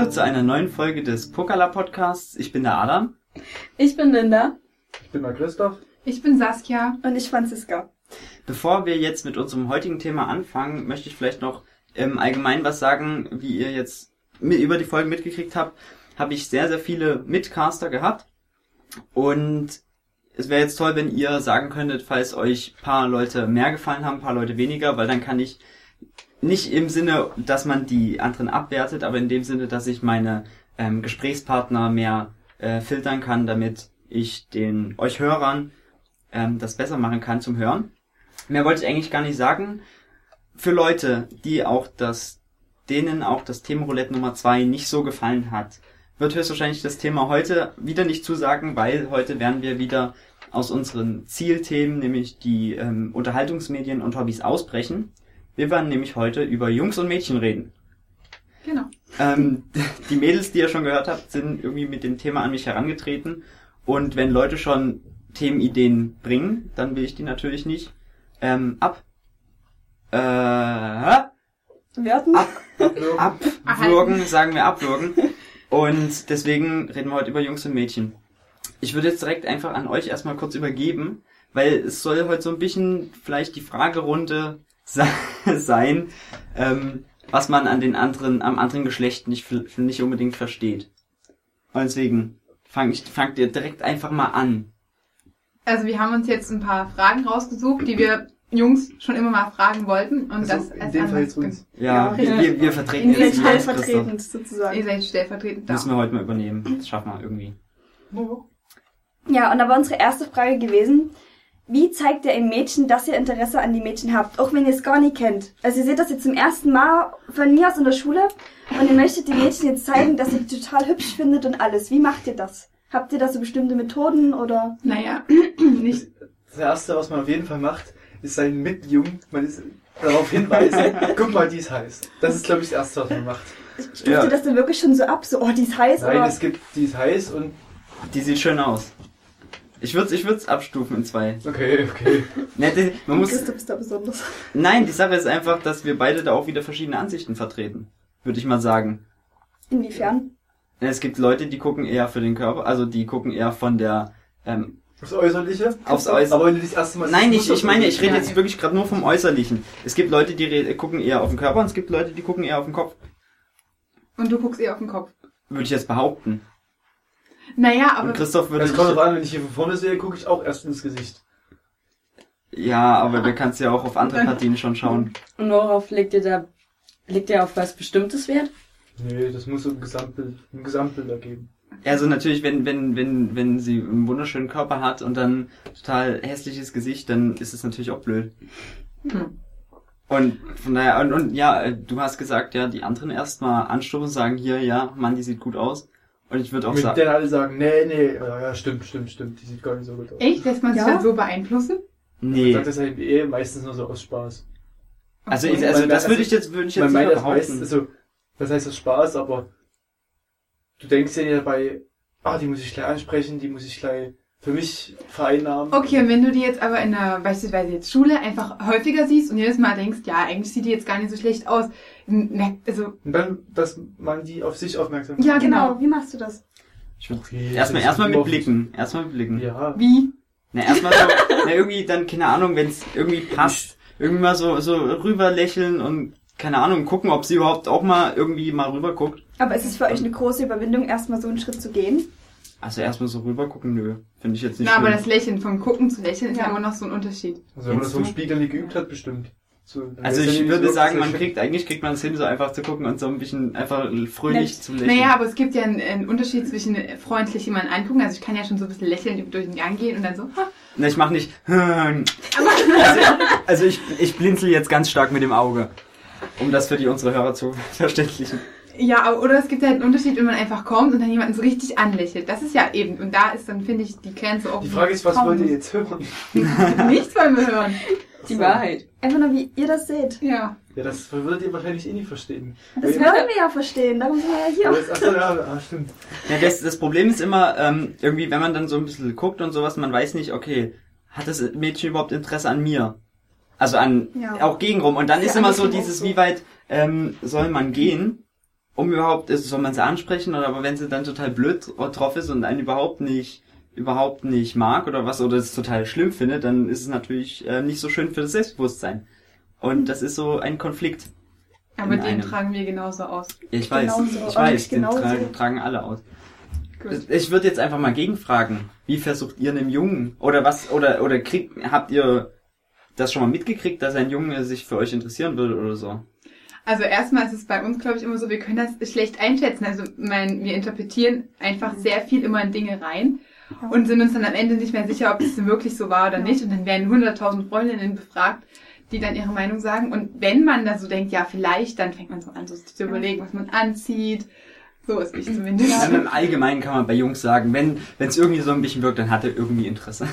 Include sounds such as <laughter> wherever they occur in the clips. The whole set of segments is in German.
Hallo zu einer neuen Folge des Pokala Podcasts. Ich bin der Adam. Ich bin Linda. Ich bin der Christoph. Ich bin Saskia. Und ich Franziska. Bevor wir jetzt mit unserem heutigen Thema anfangen, möchte ich vielleicht noch im Allgemeinen was sagen, wie ihr jetzt über die Folgen mitgekriegt habt, habe ich sehr, sehr viele Mitcaster gehabt. Und es wäre jetzt toll, wenn ihr sagen könntet, falls euch paar Leute mehr gefallen haben, paar Leute weniger, weil dann kann ich nicht im Sinne, dass man die anderen abwertet, aber in dem Sinne, dass ich meine ähm, Gesprächspartner mehr äh, filtern kann, damit ich den euch Hörern ähm, das besser machen kann zum Hören. Mehr wollte ich eigentlich gar nicht sagen. Für Leute, die auch das, denen auch das Themenroulette Nummer zwei nicht so gefallen hat, wird höchstwahrscheinlich das Thema heute wieder nicht zusagen, weil heute werden wir wieder aus unseren Zielthemen, nämlich die ähm, Unterhaltungsmedien und Hobbys ausbrechen. Wir werden nämlich heute über Jungs und Mädchen reden. Genau. Ähm, <laughs> die Mädels, die ihr schon gehört habt, sind irgendwie mit dem Thema an mich herangetreten. Und wenn Leute schon Themenideen bringen, dann will ich die natürlich nicht ähm, ab äh, Werten? ab, abwürgen, sagen wir abwürgen. Und deswegen reden wir heute über Jungs und Mädchen. Ich würde jetzt direkt einfach an euch erstmal kurz übergeben, weil es soll heute so ein bisschen vielleicht die Fragerunde <laughs> sein, ähm, was man an den anderen, am anderen Geschlecht nicht, nicht unbedingt versteht. Und deswegen fang ich, fangt ihr direkt einfach mal an. Also wir haben uns jetzt ein paar Fragen rausgesucht, die wir Jungs schon immer mal fragen wollten und Also das in dem Fall jetzt uns. Ja, Ja, wir, ja. wir, wir vertreten jetzt stellvertretend sozusagen. Ihr seid stellvertretend da. Müssen wir heute mal übernehmen. Das schaffen wir irgendwie. Ja, und da war unsere erste Frage gewesen. Wie zeigt ihr im Mädchen, dass ihr Interesse an die Mädchen habt, auch wenn ihr es gar nicht kennt? Also ihr seht das jetzt zum ersten Mal von mir aus in der Schule und ihr möchtet den Mädchen jetzt zeigen, dass ihr die total hübsch findet und alles. Wie macht ihr das? Habt ihr da so bestimmte Methoden oder? Naja, <clears throat> nicht. Das erste, was man auf jeden Fall macht, ist seinen Mitjungen, man ist darauf hinweisen, <laughs> guck mal, die ist heiß. Das ist, glaube ich, das erste, was man macht. Stuft Ja. ihr das dann wirklich schon so ab? So, oh, die ist heiß, Nein, oder? es gibt, die ist heiß und, Die sieht schön aus. Ich würde ich würd's abstufen in zwei. okay, okay. <laughs> Ne, die, man muss, Christoph ist da besonders. nein, die Sache ist einfach, dass wir beide da auch wieder verschiedene Ansichten vertreten. Würde ich mal sagen. Inwiefern? Es gibt Leute, die gucken eher für den Körper, also die gucken eher von der, ähm, Das Äußerliche? Aufs Äußere- Aber wenn du das erste Mal nein, ich, ich meine, ich rede jetzt wirklich gerade nur vom Äußerlichen. Es gibt Leute, die gucken eher auf den Körper und es gibt Leute, die gucken eher auf den Kopf. Und du guckst ihr auf den Kopf. Würde ich jetzt behaupten. Naja, aber Und Christoph würde Das kommt drauf an, wenn ich hier von vorne sehe, gucke ich auch erst ins Gesicht. ja, aber du kannst ja auch auf andere Partien schon schauen. Und worauf legt ihr da, legt ihr auf was Bestimmtes Wert? Nee, das muss so ein Gesamtbild, ein Gesamtbild ergeben. Also natürlich, wenn, wenn, wenn, wenn sie einen wunderschönen Körper hat und dann total hässliches Gesicht, dann ist es natürlich auch blöd. Hm. Und von daher, und, und ja, du hast gesagt, ja, die anderen erstmal anstoßen und sagen, hier, ja, Mann, die sieht gut aus. Und ich würde auch Mit sagen, denen alle sagen, nee, nee, ja, stimmt, stimmt, stimmt, die sieht gar nicht so gut aus. echt, lässt man sich Ja? dann so beeinflussen? Man nee. sagt das halt eh meistens nur so aus Spaß. Also, ich, also Man- das würde also- ich jetzt, würde ich jetzt Man meint das also, das heißt aus Spaß, aber du denkst ja dabei, ah, die muss ich gleich ansprechen, die muss ich gleich für mich vereinnahmen. Okay, und wenn du die jetzt aber in der, beispielsweise jetzt Schule einfach häufiger siehst und jedes Mal denkst, ja, eigentlich sieht die jetzt gar nicht so schlecht aus. merkt- Also, Und dann, dass man die auf sich aufmerksam ja, genau. Wie machst du das? Ich Okay, erstmal, erstmal mit Blicken. Erstmal mit Blicken. Ja. Wie? Na, erstmal so, <laughs> na, irgendwie dann, keine Ahnung, wenn es irgendwie passt, irgendwie mal so, so rüber lächeln und, keine Ahnung, gucken, ob sie überhaupt auch mal irgendwie mal rüber guckt. Aber ist es für euch eine große Überwindung, erstmal so einen Schritt zu gehen? Also erstmal so rüber gucken, nö. Finde ich jetzt nicht Na, aber schlimm. das Lächeln, vom Gucken zu lächeln, ist ja immer noch so ein Unterschied. Also wenn man das vom? Spiegel nicht geübt hat, bestimmt. So, Also ich würde so- sagen, man kriegt, eigentlich kriegt man es hin, so einfach zu gucken und so ein bisschen einfach fröhlich Nett. zu lächeln. Naja, aber es gibt ja einen, einen Unterschied zwischen freundlich jemanden angucken, also ich kann ja schon so ein bisschen lächeln durch den Gang gehen und dann so, ha, Na, ich mach nicht. <laughs> Also, also ich, ich blinzel jetzt ganz stark mit dem Auge. Um das für die unsere Hörer zu <laughs> verständlichen. Ja, aber, oder es gibt halt einen Unterschied, wenn man einfach kommt und dann jemanden so richtig anlächelt. Das ist ja eben, und da ist dann, finde ich, die Grenze auch. Die Frage ist, was wollt ihr jetzt hören? <laughs> Nichts wollen wir hören. Die Wahrheit. Einfach nur, wie ihr das seht. Ja. Ja, das würdet ihr wahrscheinlich eh nicht verstehen. Das Weil- wollen wir ja verstehen, darum sind wir ja hier. das, achso, ja, ah, stimmt. Ja, das, das Problem ist immer, ähm, irgendwie, wenn man dann so ein bisschen guckt und sowas, man weiß nicht, okay, hat das Mädchen überhaupt Interesse an mir? Also an, Ja. auch gegenrum. Und dann Ja, ist immer so dieses, so. wie weit ähm, soll man gehen? Um überhaupt, ist, soll man sie ansprechen, oder aber wenn sie dann total blöd drauf ist und einen überhaupt nicht, überhaupt nicht mag oder was, oder es total schlimm findet, dann ist es natürlich äh, nicht so schön für das Selbstbewusstsein. Und das ist so ein Konflikt. Aber den einem. tragen wir genauso aus. Ich weiß, Genauso, ich weiß, den genauso. tragen, alle aus. Gut. Ich würde jetzt einfach mal gegenfragen. Wie versucht ihr einem Jungen? Oder was, oder, oder kriegt, habt ihr das schon mal mitgekriegt, dass ein Junge sich für euch interessieren würde oder so? Also erstmal ist es bei uns, glaube ich, immer so, wir können das schlecht einschätzen. Also mein, wir interpretieren einfach sehr viel immer in Dinge rein und sind uns dann am Ende nicht mehr sicher, ob das denn wirklich so war oder nicht. Und dann werden 100.000 Freundinnen befragt, die dann ihre Meinung sagen. Und wenn man da so denkt, ja, vielleicht, dann fängt man so an, so zu überlegen, was man anzieht. So ist ich <clears throat> zumindest. Ja. Im Allgemeinen kann man bei Jungs sagen, wenn es irgendwie so ein bisschen wirkt, dann hat er irgendwie Interesse.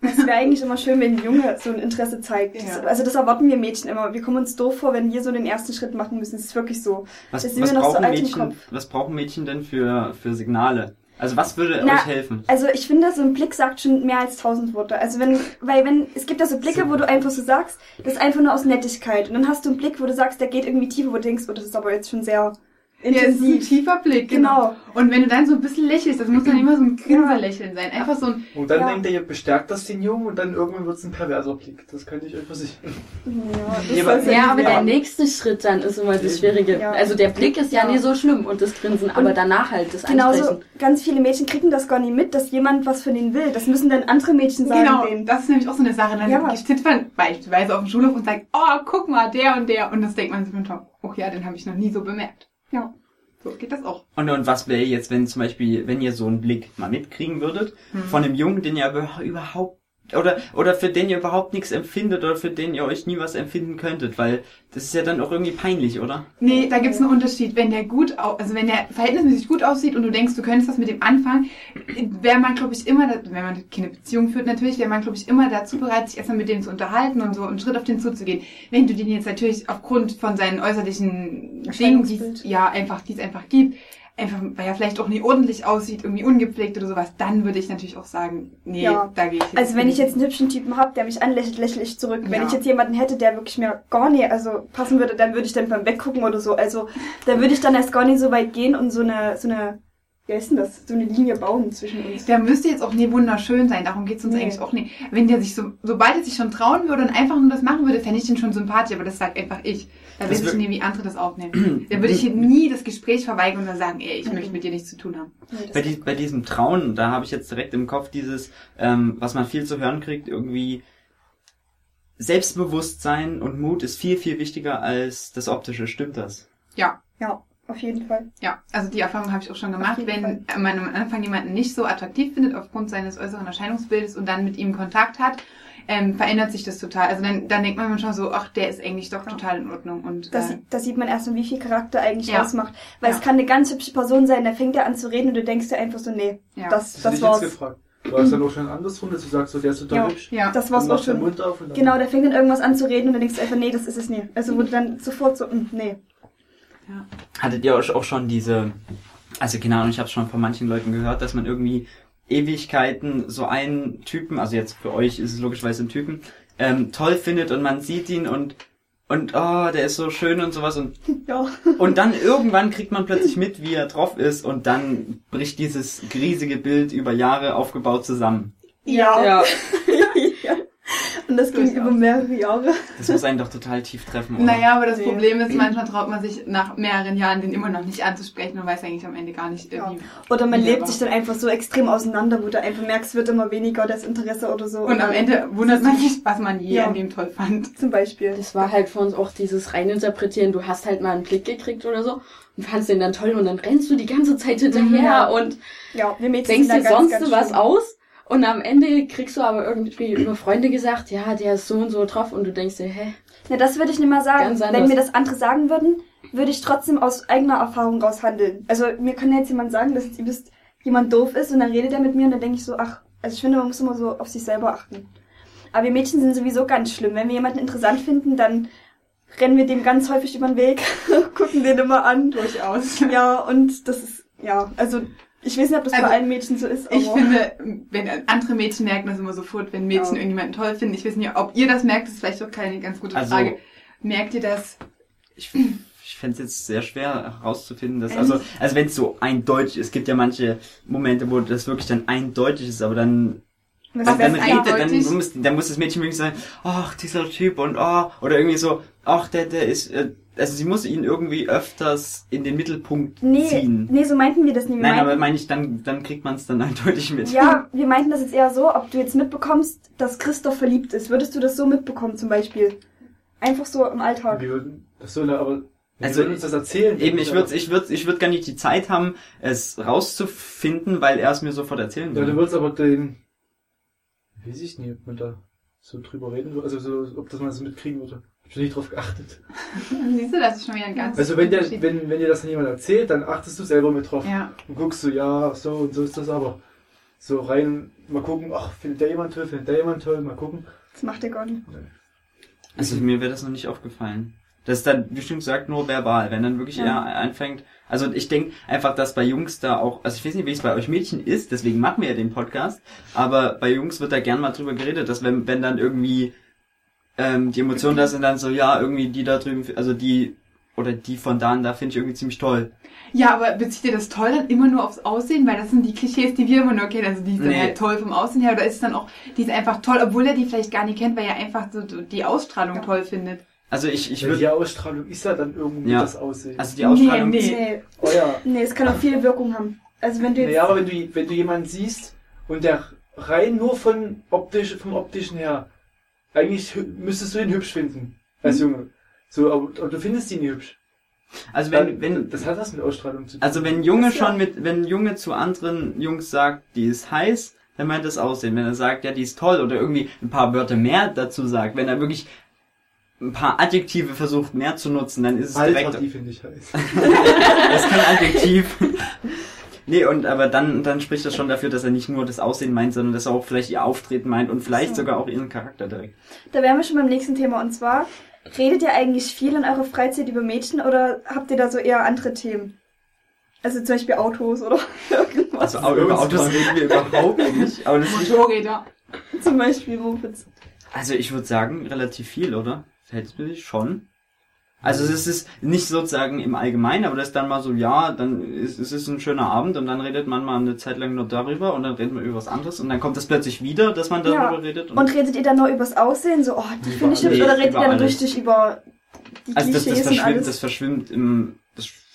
Es wäre eigentlich immer schön, wenn ein Junge so ein Interesse zeigt. Das, Ja. also das erwarten wir Mädchen immer. Wir kommen uns doof vor, wenn wir so den ersten Schritt machen müssen. Es ist wirklich so. Was, Das sind was, wir noch so im Mädchen, Kopf. was brauchen Mädchen denn für, für Signale? Also was würde Na, euch helfen? Also ich finde, so ein Blick sagt schon mehr als tausend Worte. Also wenn, weil wenn, es gibt ja so Blicke, wo du einfach so sagst, das ist einfach nur aus Nettigkeit. Und dann hast du einen Blick, wo du sagst, der geht irgendwie tiefer, wo du denkst, oh, das ist aber jetzt schon sehr Ja, es ist ein intensiv. tiefer Blick, Genau. Und wenn du dann so ein bisschen lächelst, das muss dann <clears throat> immer so ein Grinserlächeln sein. Einfach so ein, Und dann Ja. denkt er, ihr bestärkt das den Jungen und dann irgendwann wird es ein perverser Blick. Das könnte ich euch versichern. Ja, das Ja, aber- Ja, aber der nächste Schritt dann ist immer das Schwierige. Ja. Also der Blick ist ja, Ja. nie so schlimm und das Grinsen, aber Und danach halt das Genauso, Ansprechen. ganz viele Mädchen kriegen das gar nicht mit, dass jemand was von ihnen will. Das müssen dann andere Mädchen sagen genau, denen. das ist nämlich auch so eine Sache. Dann Ja. sitzt man beispielsweise auf dem Schulhof und sagt, oh, guck mal, der und der. Und das denkt man sich oh ja, den habe ich noch nie so bemerkt. Ja. So geht das auch. Und, und was wäre jetzt, wenn zum Beispiel, wenn ihr so einen Blick mal mitkriegen würdet, Hm. von einem Jungen, den ihr aber überhaupt, oder, oder für den ihr überhaupt nichts empfindet, oder für den ihr euch nie was empfinden könntet, weil das ist ja dann auch irgendwie peinlich, oder? Nee, da gibt's einen Unterschied. Wenn der gut, au also wenn der verhältnismäßig gut aussieht und du denkst, du könntest was mit dem anfangen, wäre man, glaube ich, immer, da, wenn man keine Beziehung führt, natürlich, wäre man, glaube ich, immer dazu bereit, sich erstmal mit dem zu unterhalten und so einen Schritt auf den zuzugehen. Wenn du den jetzt natürlich aufgrund von seinen äußerlichen Dingen, die ja einfach, die es einfach gibt, einfach, weil er vielleicht auch nicht ordentlich aussieht, irgendwie ungepflegt oder sowas, dann würde ich natürlich auch sagen, nee, Ja. da gehe ich jetzt Also wenn ich jetzt einen hübschen Typen hab, der mich anlächelt, lächle ich zurück. Wenn Ja. ich jetzt jemanden hätte, der wirklich mir gar nicht also passen würde, dann würde ich dann beim Weggucken oder so. Also da würde ich dann erst gar nicht so weit gehen und so eine, so eine, wie heißt denn das? So eine Linie bauen zwischen uns. Der müsste jetzt auch nie wunderschön sein, darum geht's uns Nee. eigentlich auch nicht. Wenn der sich so, sobald er sich schon trauen würde und einfach nur das machen würde, fände ich den schon sympathisch, aber das sagt einfach ich. Da weiß ich nie, wie andere das aufnehmen. da würde ich nie das Gespräch verweigern und dann sagen, ey, ich möchte mit dir nichts zu tun haben. Nee, Bei, die, bei diesem Trauen, da habe ich jetzt direkt im Kopf dieses, ähm, was man viel zu hören kriegt, irgendwie Selbstbewusstsein und Mut ist viel, viel wichtiger als das Optische. Stimmt das? Ja. ja, auf jeden Fall. Ja, also die Erfahrung habe ich auch schon gemacht. Wenn man am Anfang jemanden nicht so attraktiv findet aufgrund seines äußeren Erscheinungsbildes und dann mit ihm Kontakt hat, ähm, verändert sich das total. Also dann, dann denkt man manchmal so, ach, der ist eigentlich doch Ja. total in Ordnung. Und Das, äh, das sieht man erst mal, wie viel Charakter eigentlich Ja. ausmacht. Weil Ja. es kann eine ganz hübsche Person sein, da fängt er an zu reden und du denkst dir einfach so, nee, ja. das, Das, das ich war's. jetzt gefragt. Du hast dann auch schon andersrum, dass du sagst, so, der ist total Ja. hübsch. ja. Das war's auch schon. Mund auf und dann Genau, der fängt dann irgendwas an zu reden und dann denkst du einfach, nee, das ist es nie. Also wo du dann sofort so, mm, nee. Hattet ihr euch auch schon diese, also Ahnung, ich habe schon von manchen Leuten gehört, dass man irgendwie Ewigkeiten so einen Typen, also jetzt für euch ist es logischerweise ein Typen, ähm, toll findet und man sieht ihn und und oh, der ist so schön und sowas und Ja. und dann irgendwann kriegt man plötzlich mit, wie er drauf ist und dann bricht dieses riesige Bild über Jahre aufgebaut zusammen. Ja. Ja. ja. <laughs> Und das ging über mehrere Jahre. Das muss einen doch total tief treffen, oder? Naja, aber das Nee. Problem ist, manchmal traut man sich nach mehreren Jahren den immer noch nicht anzusprechen und weiß eigentlich am Ende gar nicht, äh, Ja. Oder man lebt sich dann einfach so extrem auseinander, wo du einfach merkst, es wird immer weniger das Interesse oder so. Und am Ende wundert man sich, was man je Ja. an dem toll fand. Zum Beispiel. Das war halt für uns auch dieses reininterpretieren. Du hast halt mal einen Blick gekriegt oder so und fandst den dann toll und dann rennst du die ganze Zeit hinterher Ja. und Ja, denkst dir ganz, sonst ganz was schlimm. aus und am Ende kriegst du aber irgendwie über Freunde gesagt, ja, der ist so und so drauf und du denkst dir, hä? Ja, das würde ich nicht mal sagen. Ganz anders. Wenn mir das andere sagen würden, würde ich trotzdem aus eigener Erfahrung raus handeln. Also mir kann jetzt jemand sagen, dass jetzt ihr wisst, jemand doof ist und dann redet er mit mir und dann denke ich so, ach, also ich finde, man muss immer so auf sich selber achten. Aber wir Mädchen sind sowieso ganz schlimm. Wenn wir jemanden interessant finden, dann rennen wir dem ganz häufig über den Weg, <laughs> gucken den immer an. Durchaus. Ja, und das ist, ja, also ich weiß nicht, ob das Also, bei allen Mädchen so ist, aber Ich finde, wenn andere Mädchen merken das immer sofort, wenn Mädchen Ja. irgendjemanden toll finden. Ich weiß nicht, ob ihr das merkt, das ist vielleicht auch keine ganz gute Also- Frage. Merkt ihr das? Ich, ich fände es jetzt sehr schwer herauszufinden, dass, also, also wenn es so eindeutig ist, es gibt ja manche Momente, wo das wirklich dann eindeutig ist, aber dann, dann, dann redet, dann muss, dann muss das Mädchen wirklich sagen, ach, dieser Typ und oh, oder irgendwie so, ach, der, der ist, äh, also sie muss ihn irgendwie öfters in den Mittelpunkt Nee, ziehen. nee, so meinten wir das nicht. Wir Nein, aber meine ich, dann, dann kriegt man es dann <laughs> eindeutig mit. ja, wir meinten das jetzt eher so, ob du jetzt mitbekommst, dass Christoph verliebt ist. Würdest du das so mitbekommen zum Beispiel? Einfach so im Alltag. Wir würden, das soll aber, wir Also, würden uns das erzählen. Eben, ich würde ich würd, ich würd gar nicht die Zeit haben, es rauszufinden, weil er es mir sofort erzählen Ja, du würde. würdest aber den, weiß ich nicht, ob man da so drüber reden würde, also so, ob das man so mitkriegen würde. Hab ich noch nicht drauf geachtet. <laughs> Siehst du, das ist schon wieder ein ganz Also wenn der, wenn, wenn dir das dann jemand erzählt, dann achtest du selber mit drauf. Ja. Und guckst du, ja, so und so ist das aber. So rein, mal gucken, ach, findet der jemand toll, findet der jemand toll, mal gucken. Das macht er gar nicht. Also mir wäre das noch nicht aufgefallen. Das ist dann, wie schon gesagt, nur verbal. Wenn dann wirklich Ja. er anfängt. Also ich denke einfach, dass bei Jungs da auch, also ich weiß nicht, wie es bei euch Mädchen ist, deswegen machen wir ja den Podcast, aber bei Jungs wird da gern mal drüber geredet, dass wenn, wenn dann irgendwie ähm, die Emotionen da sind, dann so, ja, irgendwie die da drüben, also die oder die von da und da finde ich irgendwie ziemlich toll. Ja, aber bezieht ihr das toll dann immer nur aufs Aussehen? Weil das sind die Klischees, die wir immer nur kennen. Also die ist dann Nee. halt toll vom Aussehen her. Oder ist es dann auch, die ist einfach toll, obwohl er die vielleicht gar nicht kennt, weil er einfach so die Ausstrahlung toll findet. Also ich, ich würde, die Ausstrahlung ist ja dann irgendwie Ja. das Aussehen. also die Ausstrahlung, Nee, Nee, oh ja. nee, es kann auch viel Wirkung haben. Also wenn du jetzt... Naja, aber wenn du, wenn du jemanden siehst und der rein nur von optisch, vom optischen her, eigentlich müsstest du ihn hübsch finden, als Junge. So, aber, aber du findest ihn nicht hübsch. also Dann, wenn, wenn, das hat was mit Ausstrahlung zu tun. Also wenn Junge Das ja. schon mit, wenn Junge zu anderen Jungs sagt, die ist heiß, dann meint das Aussehen. Wenn er sagt, ja, die ist toll oder irgendwie ein paar Wörter mehr dazu sagt, wenn er wirklich ein paar Adjektive versucht mehr zu nutzen, dann ist es Alter, direkt, die finde ich heiß. <laughs> das ist kein Adjektiv. <laughs> nee, und aber dann, dann spricht das schon dafür, dass er nicht nur das Aussehen meint, sondern dass er auch vielleicht ihr Auftreten meint und vielleicht So. sogar auch ihren Charakter direkt. Da wären wir schon beim nächsten Thema und zwar, redet ihr eigentlich viel in eurer Freizeit über Mädchen oder habt ihr da so eher andere Themen? Also zum Beispiel Autos oder <laughs> irgendwas. Also auch über Autos reden wir überhaupt nicht. Aber das Motorräder. Zum Beispiel Mopeds. Also ich würde sagen, relativ viel, oder? Verhältnismäßig schon. Also es ist nicht sozusagen im Allgemeinen, aber das ist dann mal so, ja, dann ist es ist ein schöner Abend und dann redet man mal eine Zeit lang nur darüber und dann redet man über was anderes und dann kommt das plötzlich wieder, dass man darüber Ja. redet. Und redet ihr dann nur übers Aussehen, so, oh, die finde ich hübsch, oder redet ihr dann alles. richtig über die also das, Klischees das und verschwimmt, alles? das verschwimmt im, das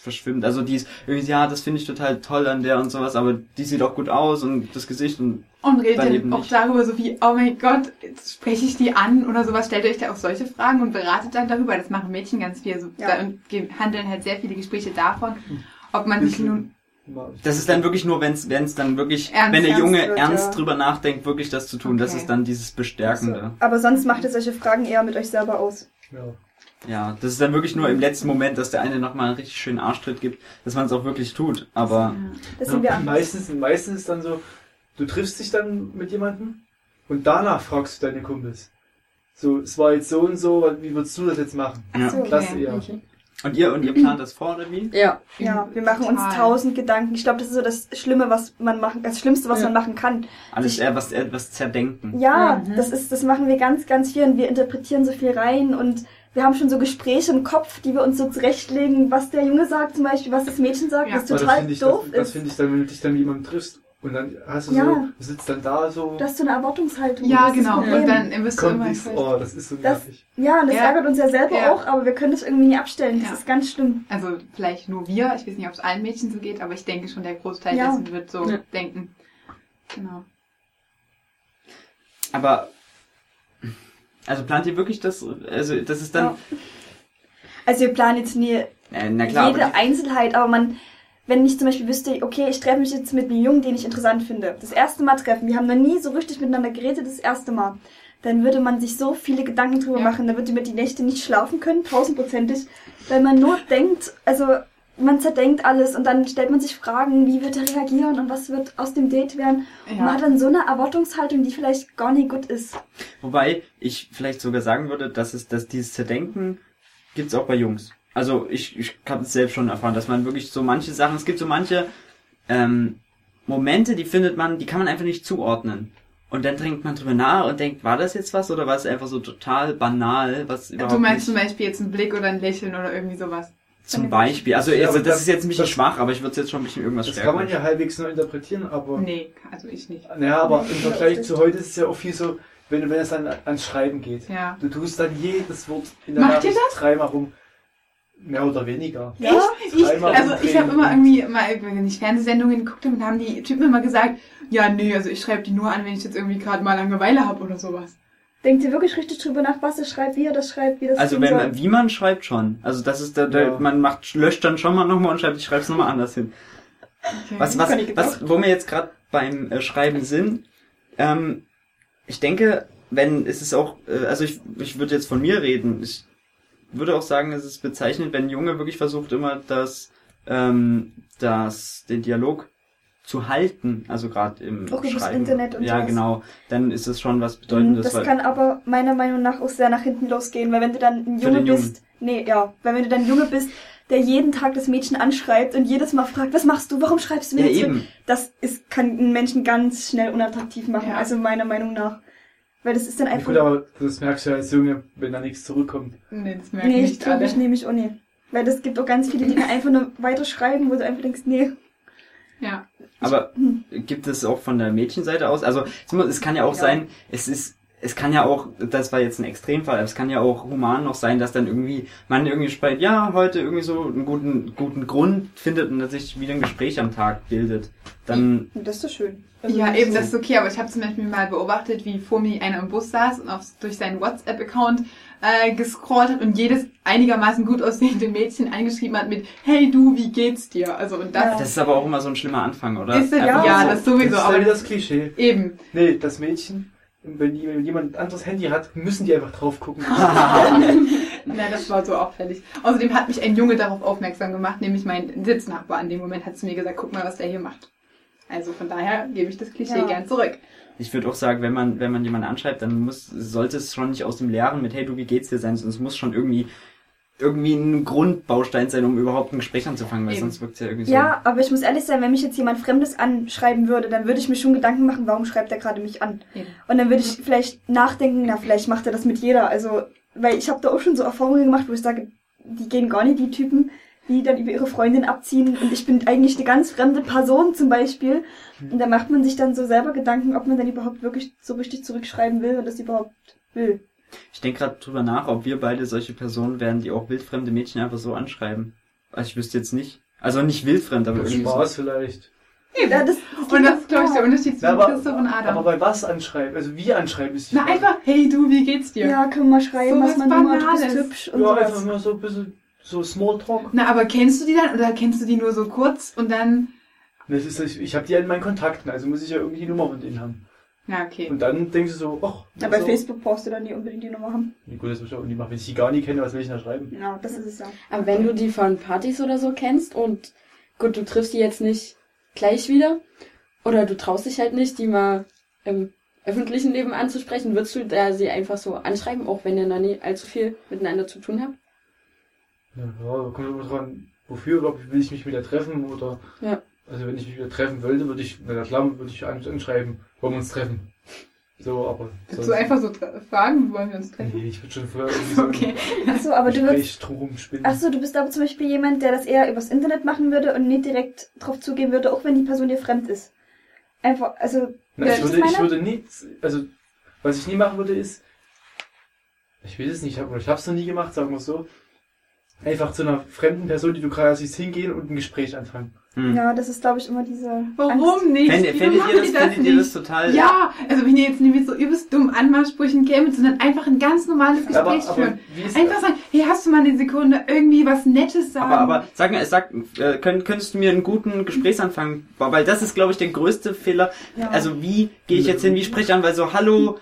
verschwimmt. Also die ist irgendwie, ja, das finde ich total toll an der und sowas, aber die sieht auch gut aus und das Gesicht und Und redet Dann auch nicht. darüber so wie, oh mein Gott, jetzt spreche ich die an oder sowas. Stellt euch da auch solche Fragen und beratet dann darüber. Das machen Mädchen ganz viel. So, Ja. da, und handeln halt sehr viele Gespräche davon, ob man sich nun das ist dann wirklich nur, wenn es dann wirklich, Ernst, wenn der ernst Junge wird, ernst ja. drüber nachdenkt, wirklich das zu tun. Das Okay. ist dann dieses Bestärkende. So. Aber sonst macht ihr solche Fragen eher mit euch selber aus. Ja. Ja, das ist dann wirklich nur im letzten Moment, dass der eine nochmal einen richtig schönen Arschtritt gibt, dass man es auch wirklich tut. Aber Das sind wir Ja, meistens, meistens ist dann so, du triffst dich dann mit jemandem und danach fragst du deine Kumpels. So, es war jetzt so und so, wie würdest du das jetzt machen? ja. So. Das Okay. eher. Okay. Und ihr und ihr plant das vor oder wie? Ja. Ja, wir machen uns Total. tausend Gedanken. Ich glaube, das ist so das Schlimme, was man machen, das Schlimmste, was Ja. man machen kann. Alles eher was eher was zerdenken. Ja, Mhm. das ist, das machen wir ganz, ganz viel und wir interpretieren so viel rein und wir haben schon so Gespräche im Kopf, die wir uns so zurechtlegen, was der Junge sagt zum Beispiel, was das Mädchen sagt, Ja. was total das finde ich, doof das, das ist. finde ich dann, wenn du dich dann mit jemandem triffst und dann hast du Ja. so, du sitzt dann da so, Du hast so eine Erwartungshaltung. Ja, das ist das genau. Und dann wirst du immer enttäuscht. oh, das ist so Das- nervig. ja, und das Ja. ärgert uns ja selber Ja. auch, aber wir können das irgendwie nie abstellen. Das Ja. ist ganz schlimm. Also vielleicht nur wir, ich weiß nicht, ob es allen Mädchen so geht, aber ich denke schon, der Großteil Ja. dessen wird so Ja. denken. Genau. Aber also plant ihr wirklich das? Also das ist dann. Ja. Also wir planen jetzt nie Äh, na klar, jede Einzelheit, aber man, wenn ich zum Beispiel wüsste, okay, ich treffe mich jetzt mit einem Jungen, den ich interessant finde, das erste Mal treffen, wir haben noch nie so richtig miteinander geredet, das erste Mal, dann würde man sich so viele Gedanken drüber Ja. machen, da würde man die Nächte nicht schlafen können, tausendprozentig, weil man nur denkt, also man zerdenkt alles und dann stellt man sich Fragen, wie wird er reagieren und was wird aus dem Date werden. Und man Ja. hat dann so eine Erwartungshaltung, die vielleicht gar nicht gut ist. wobei ich vielleicht sogar sagen würde, dass es, dass dieses Zerdenken gibt's auch bei Jungs. Also ich, ich habe es selbst schon erfahren, dass man wirklich so manche Sachen, es gibt so manche ähm, Momente, die findet man, die kann man einfach nicht zuordnen. Und dann denkt man drüber nach und denkt, war das jetzt was oder war es einfach so total banal, was überhaupt Du meinst nicht... zum Beispiel jetzt einen Blick oder ein Lächeln oder irgendwie sowas. Zum Beispiel. Also, also das das- ist jetzt ein bisschen das- schwach, aber ich würde es jetzt schon ein bisschen irgendwas Das stärker. kann man ja halbwegs nur interpretieren, aber. Nee, also ich nicht. Naja, aber im Vergleich das zu heute ist es ja auch viel so, wenn, wenn es dann ans Schreiben geht. Ja. Du tust dann jedes Wort in der Macht Nachricht dreimal rum. Mehr oder weniger. Ja? Ich, also ich habe immer irgendwie mal, wenn ich Fernsehsendungen geguckt habe, dann haben die Typen immer gesagt, ja, nee, also ich schreibe die nur an, wenn ich jetzt irgendwie gerade mal Langeweile habe oder sowas. Denkt ihr wirklich richtig drüber nach, was er schreibt, wie er das schreibt, wie das Also wenn soll? man, wie man schreibt schon. Also das ist da, da Ja. man macht, löscht dann schon mal nochmal und schreibt, ich schreibe es nochmal anders hin. Okay. Was, was, was, wo wir jetzt gerade beim äh, Schreiben sind, ähm, ich denke, wenn es ist auch, äh, also ich, ich würde jetzt von mir reden. Ich würde auch sagen, es ist bezeichnend, wenn ein Junge wirklich versucht immer das, ähm, das, den Dialog zu halten, also gerade im übers Schreiben. Internet und ja, sowas. genau. Dann ist es schon was Mm, Bedeutendes. Das weil- kann aber meiner Meinung nach auch sehr nach hinten losgehen, weil wenn du dann ein Junge bist, nee, ja, weil wenn du dann ein Junge bist, der jeden Tag das Mädchen anschreibt und jedes Mal fragt, was machst du, warum schreibst du mir ja, eben. Das ist, kann einen Menschen ganz schnell unattraktiv machen, Ja. also meiner Meinung nach. Weil das ist dann Ja, einfach, Gut, aber das merkst du ja als Junge, wenn da nichts zurückkommt. Nee, das nee, ich nicht glaube alle. ich nämlich auch nicht. Weil das gibt auch ganz viele, die dann einfach nur weiterschreiben, wo du einfach denkst, nee. Ja. Aber Hm. gibt es auch von der Mädchenseite aus? Also es kann ja auch Ja. sein, es ist, es kann ja auch, das war jetzt ein Extremfall, aber es kann ja auch human noch sein, dass dann irgendwie man irgendwie spricht, ja, heute irgendwie so einen guten, guten Grund findet und dass sich wieder ein Gespräch am Tag bildet. Dann, Das ist doch schön. Also Ja, eben, das ist okay, aber ich habe zum Beispiel mal beobachtet, wie vor mir einer im Bus saß und auf, durch seinen WhatsApp-Account äh, gescrollt hat und jedes einigermaßen gut aussehende Mädchen eingeschrieben hat mit Hey du, wie geht's dir? Also und das Ja. das ist aber auch immer so ein schlimmer Anfang, oder? ist ja, Einfach ja so. das sowieso, das ist aber ja wieder das Klischee. eben. Nee, das Mädchen, wenn, die, wenn jemand ein anderes Handy hat, müssen die einfach drauf gucken. <laughs> <laughs> Na, das war so auffällig. Außerdem hat mich ein Junge darauf aufmerksam gemacht, nämlich mein Sitznachbar. In dem Moment hat zu mir gesagt, guck mal, was der hier macht. Also von daher gebe ich das Klischee Ja. gern zurück. Ich würde auch sagen, wenn man, wenn man jemanden anschreibt, dann muss, sollte es schon nicht aus dem Leeren mit, hey du, wie geht's dir sein, sondern es muss schon irgendwie, irgendwie ein Grundbaustein sein, um überhaupt ein Gespräch anzufangen, weil Eben. sonst wirkt es ja irgendwie so. Ja, aber ich muss ehrlich sein, wenn mich jetzt jemand Fremdes anschreiben würde, dann würde ich mir schon Gedanken machen, warum schreibt er gerade mich an? Eben. Und dann würde ich vielleicht nachdenken, na, vielleicht macht er das mit jeder. Also, weil ich habe da auch schon so Erfahrungen gemacht, wo ich sage, die gehen gar nicht, die Typen, die dann über ihre Freundin abziehen. Und ich bin eigentlich eine ganz fremde Person zum Beispiel. Und da macht man sich dann so selber Gedanken, ob man dann überhaupt wirklich so richtig zurückschreiben will und das überhaupt will. Ich denke gerade drüber nach, ob wir beide solche Personen wären, die auch wildfremde Mädchen einfach so anschreiben. Also ich wüsste jetzt nicht. Also nicht wildfremd, aber irgendwie Spaß so. vielleicht. Ja, das, und das ist, glaube ich, der Unterschied zwischen aber, Christoph und Adam. aber bei was anschreiben? Also wie anschreiben ist die Na Frage. einfach, hey du, wie geht's dir? Ja, können wir mal schreiben, So was was man Nummer, du bist Banales. hübsch und Ja, einfach sowas. nur so ein bisschen so Smalltalk. Na, aber kennst du die dann oder kennst du die nur so kurz und dann. Das ist, ich ich habe die ja in meinen Kontakten, also muss ich ja irgendwie die Nummer von denen haben. Ja, okay. Und dann denkst du so, ach, Ja, bei so. Facebook brauchst du dann nicht unbedingt die Nummer haben. Ja, gut, das muss ich auch nicht machen. Wenn ich die gar nicht kenne, was will ich da schreiben? Ja, das ist es ja. Aber wenn du die von Partys oder so kennst und gut, du triffst die jetzt nicht gleich wieder oder du traust dich halt nicht, die mal im öffentlichen Leben anzusprechen, würdest du da sie einfach so anschreiben, auch wenn ihr noch nie allzu viel miteinander zu tun habt? Ja, ja, kommt immer dran, wofür überhaupt will ich mich wieder treffen oder. Ja. Also wenn ich mich wieder treffen wollte, würde ich, na klar, würde ich an- anschreiben, wollen wir uns treffen. So, aber. Willst du einfach so fragen, wollen wir uns treffen? Nee, ich würde schon vorher irgendwie so Okay. Achso, aber du spinnen. Achso, du bist aber zum Beispiel jemand, der das eher übers Internet machen würde und nicht direkt drauf zugehen würde, auch wenn die Person dir fremd ist. Einfach, also, Na, ich, würde, ich würde nie, also, was ich nie machen würde, ist, ich weiß es nicht, ich habe ich hab's noch nie gemacht, sagen wir so, einfach zu einer fremden Person, die du gerade siehst, hingehen und ein Gespräch anfangen. Hm. ja, das ist, glaube ich, immer diese. Angst. Warum nicht? Fändet, Wieso fändet, machen ihr das, die fändet ihr nicht? das total... Ja, also wenn ihr jetzt nicht mit so übelst dummen Anmachsprüchen kämet, sondern einfach ein ganz normales Gespräch Aber, aber führen. Einfach sagen, hey, hast du mal eine Sekunde irgendwie was Nettes sagen? Aber, aber sag mal, sag, äh, könnt, könntest du mir einen guten Gesprächsanfang, weil das ist, glaube ich, der größte Fehler. Ja. Also wie gehe ich jetzt hin, wie spreche ich an, weil so Hallo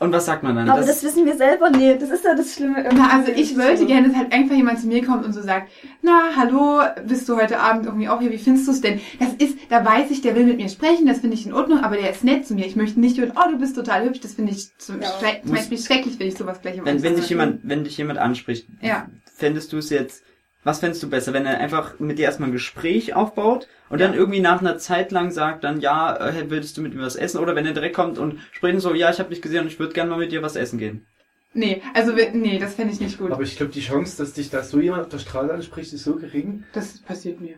und was sagt man dann? aber das, wissen wir selber nicht. Das ist ja das Schlimme. irgendwie. Na, also ich wollte gerne, dass halt einfach jemand zu mir kommt und so sagt, na, hallo, bist du heute Abend irgendwie auch hier, wie findest du es denn? Das ist, da weiß ich, der will mit mir sprechen, das finde ich in Ordnung, aber der ist nett zu mir. Ich möchte nicht hören, oh, du bist total hübsch, das finde ich zum, Ja. schrecklich, wenn ich sowas gleich am wenn, wenn dich jemand, wenn dich jemand anspricht, Ja. fändest du es jetzt, was fändest du besser, wenn er einfach mit dir erstmal ein Gespräch aufbaut und dann irgendwie nach einer Zeit lang sagt dann, ja, äh, würdest du mit mir was essen? Oder wenn er direkt kommt und spricht und so, ja, ich habe dich gesehen und ich würde gerne mal mit dir was essen gehen. Nee, also nee, das fände ich nicht gut. Aber ich glaube, die Chance, dass dich da so jemand auf der Straße anspricht, ist so gering. Das passiert mir.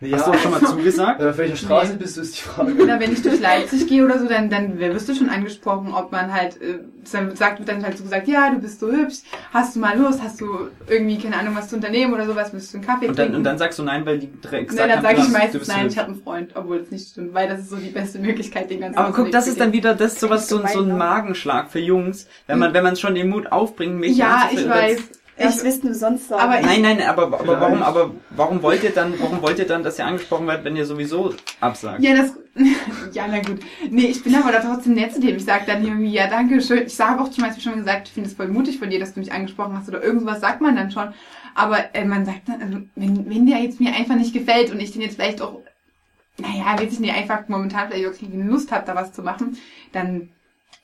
Ja, Hast du auch schon mal zugesagt? <laughs> äh, auf welcher Straße Nee. bist du, ist die Frage. Oder wenn ich durch Leipzig gehe oder so, dann, dann wirst du schon angesprochen, ob man halt, äh, dann sagt, wird dann halt so gesagt, ja, du bist so hübsch, hast du mal Lust, hast du irgendwie, keine Ahnung, was zu unternehmen oder sowas, willst du einen Kaffee Und dann, trinken? und dann sagst du nein, weil die direkt Nein, dann haben, sage du ich meistens nein, ich habe einen Freund, obwohl es nicht stimmt, weil das ist so die beste Möglichkeit, den ganzen Aber guck, das ist dann wieder. das sowas so, so ein ne? Magenschlag für Jungs, wenn man wenn man schon den Mut aufbringt, mich Ja, ich weiß. Was Ich, willst du sonst sagen? Aber ich- Nein, nein, aber, aber Vielleicht. warum, aber warum wollt ihr dann, warum wollt ihr dann, dass ihr angesprochen werdet, wenn ihr sowieso absagt? ja, das, <laughs> ja, na gut. Nee, ich bin aber da trotzdem nett zu dem. Ich sage dann irgendwie, ja, danke schön. Ich sage auch zum Beispiel schon gesagt, ich finde es voll mutig von dir, dass du mich angesprochen hast oder irgendwas sagt man dann schon. Aber äh, man sagt dann, also, wenn, wenn der jetzt mir einfach nicht gefällt und ich den jetzt vielleicht auch, naja, weiß ich nicht, einfach momentan vielleicht wirklich Lust habe, da was zu machen, dann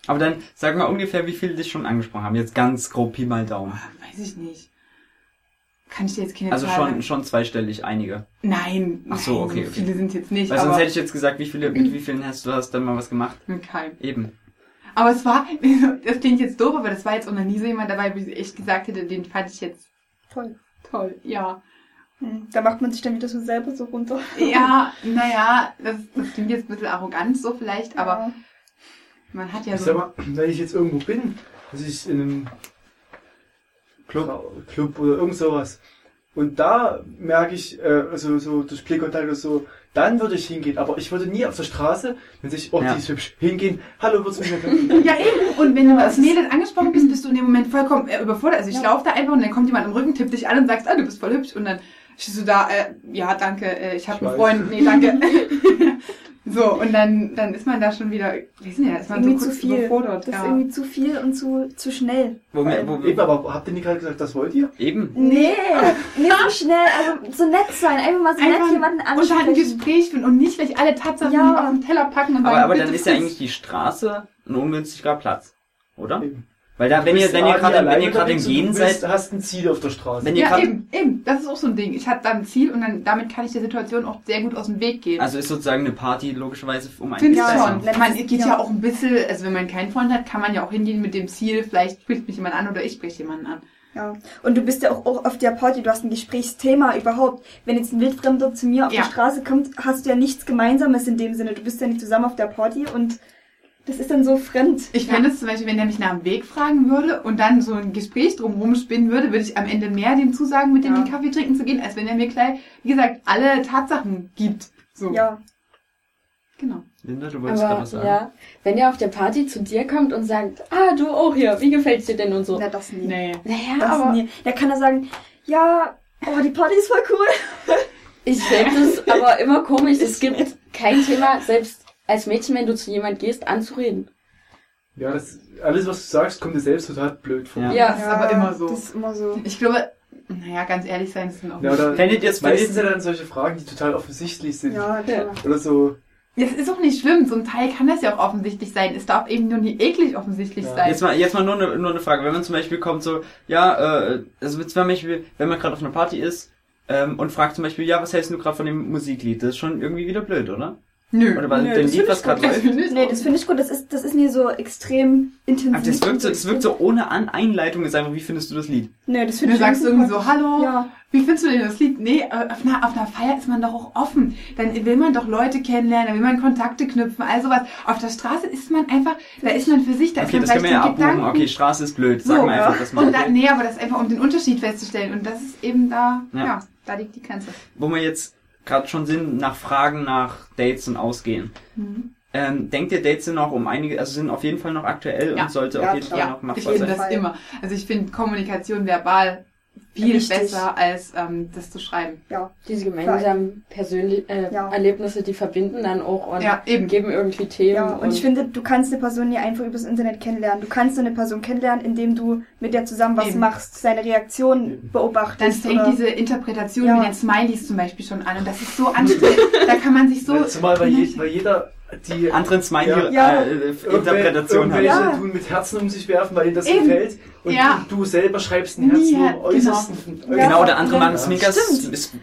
Aber dann sag mal ungefähr, wie viele dich schon angesprochen haben. Jetzt ganz grob Pi mal Daumen. weiß ich nicht. Kann ich dir jetzt keine Also Zahl schon, sagen? schon zweistellig, einige. Nein, Ach so, nein, okay, so okay. viele sind jetzt nicht. Weil sonst hätte ich jetzt gesagt, wie viele, mit wie vielen hast du hast dann mal was gemacht? mit keinem. Eben. Aber es war, <laughs> das klingt jetzt doof, aber das war jetzt auch noch nie so jemand dabei, wo ich echt gesagt hätte, den fand ich jetzt Toll. toll. Ja. Hm, Da macht man sich dann wieder so selber so runter. Ja, <laughs> naja, das, das klingt jetzt ein bisschen arrogant so vielleicht, aber Ja. Man hat ja Ich sag so. mal, wenn ich jetzt irgendwo bin, dass ich in einem Club, Club oder irgend sowas, und da merke ich, äh, also so durch Blickkontakt oder so, dann würde ich hingehen. Aber ich würde nie auf der Straße, wenn sich, oh, Ja. die ist hübsch, hingehen, hallo, würdest du mich? <laughs> Ja, eben. Und wenn du als Mädel angesprochen bist, bist du in dem Moment vollkommen äh, überfordert. Also ich Ja. laufe da einfach und dann kommt jemand am Rücken, tippt dich an und sagst, ah, du bist voll hübsch. Und dann stehst du da, äh, ja, danke, äh, ich habe einen weiß. Freund. Nee, danke. <laughs> <laughs> so, und dann, dann ist man da schon wieder, weiß nicht, ist man so Irgendwie kurz zu viel. überfordert. Das ist Ja. irgendwie zu viel und zu, zu schnell. Wo, Weil- wo, Eben, aber habt ihr nicht gerade gesagt, das wollt ihr? eben. Nee, nicht so schnell, also so nett sein, einfach mal so Einfach nett jemanden und dann ein ansprechen. Gespräch finden und nicht gleich alle Tatsachen Ja. auf den Teller packen und Aber, sagen, aber bitte dann ist ja eigentlich die Straße ein ungünstiger Platz. Oder? Eben. Weil da, wenn Du ihr, wenn ihr gerade, wenn ihr gerade im du Gehen seid, hast ein Ziel auf der Straße. Wenn ihr Ja, grad- eben, eben. Das ist auch so ein Ding. Ich habe da ein Ziel und dann damit kann ich der Situation auch sehr gut aus dem Weg gehen. also ist sozusagen eine Party logischerweise um einen Finde ich Ja, schon. Man geht ja. Jahr. auch ein bisschen, also wenn man keinen Freund hat, kann man ja auch hingehen mit dem Ziel, vielleicht spricht mich jemand an oder ich spreche jemanden an. Ja. Und du bist ja auch, auch auf der Party, du hast ein Gesprächsthema überhaupt. Wenn jetzt ein Wildfremder zu mir auf Ja. die Straße kommt, hast du ja nichts Gemeinsames in dem Sinne. Du bist ja nicht zusammen auf der Party und das ist dann so fremd. Ich fände es zum Beispiel, wenn der mich nach dem Weg fragen würde und dann so ein Gespräch drumherum spinnen würde, würde ich am Ende mehr dem zusagen, mit dem Ja. den Kaffee trinken zu gehen, als wenn er mir gleich, wie gesagt, alle Tatsachen gibt. So, Ja. genau. Linda, du wolltest gerade was sagen. ja, wenn er auf der Party zu dir kommt und sagt, ah, du auch hier, wie gefällt's dir denn und so. Na, das nie. Nee. Naja, Das aber nie. Da kann er sagen, ja, oh, die Party ist voll cool. <laughs> ich finde es aber immer komisch. Es gibt kein Thema, selbst als Mädchen, wenn du zu jemand gehst, anzureden. Ja, das, alles, was du sagst, kommt dir selbst total blöd vor. Ja. Ja. Das ist aber immer so. Das ist immer so. Ich glaube, naja, ganz ehrlich sein, das sind auch Ja, nicht. Fändet ihr es, meistens sind dann solche Fragen, die total offensichtlich sind. Ja, klar. Oder so, Es ist auch nicht schlimm, zum Teil kann das ja auch offensichtlich sein. Es darf eben nur nie eklig offensichtlich Ja. sein. Jetzt mal, jetzt mal nur eine, nur eine Frage. Wenn man zum Beispiel kommt so, ja, äh, also zum Beispiel, wenn man gerade auf einer Party ist ähm, und fragt zum Beispiel, ja, was hältst du gerade von dem Musiklied? Das ist schon irgendwie wieder blöd, oder? Nö. Oder bei Nö, dem das Lied, was ich gerade läuft? Nee, das finde ich gut. Das ist, das ist nie so extrem intensiv. Aber das wirkt so, das wirkt so ohne An Einleitung, ist einfach, wie findest du das Lied? Nee, das Du finde ich sagst irgendwie so, hallo, Ja. wie findest du denn das Lied? Nee, äh, auf einer, auf einer Feier ist man doch auch offen. Dann will man doch Leute kennenlernen, dann will man Kontakte knüpfen, all sowas. Auf der Straße ist man einfach, da ist man für sich, da Okay, ist das man können wir ja abbuchen. Gedanken. Okay, Straße ist blöd. Sag So, mal ja. einfach, was man Und da, nee, aber das ist einfach, um den Unterschied festzustellen. Und das ist eben da, Ja. ja, da liegt die Grenze. Wo wir jetzt gerade schon sind, nach Fragen nach Dates und Ausgehen. Ähm, denkt ihr, Dates sind noch um einige, also sind auf jeden Fall noch aktuell Ja. und sollte Ja, auf jeden Fall klar. noch Ich machbar finde sein? das immer. Also ich finde Kommunikation verbal viel Richtig. besser als ähm, das zu schreiben. Ja. Diese gemeinsamen persönlichen äh, Ja. Erlebnisse, die verbinden dann auch und Ja, eben. geben irgendwie Themen. Ja, und ich finde, du kannst eine Person nie einfach übers Internet kennenlernen. Du kannst eine Person kennenlernen, indem du mit der zusammen was Eben. machst, seine Reaktion beobachtest. Dann fängt oder- diese Interpretation Ja. mit den Smileys zum Beispiel schon an und das ist so anstrengend. <laughs> da kann man sich so... Zumal weil, je, weil jeder die <laughs> Anderen Smiley Ja. äh, äh, Interpretation hat. Ja. tun mit Herzen um sich werfen, weil ihnen das Eben. gefällt. Und Ja. du, du selber schreibst ein Herz Ja, nur im äußersten. Ja. Genau, der andere Ja. macht Zwinkers,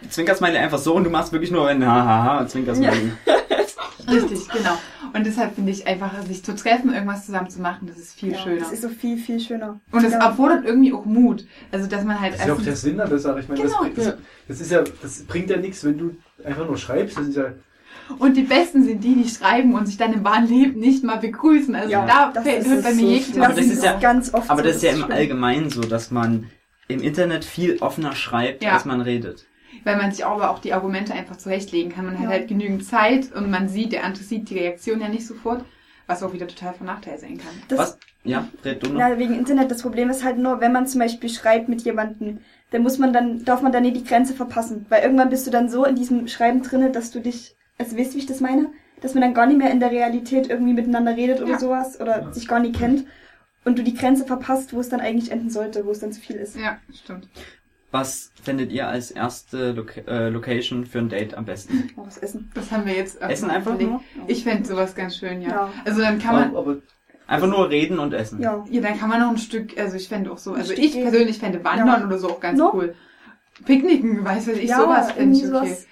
Zwinkersmiley einfach so und du machst wirklich nur ein Hahaha, Zwinkersmiley. <laughs> Richtig, genau. Und deshalb finde ich einfach, sich zu treffen, irgendwas zusammen zu machen, das ist viel Ja, schöner. Das ist so viel, viel schöner. Und es Ja. erfordert irgendwie auch Mut. Also, dass man halt Das ist ja auch der Sinn an der Sache. Ich meine, Genau. das, bringt- das, das ist ja, das bringt ja nichts, wenn du einfach nur schreibst. Das ist ja, Und die Besten sind die, die schreiben und sich dann im wahren Leben nicht mal begrüßen. Also Ja, da das fällt, ist hört bei mir so. Mal Aber das ist ja- ganz oft Aber so, das ist ja im. Allgemeinen so, dass man im Internet viel offener schreibt, Ja. als man redet. weil man sich aber auch die Argumente einfach zurechtlegen kann. Man hat Ja. halt genügend Zeit und man sieht, der andere sieht die Reaktion ja nicht sofort, was auch wieder total von Nachteil sein kann. Das, Was? Ja, red du noch. Na, wegen Internet, das Problem ist halt nur, wenn man zum Beispiel schreibt mit jemandem, dann muss man dann, darf man dann nie die Grenze verpassen. Weil irgendwann bist du dann so in diesem Schreiben drinne, dass du dich, also weißt du, wie ich das meine? Dass man dann gar nicht mehr in der Realität irgendwie miteinander redet oder Ja. sowas oder sich gar nicht kennt und du die Grenze verpasst, wo es dann eigentlich enden sollte, wo es dann zu viel ist. Ja, stimmt. Was findet ihr als erste Loca äh, Location für ein Date am besten? Oh, was essen. Das haben wir jetzt Essen einfach nur? Ich fände sowas ganz schön, ja. Ja. Also dann kann man, aber, aber Einfach nur reden und essen. Ja. ja, dann kann man noch ein Stück, also ich fände auch so, also ich persönlich fände Wandern Ja. oder so auch ganz No. cool. Picknicken, weiß was ich, ja, sowas fände ich okay. sowas,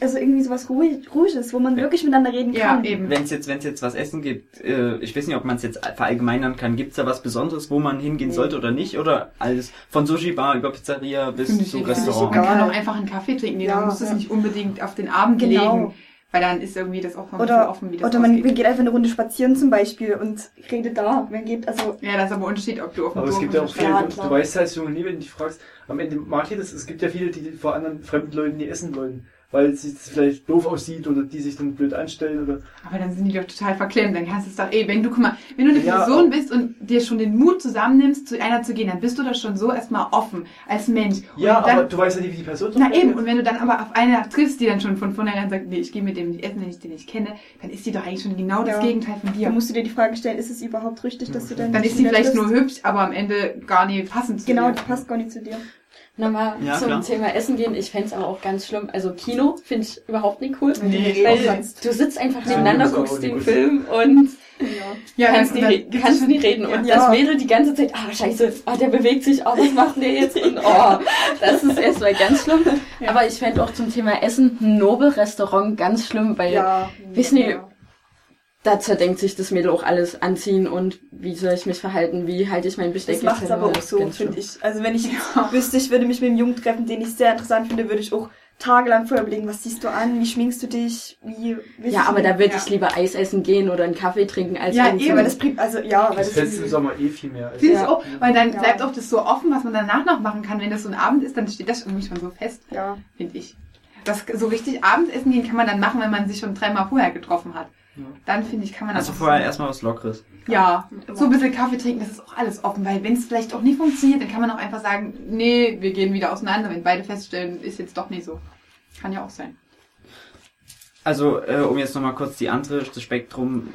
also irgendwie sowas ruhig, ruhiges, wo man Ja. wirklich miteinander reden Ja, kann. eben. Wenn es jetzt, wenn's jetzt was essen gibt, äh, ich weiß nicht, ob man es jetzt verallgemeinern kann, gibt's da was Besonderes, wo man hingehen Nee. sollte oder nicht? Oder alles von Sushi-Bar über Pizzeria bis Finde ich zu egal. Restaurant? Man kann auch einfach einen Kaffee trinken, nee, Ja, dann muss es ja. nicht unbedingt auf den Abend Genau. legen, weil dann ist irgendwie das auch noch ein bisschen Oder, offen, wie das oder man ausgeht. geht einfach eine Runde spazieren zum Beispiel und redet da. Man geht, also, Ja, das ist aber Unterschied, ob du auf dem Aber es Dorf gibt ja auch viele, Ja, du, du weißt als junge nie, wenn du dich fragst, am Ende mag ich das, es gibt ja viele, die vor anderen fremden Leuten nie essen wollen, weil es sich das vielleicht doof aussieht oder die sich dann blöd anstellen oder Aber dann sind die doch total verklemmt. Dann kannst du es doch, ey, wenn du, guck mal, wenn du eine Ja, Person aber- bist und dir schon den Mut zusammennimmst, zu einer zu gehen, dann bist du doch schon so erstmal offen als Mensch. Ja, und dann, aber du weißt ja nicht, wie die Person Na eben, reagiert. und wenn du dann aber auf eine triffst, die dann schon von vornherein sagt, nee, ich gehe mit dem nicht essen, wenn ich den nicht kenne, dann ist die doch eigentlich schon genau das Ja. Gegenteil von dir. dann musst du dir die Frage stellen, ist es überhaupt richtig, dass du dann... Dann nicht ist sie vielleicht triffst? nur hübsch, aber am Ende gar nicht passend zu Genau, dir. die passt gar nicht zu dir. Nochmal Ja, zum klar. Thema Essen gehen. Ich fänd's aber auch ganz schlimm. Also Kino finde ich überhaupt nicht cool. Nee, Weil du sitzt einfach Ja, nebeneinander, guckst den. Film und Ja. Ja, kannst, dann- nie, kannst schon- nie reden. Und Ja. das Mädel die ganze Zeit, ah scheiße, ah der bewegt sich, oh was macht der jetzt? Und oh, das ist erstmal ganz schlimm. Ja. Aber ich fände auch zum Thema Essen ein Nobel-Restaurant ganz schlimm, weil Ja. Wissen die- Ja. Da zerdenkt sich das Mädel auch alles anziehen und wie soll ich mich verhalten, wie halte ich mein Besteck Das macht es aber auch so, finde ich. Also wenn ich wüsste, ich würde mich mit einem Jungen treffen, den ich sehr interessant finde, würde ich auch tagelang vorher überlegen, was siehst du an, wie schminkst du dich, wie... willst Ja, aber da würde Ja. ich lieber Eis essen gehen oder einen Kaffee trinken, als Ja. Aber ein- das bringt, also ja, weil Das du im Sommer eh viel mehr. Also, Finde ich Ja. auch, weil dann Ja. bleibt auch das so offen, was man danach noch machen kann. Wenn das so ein Abend ist, dann steht das irgendwie schon so fest, Ja. finde ich. Das so richtig Abendessen gehen kann man dann machen, wenn man sich schon dreimal vorher getroffen hat. Dann finde ich, kann man Also auch vorher erstmal was Lockeres. Ja, so ein bisschen Kaffee trinken, das ist auch alles offen, weil wenn es vielleicht auch nie funktioniert, dann kann man auch einfach sagen, nee, wir gehen wieder auseinander, wenn beide feststellen, ist jetzt doch nicht so. Kann ja auch sein. Also, äh, um jetzt nochmal kurz die andere, das Spektrum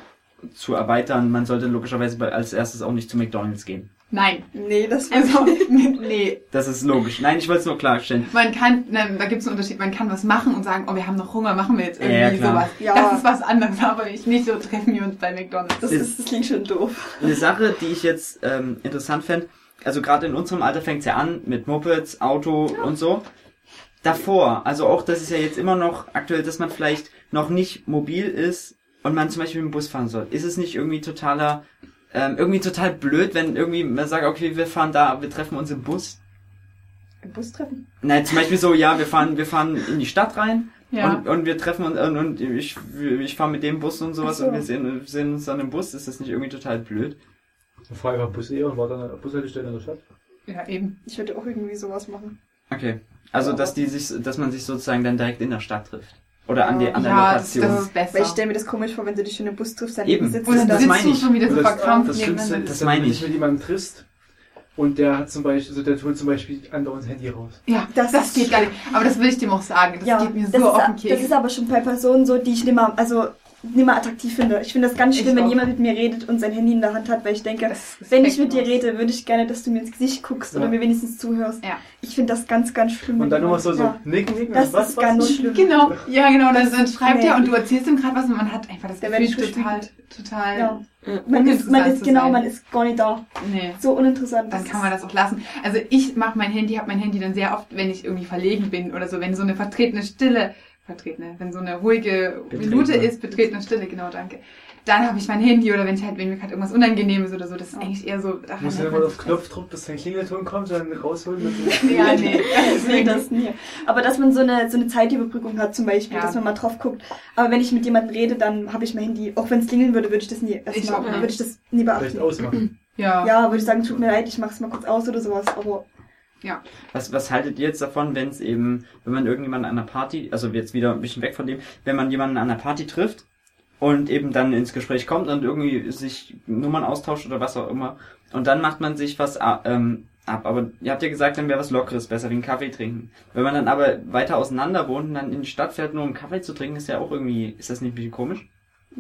zu erweitern, man sollte logischerweise als erstes auch nicht zu McDonalds gehen. Nein. Nee, das Also, <laughs> nee. Das ist logisch. Nein, ich wollte es nur klarstellen. Man kann, nein, da gibt es einen Unterschied. Man kann was machen und sagen, oh, wir haben noch Hunger, machen wir jetzt Ja, irgendwie klar. sowas. Ja. Das ist was anderes, aber ich nicht so treffen wir uns bei McDonalds. Das, ist, das klingt schon doof. Eine Sache, die ich jetzt ähm, interessant fände, also gerade in unserem Alter fängt's ja an mit Mopeds, Auto und so. Davor, also auch das ist ja jetzt immer noch aktuell, dass man vielleicht noch nicht mobil ist und man zum Beispiel mit dem Bus fahren soll. Ist es nicht irgendwie totaler, ähm, irgendwie total blöd, wenn irgendwie man sagt, okay, wir fahren da, wir treffen uns im Bus? Im Bus treffen? Nein, zum Beispiel so, ja, wir fahren, wir fahren in die Stadt rein Ja. und, und wir treffen uns und, und ich, ich fahre mit dem Bus und sowas so. und wir sehen, sehen uns dann im Bus. Ist das nicht irgendwie total blöd? Dann fahr einfach Bus eher und war dann an der Bushaltestelle in der Stadt. ja, eben. Ich würde auch irgendwie sowas machen. Okay. Also, Ja. dass die sich, dass man sich sozusagen dann direkt in der Stadt trifft. Oder an, die, an der Ja, das, Lokation. das ist besser. Weil ich stelle mir das komisch vor, wenn du dich schon im Bus triffst, dann Eben. sitzt das sitzt meine du ich. schon wieder so das, verkrampft das nebeneinander. ist, Das meine wenn du ich. dich mit jemandem triffst und der hat zum Beispiel, also der holt zum Beispiel andauernd das Handy raus. Ja, das, Das geht gar nicht. Aber das will ich dem auch sagen. Das ja, geht mir das, so ist, auf den das Keks. ist aber schon bei Personen so, die ich nimmer, also nimmer attraktiv finde. Ich finde das ganz Ich schlimm, wenn auch. jemand mit mir redet und sein Handy in der Hand hat, weil ich denke, wenn ich mit dir rede, würde ich gerne, dass du mir ins Gesicht guckst Ja. oder mir wenigstens zuhörst. Ja. Ich finde das ganz, ganz schlimm. Und dann jemand- so, so ja. nicken, nicken. Das was, ist was, ganz was? schlimm. Genau, ja genau, dann, Das dann schreibt nee. er und du erzählst ihm gerade was und man hat einfach das Der Gefühl, total, total, Ja. Man ist, man ist, genau, sein. man ist gar nicht da. Nee. So uninteressant. Dann Das kann man das auch lassen. Also ich mache mein Handy, habe mein Handy dann sehr oft, wenn ich irgendwie verlegen bin oder so, wenn so eine vertretene Stille vertretene, wenn so eine ruhige Betretene. Minute ist, betretene Stille, genau, danke. Dann habe ich mein Handy oder wenn ich halt, wenn mir gerade irgendwas Unangenehmes oder so, das ist eigentlich eher so. daran Muss ja mal auf sich- Knopfdruck, bis dein Klingelton kommt, dann rausholen. Und <laughs> Ja, nee. <laughs> Nee, das nie. Aber dass man so eine, so eine Zeitüberbrückung hat zum Beispiel, Ja. dass man mal drauf guckt. Aber wenn ich mit jemandem rede, dann habe ich mein Handy, auch wenn es klingeln würde, würde ich das nie Ich erstmal, würde ich das nie vielleicht beachten. ausmachen. Ja. Ja, würde ich sagen, tut mir leid, ich mach's mal kurz aus oder sowas, aber Was, was haltet ihr jetzt davon, wenn es eben, wenn man irgendjemanden an einer Party, also jetzt wieder ein bisschen weg von dem, wenn man jemanden an einer Party trifft und eben dann ins Gespräch kommt und irgendwie sich Nummern austauscht oder was auch immer und dann macht man sich was ähm, ab. Aber ihr habt ja gesagt, dann wäre was Lockeres besser, wie einen Kaffee trinken. Wenn man dann aber weiter auseinander wohnt und dann in die Stadt fährt, nur um Kaffee zu trinken, ist ja auch irgendwie, ist das nicht ein bisschen komisch?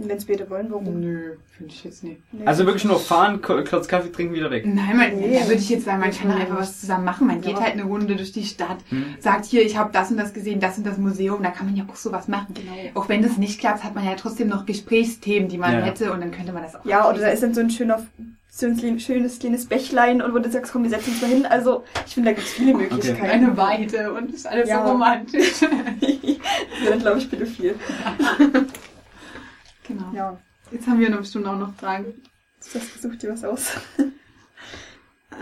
Wenn es beide wollen, warum? Nö, finde ich jetzt nicht. Nee. Also wirklich nur fahren, kurz Kaffee trinken, wieder weg. Nein, man, Nee. da würde ich jetzt sagen, man kann einfach was zusammen machen. Man geht Ja. halt eine Runde durch die Stadt, Hm. sagt hier, ich habe das und das gesehen, das und das Museum, da kann man ja auch sowas machen. Genau. Auch wenn das nicht klappt, hat man ja trotzdem noch Gesprächsthemen, die man Ja. hätte und dann könnte man das auch Ja, oder da ist dann so ein schöner, so ein schönes kleines Bächlein und wo du sagst, komm, wir setzen uns mal hin. Also, ich finde, da gibt's viele Möglichkeiten. eine Weide und ist alles Ja. so romantisch. <laughs> Das wäre dann, glaube ich, pädophil. <laughs> genau. Ja, Jetzt haben wir noch bestimmt auch noch Fragen. das sucht dir was aus. <laughs>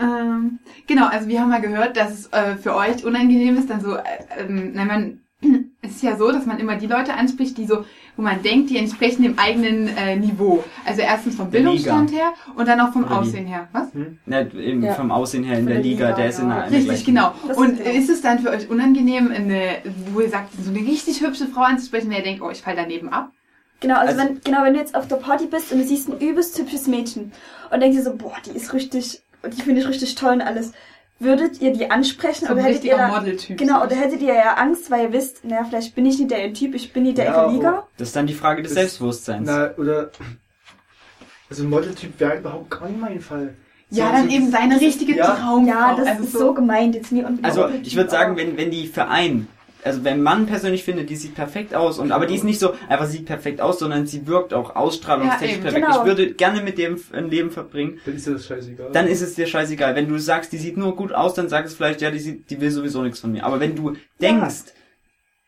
Ähm, genau, also wir haben mal gehört, dass es äh, für euch unangenehm ist, dann so, äh, ähm, nein, man, <clears throat> es ist ja so, dass man immer die Leute anspricht, die so, wo man denkt, die entsprechen dem eigenen äh, Niveau. Also erstens vom Der Bildungsstand her und dann auch vom Oder? Aussehen her. Was? Ja, eben Ja. vom Aussehen her in der der Liga, Liga, der ist in ja. einer Richtig, gleichen- genau. Das Und ist genau. ist es dann für euch unangenehm, eine, wo ihr sagt, so eine richtig hübsche Frau anzusprechen, wer denkt, oh, ich fall daneben ab? Genau, also, Also- wenn, genau, wenn du jetzt auf der Party bist und du siehst ein übelst hübsches Mädchen und denkst dir so, boah, die ist richtig, die finde ich richtig toll und alles. Würdet ihr die ansprechen So ein oder hättet ihr da, Modeltyp. genau, oder hättet ihr ja Angst, weil ihr wisst, naja, vielleicht bin ich nicht der Typ, ich bin nicht der Ja, Liga. Das ist dann die Frage des Das- Selbstbewusstseins. Na, oder. Also Modeltyp wäre überhaupt gar nicht mein Fall. Ja, So- dann so- eben seine richtige Ja. Traumfrau. Ja, das also ist so gemeint, jetzt nie und Also ich würde sagen, wenn, wenn die Verein, also wenn man persönlich findet, die sieht perfekt aus und aber die ist nicht so einfach sieht perfekt aus, sondern sie wirkt auch ausstrahlungstechnisch Ja, perfekt. Genau. Ich würde gerne mit dem ein Leben verbringen. Dann ist dir das scheißegal. Dann ist es dir scheißegal. Wenn du sagst, die sieht nur gut aus, dann sag es vielleicht, ja, die sieht, die will sowieso nichts von mir. Aber wenn du denkst,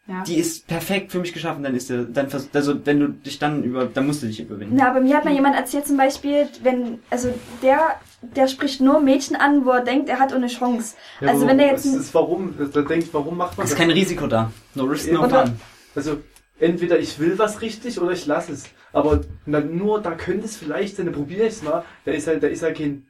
ja. die ist perfekt für mich geschaffen, dann ist der, dann also wenn du dich dann über, dann musst du dich überwinden. Na, aber mir hat mal jemand erzählt zum Beispiel, wenn, also der, der spricht nur Mädchen an, wo er denkt, er hat eine Chance. Ja, also wenn der jetzt das ist warum, da denkt, warum macht man Es ist das? kein Risiko da. No risk, no fun. Also entweder ich will was richtig oder ich lasse es. Aber na, nur da könnte es vielleicht sein, dann probiere ich es mal. Da ist halt, da ist halt kein,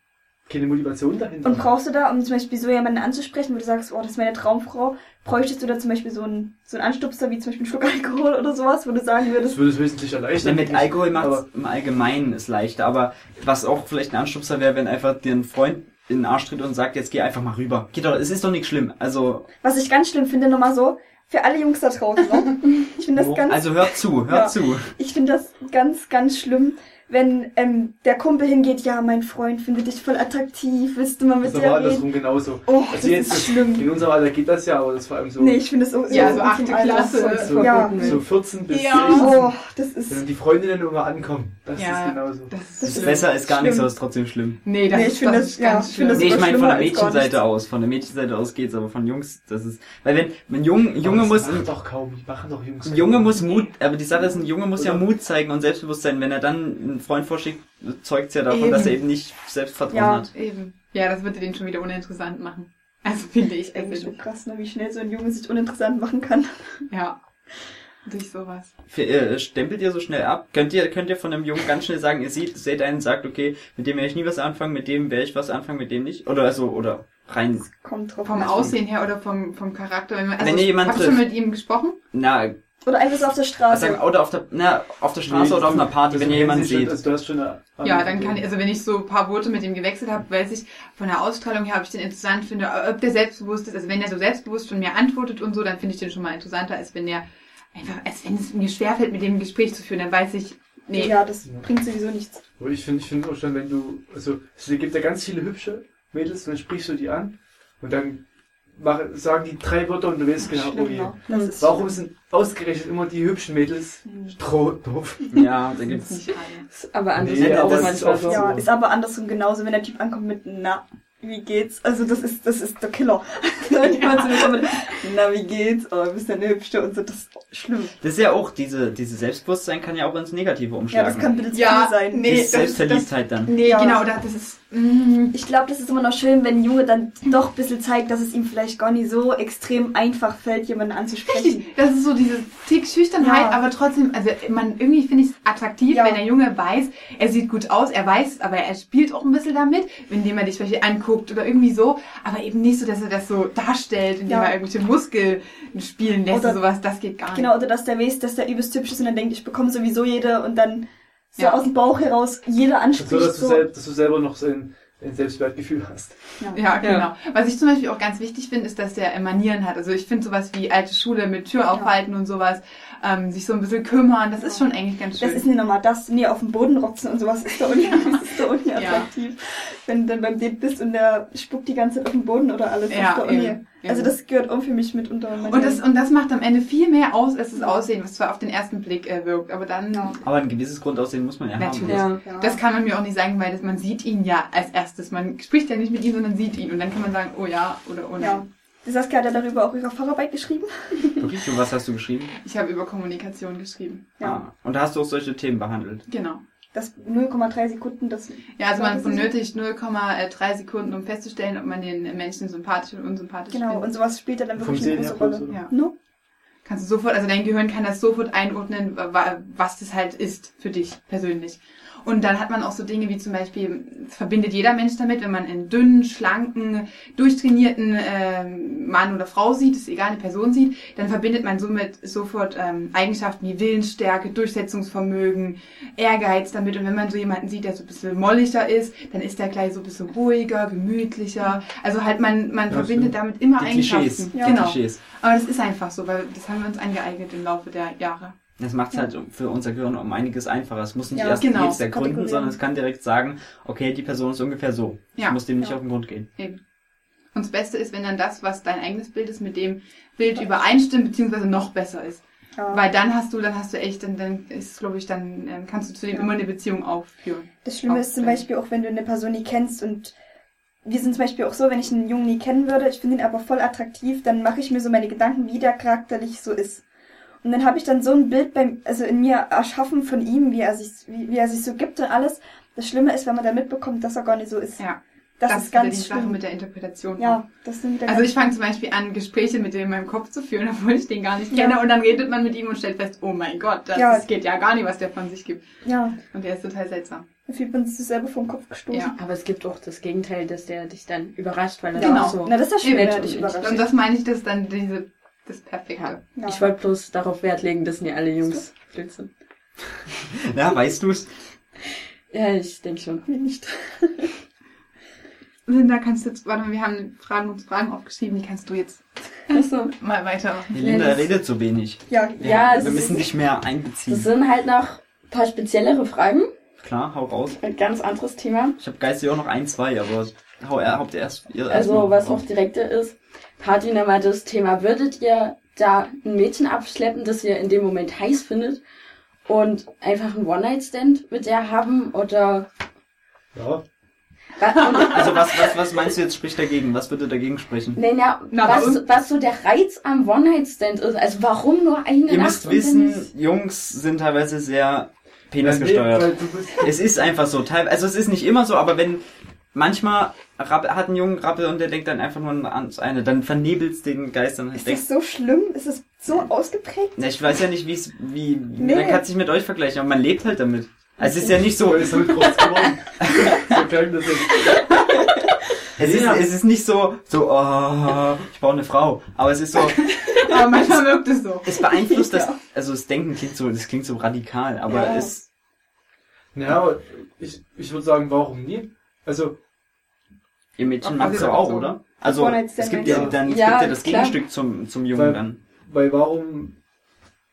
keine Motivation dahinter. Und brauchst du da, um zum Beispiel so jemanden anzusprechen, wo du sagst, oh, das ist meine Traumfrau, bräuchtest du da zum Beispiel so einen, so einen Anstupser, wie zum Beispiel einen Schluck <laughs> Alkohol oder sowas, wo du sagen das würdest, würde es wesentlich erleichtern. Ja, mit Alkohol macht es im Allgemeinen es leichter, aber was auch vielleicht ein Anstupser wäre, wenn einfach dir ein Freund in den Arsch tritt und sagt, jetzt geh einfach mal rüber. Geht doch, es ist doch nicht schlimm. Also, was ich ganz schlimm finde, nochmal so, für alle Jungs da draußen, ne? <laughs> Ich finde das Wo? ganz, also hört zu, hört Ja. zu. ich finde das ganz, ganz schlimm, wenn ähm, der Kumpel hingeht, ja, mein Freund findet dich voll attraktiv, willst du mal das mit ist dir reden? genauso. Oh, Also das jetzt ist schlimm. In unserem Alter geht das ja, aber das vor allem so, Nee, ich finde das so, Ja, so unserem Alter Klasse. voll so, Ja. so 14 bis Ja. 16. Oh, das Wenn ist, dann die Freundinnen immer ankommen. Das Ja, ist genauso. Das Das Das ist ist besser ist gar nichts, schlimm. aber ist trotzdem schlimm. Nee, das Nee, ich ist, finde das das- ist ja, ganz ich schlimm. das Nee, ich meine von der als Mädchenseite aus. Von der Mädchenseite aus geht's, aber von Jungs, das ist, weil wenn, ein Jung, Junge muss, das macht doch kaum, machen doch Jungs. ein Junge muss Mut, aber die Sache ist, ein Junge muss ja? Mut zeigen und Selbstbewusstsein. Wenn er dann einen Freund vorschickt, zeugt's ja davon, Eben. dass er eben nicht Selbstvertrauen Ja. hat. Eben. Ja, das würde den schon wieder uninteressant machen. Also finde ich. eigentlich Also, so krass, ne, wie schnell so ein Junge sich uninteressant machen kann. <laughs> ja. Durch sowas. Für, äh, stempelt ihr so schnell ab? Könnt ihr, könnt ihr von einem Jungen ganz schnell sagen, ihr seht, seht einen und sagt, okay, mit dem werde ich nie was anfangen, mit dem werde ich was anfangen, mit dem nicht? Oder also, oder rein, Kommt drauf Vom. Aussehen her oder vom, vom Charakter. Wenn, man, also, Wenn ihr jemanden Habt ihr schon trifft. mit ihm gesprochen? na, Oder einfach so auf der Straße. sagen, oder auf der, na, auf der Straße oder auf einer Party, Also wenn ihr jemanden schon, seht. Also du hast schon eine Ja, dann kann ich, also wenn ich so ein paar Worte mit ihm gewechselt habe, weiß ich von der Ausstrahlung her, ob ich den interessant finde, ob der selbstbewusst ist. Also wenn er so selbstbewusst von mir antwortet und so, dann finde ich den schon mal interessanter, als wenn er einfach, als wenn es mir schwerfällt, mit dem ein Gespräch zu führen, dann weiß ich, nee. Ja, das Ja. bringt sowieso nichts. Aber ich finde ich finde auch schon, wenn du, also es gibt ja ganz viele hübsche Mädels, dann sprichst du die an und dann mach, sagen die drei Wörter und du weißt genau, oh Schlimm, je. Das Warum sind ausgerechnet immer die hübschen Mädels stroh doof? <laughs> Ja, da Das gibt's, ist nicht alle. Aber anders Nee, auch manchmal oft so. Ja, ist aber andersrum genauso, wenn der Typ ankommt mit na. wie geht's? Also das ist, das ist der Killer. <laughs> Kommt, na, wie geht's? Oh, du bist ja eine Hübsche und so, das ist schlimm. Das ist ja auch, diese, diese Selbstbewusstsein kann ja auch ins Negative Ja, umschlagen. das kann bitte Ja, sein. nee. das- Selbstverliebtheit dann. Nee, Ja. genau, das ist. Mm, Ich glaube, das ist immer noch schön, wenn ein Junge dann doch ein bisschen zeigt, dass es ihm vielleicht gar nicht so extrem einfach fällt, jemanden anzusprechen. Richtig, das ist so diese Tick Schüchternheit, Ja. aber trotzdem, also man irgendwie finde ich es attraktiv, Ja. wenn der Junge weiß, er sieht gut aus, er weiß, aber er spielt auch ein bisschen damit, indem er dich vielleicht anguckt oder irgendwie so, aber eben nicht so, dass er das so darstellt, indem Ja. er irgendwelche Muskeln spielen lässt Oder- oder sowas, das geht gar nicht. Genau, oder dass der weiß, dass der übelst hübsch ist und dann denkt, ich bekomme sowieso jede und dann so Ja. aus dem Bauch heraus jeder So, anspricht. dass du, So, sel dass du selber noch so ein, ein Selbstwertgefühl hast. Ja, genau. Was ich zum Beispiel auch ganz wichtig finde, ist, dass der Manieren hat. Also ich finde sowas wie alte Schule mit Tür aufhalten und sowas, ähm, sich so ein bisschen kümmern, das ist schon eigentlich ganz schön. Das ist nicht nochmal das, nie auf den Boden rotzen und sowas ist doch <laughs> uni, das ist uni Ja. attraktiv. Wenn du dann beim Date bist und der spuckt die ganze Zeit auf den Boden oder alles, das Ja, ist doch uni. eben, Also das gehört auch für mich mit unter meine- und das, und das macht am Ende viel mehr aus, als das Aussehen, was zwar auf den ersten Blick äh, wirkt, aber dann, Ja. Aber ein gewisses Grundaussehen muss man ja Natürlich. haben. Ja. ja. das kann man mir auch nicht sagen, weil das, man sieht ihn ja als erstes. Man spricht ja nicht mit ihm, sondern sieht ihn. Und dann kann man sagen, oh ja oder oh nein. ja. Die Saskia hat ja darüber auch ihre Facharbeit geschrieben. <laughs> Wirklich? Und was hast du geschrieben? Ich habe über Kommunikation geschrieben. Ja. Ah. Und da hast du auch solche Themen behandelt. Genau. Das 0,3 Sekunden, das Ja, also Ja, man benötigt 0,3 Sekunden, um festzustellen, ob man den Menschen sympathisch oder unsympathisch genau, findet. und sowas spielt ja dann wirklich eine große Rolle. Ja. No? Kannst du sofort, also dein Gehirn kann das sofort einordnen, wa- was das halt ist für dich persönlich. Und dann hat man auch so Dinge wie zum Beispiel, verbindet jeder Mensch damit, wenn man einen dünnen, schlanken, durchtrainierten ähm, Mann oder Frau sieht, ist egal, eine Person sieht, dann verbindet man somit sofort ähm, Eigenschaften wie Willensstärke, Durchsetzungsvermögen, Ehrgeiz damit. Und wenn man so jemanden sieht, der so ein bisschen molliger ist, dann ist der gleich so ein bisschen ruhiger, gemütlicher. Also halt man, man Ja, verbindet stimmt. damit immer Die Eigenschaften. Klischees. Ja. Genau. Klischees. Aber das ist einfach so, weil das haben wir uns angeeignet im Laufe der Jahre. Das macht es halt für unser Gehirn um einiges einfacher. Es muss nicht Ja, erst genau. jedes ergründen, sondern es kann direkt sagen, okay, die Person ist ungefähr so. Ich Ja. muss dem nicht Ja. auf den Grund gehen. Eben. Und das Beste ist, wenn dann das, was dein eigenes Bild ist, mit dem Bild übereinstimmt, beziehungsweise noch besser ist. Ja. Weil dann hast du, dann hast du echt, dann, dann ist, glaube ich, dann ähm, kannst du zu dem Ja. immer eine Beziehung aufführen. Das Schlimme ist zum. Beispiel auch, wenn du eine Person nie kennst und wir sind zum Beispiel auch so, wenn ich einen Jungen nie kennen würde, ich finde ihn aber voll attraktiv, dann mache ich mir so meine Gedanken, wie der charakterlich so ist. Und dann habe ich dann so ein Bild beim, also in mir erschaffen von ihm, wie er sich, wie, wie er sich so gibt und alles. Das Schlimme ist, wenn man dann mitbekommt, dass er gar nicht so ist. Ja. das, das ist ganz die Sache schlimm. mit der Interpretation. ja, das sind wieder Also ich fange zum Beispiel an, Gespräche mit dem in meinem Kopf zu führen, <laughs> obwohl ich den gar nicht kenne. Ja. Und dann redet man mit ihm und stellt fest, oh mein Gott, das, Ja. das geht ja gar nicht, was der von sich gibt. ja, Und der ist total seltsam. da fühlt man sich selber vom Kopf gestoßen. Ja. Aber es gibt auch das Gegenteil, dass der dich dann überrascht, weil er Genau. auch so. Na, das ist ja schön, wenn er dich überrascht. Und das meine ich, das ist dann diese, das Perfekte. Ja. Ja. Ich wollte bloß darauf Wert legen, dass nicht alle Jungs blöd sind. <laughs> Ja, weißt du's? Ja, ich denke schon. Mir nicht. <laughs> Linda, kannst du jetzt, warte mal, wir haben Fragen und Fragen aufgeschrieben, die kannst du jetzt Achso. <laughs> mal weitermachen. Die Linda das- redet so wenig. Ja, Ja, es wir müssen dich mehr Das einbeziehen. sind halt noch ein paar speziellere Fragen. Klar, hau raus. Ein ganz anderes Thema. Ich habe geistig auch noch ein, zwei, aber hau er, habt ihr erst. Ihr erst Also, mal was auch direkter ist. Party nochmal das Thema. Würdet ihr da ein Mädchen abschleppen, das ihr in dem Moment heiß findet und einfach einen One-Night-Stand mit der haben oder Ja. <laughs> Also was, was, was meinst du jetzt spricht dagegen? Was würde dagegen sprechen? Nee, na, Na, was, was so der Reiz am One-Night-Stand ist. Also warum nur eine Ihr Nacht müsst wissen, Jungs sind teilweise sehr penisgesteuert. Es ist einfach so. Teil, also es ist nicht immer so, aber wenn manchmal hat ein Jungen Rappe und der denkt dann einfach nur ans eine, dann vernebelt's den Geist dann Ist denkt, das so schlimm? Ist es so ausgeprägt? na, ich weiß ja nicht, wie's, wie, Nee. man kann sich mit euch vergleichen, aber man lebt halt damit. Also es ist ja nicht so, so ist damit groß geworden. <laughs> so klang das jetzt. es ist, es ist nicht so, so, oh, ich brauche eine Frau, aber es ist so, <laughs> Aber manchmal wirkt es so. es beeinflusst das, also das Denken klingt so, das klingt so radikal, aber Ja. es, Ja, aber ich, ich würde sagen, warum nie? Also, ihr Mädchen Ach, macht ist auch, so. oder? Also es gibt ja dann, es Ja, gibt ja das klar. Gegenstück zum, zum Jungen Weil- dann. weil warum,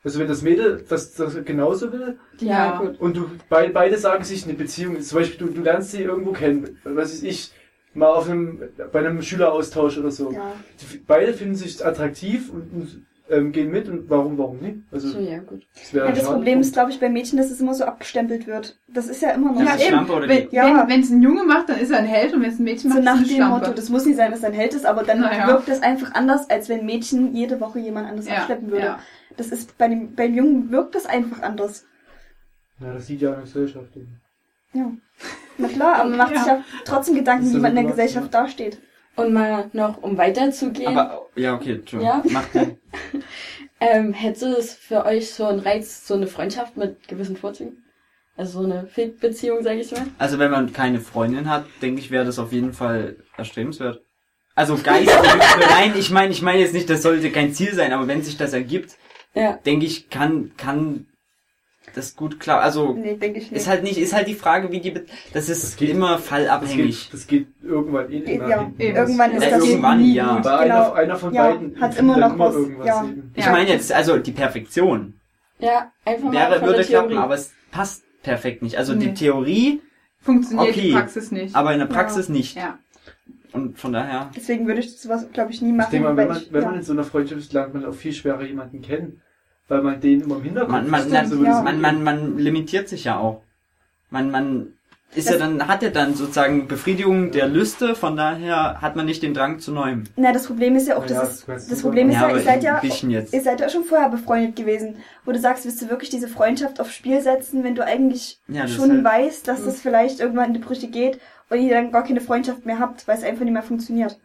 also wenn das Mädel das, das genauso will Ja, gut. und du, beide, beide sagen sich eine Beziehung, zum Beispiel du, du lernst sie irgendwo kennen, was weiß ich, mal auf einem, bei einem Schüleraustausch oder so. Ja. Die- Beide finden sich attraktiv und, und ähm, gehen mit und warum, warum nicht? Also, So, ja, gut. das Ja, das. Problem ist, glaube ich, bei Mädchen, dass es immer so abgestempelt wird. Das ist ja immer noch Ja, so. Schlampe oder wenn? Ja. wenn es ein Junge macht, dann ist er ein Held und wenn es ein Mädchen So macht, nach ist es dem Motto, das muss nicht sein, dass er ein Held ist, aber dann Naja. wirkt es einfach anders, als wenn Mädchen jede Woche jemand anderes Ja, abschleppen würde. ja. Das ist bei dem, beim Jungen wirkt das einfach anders. Ja, das sieht ja eine Gesellschaft. eben. Ja. Na klar, aber man macht Ja. sich ja trotzdem Gedanken, Das wie man in der so Gesellschaft dasteht. Und mal noch, um weiterzugehen, Aber, ja, okay, Entschuldigung. Ja. Macht <laughs> ähm, hätte es für euch so einen Reiz, so eine Freundschaft mit gewissen Vorzügen? Also so eine Fake-Beziehung, sage ich mal? Also wenn man keine Freundin hat, denke ich, wäre das auf jeden Fall erstrebenswert. Also Geist, <laughs> nein, ich meine, ich meine jetzt nicht, das sollte kein Ziel sein, aber wenn sich das ergibt, Ja. denke ich, kann, kann das gut klar. Also Nee, denke ich nicht. ist halt nicht, ist halt die Frage, wie die, das ist Das geht- immer Das fallabhängig. geht, das geht irgendwann eh immer ja, hinten. irgendwann ist Ja, das irgendwann, nie ja. gut. Bei Genau. einer, einer von Ja, beiden findet immer dann noch was. irgendwas Ja. eben. Ich Ja. meine jetzt, also die Perfektion Ja, einfach mal wäre, von würde der klappen, Theorie. aber es passt perfekt nicht. Also die Nee. Theorie, Funktioniert Okay. die Praxis nicht. aber in der Praxis nicht. ja. Und von daher, Deswegen würde ich sowas, glaube ich, nie Ich machen. denke mal, wenn man, ich- wenn ja. man in so einer Freundschaft ist, lernt man auch viel schwerer jemanden kennen. Weil man den immer im Hinterkopf man, man, hat, man, so ja. man, man, man limitiert sich ja auch. Man, man ist ja Das- dann, hat ja dann sozusagen Befriedigung der Lüste, von daher hat man nicht den Drang zu neuem. Na, das Problem ist ja auch, Ja, das, ist, das Problem ist Ja, ja, ihr seid ja, ihr seid ja schon vorher befreundet gewesen, wo du sagst, willst du wirklich diese Freundschaft aufs Spiel setzen, wenn du eigentlich Ja, schon halt- weißt, dass das vielleicht irgendwann in die Brüche geht und ihr dann gar keine Freundschaft mehr habt, weil es einfach nicht mehr funktioniert.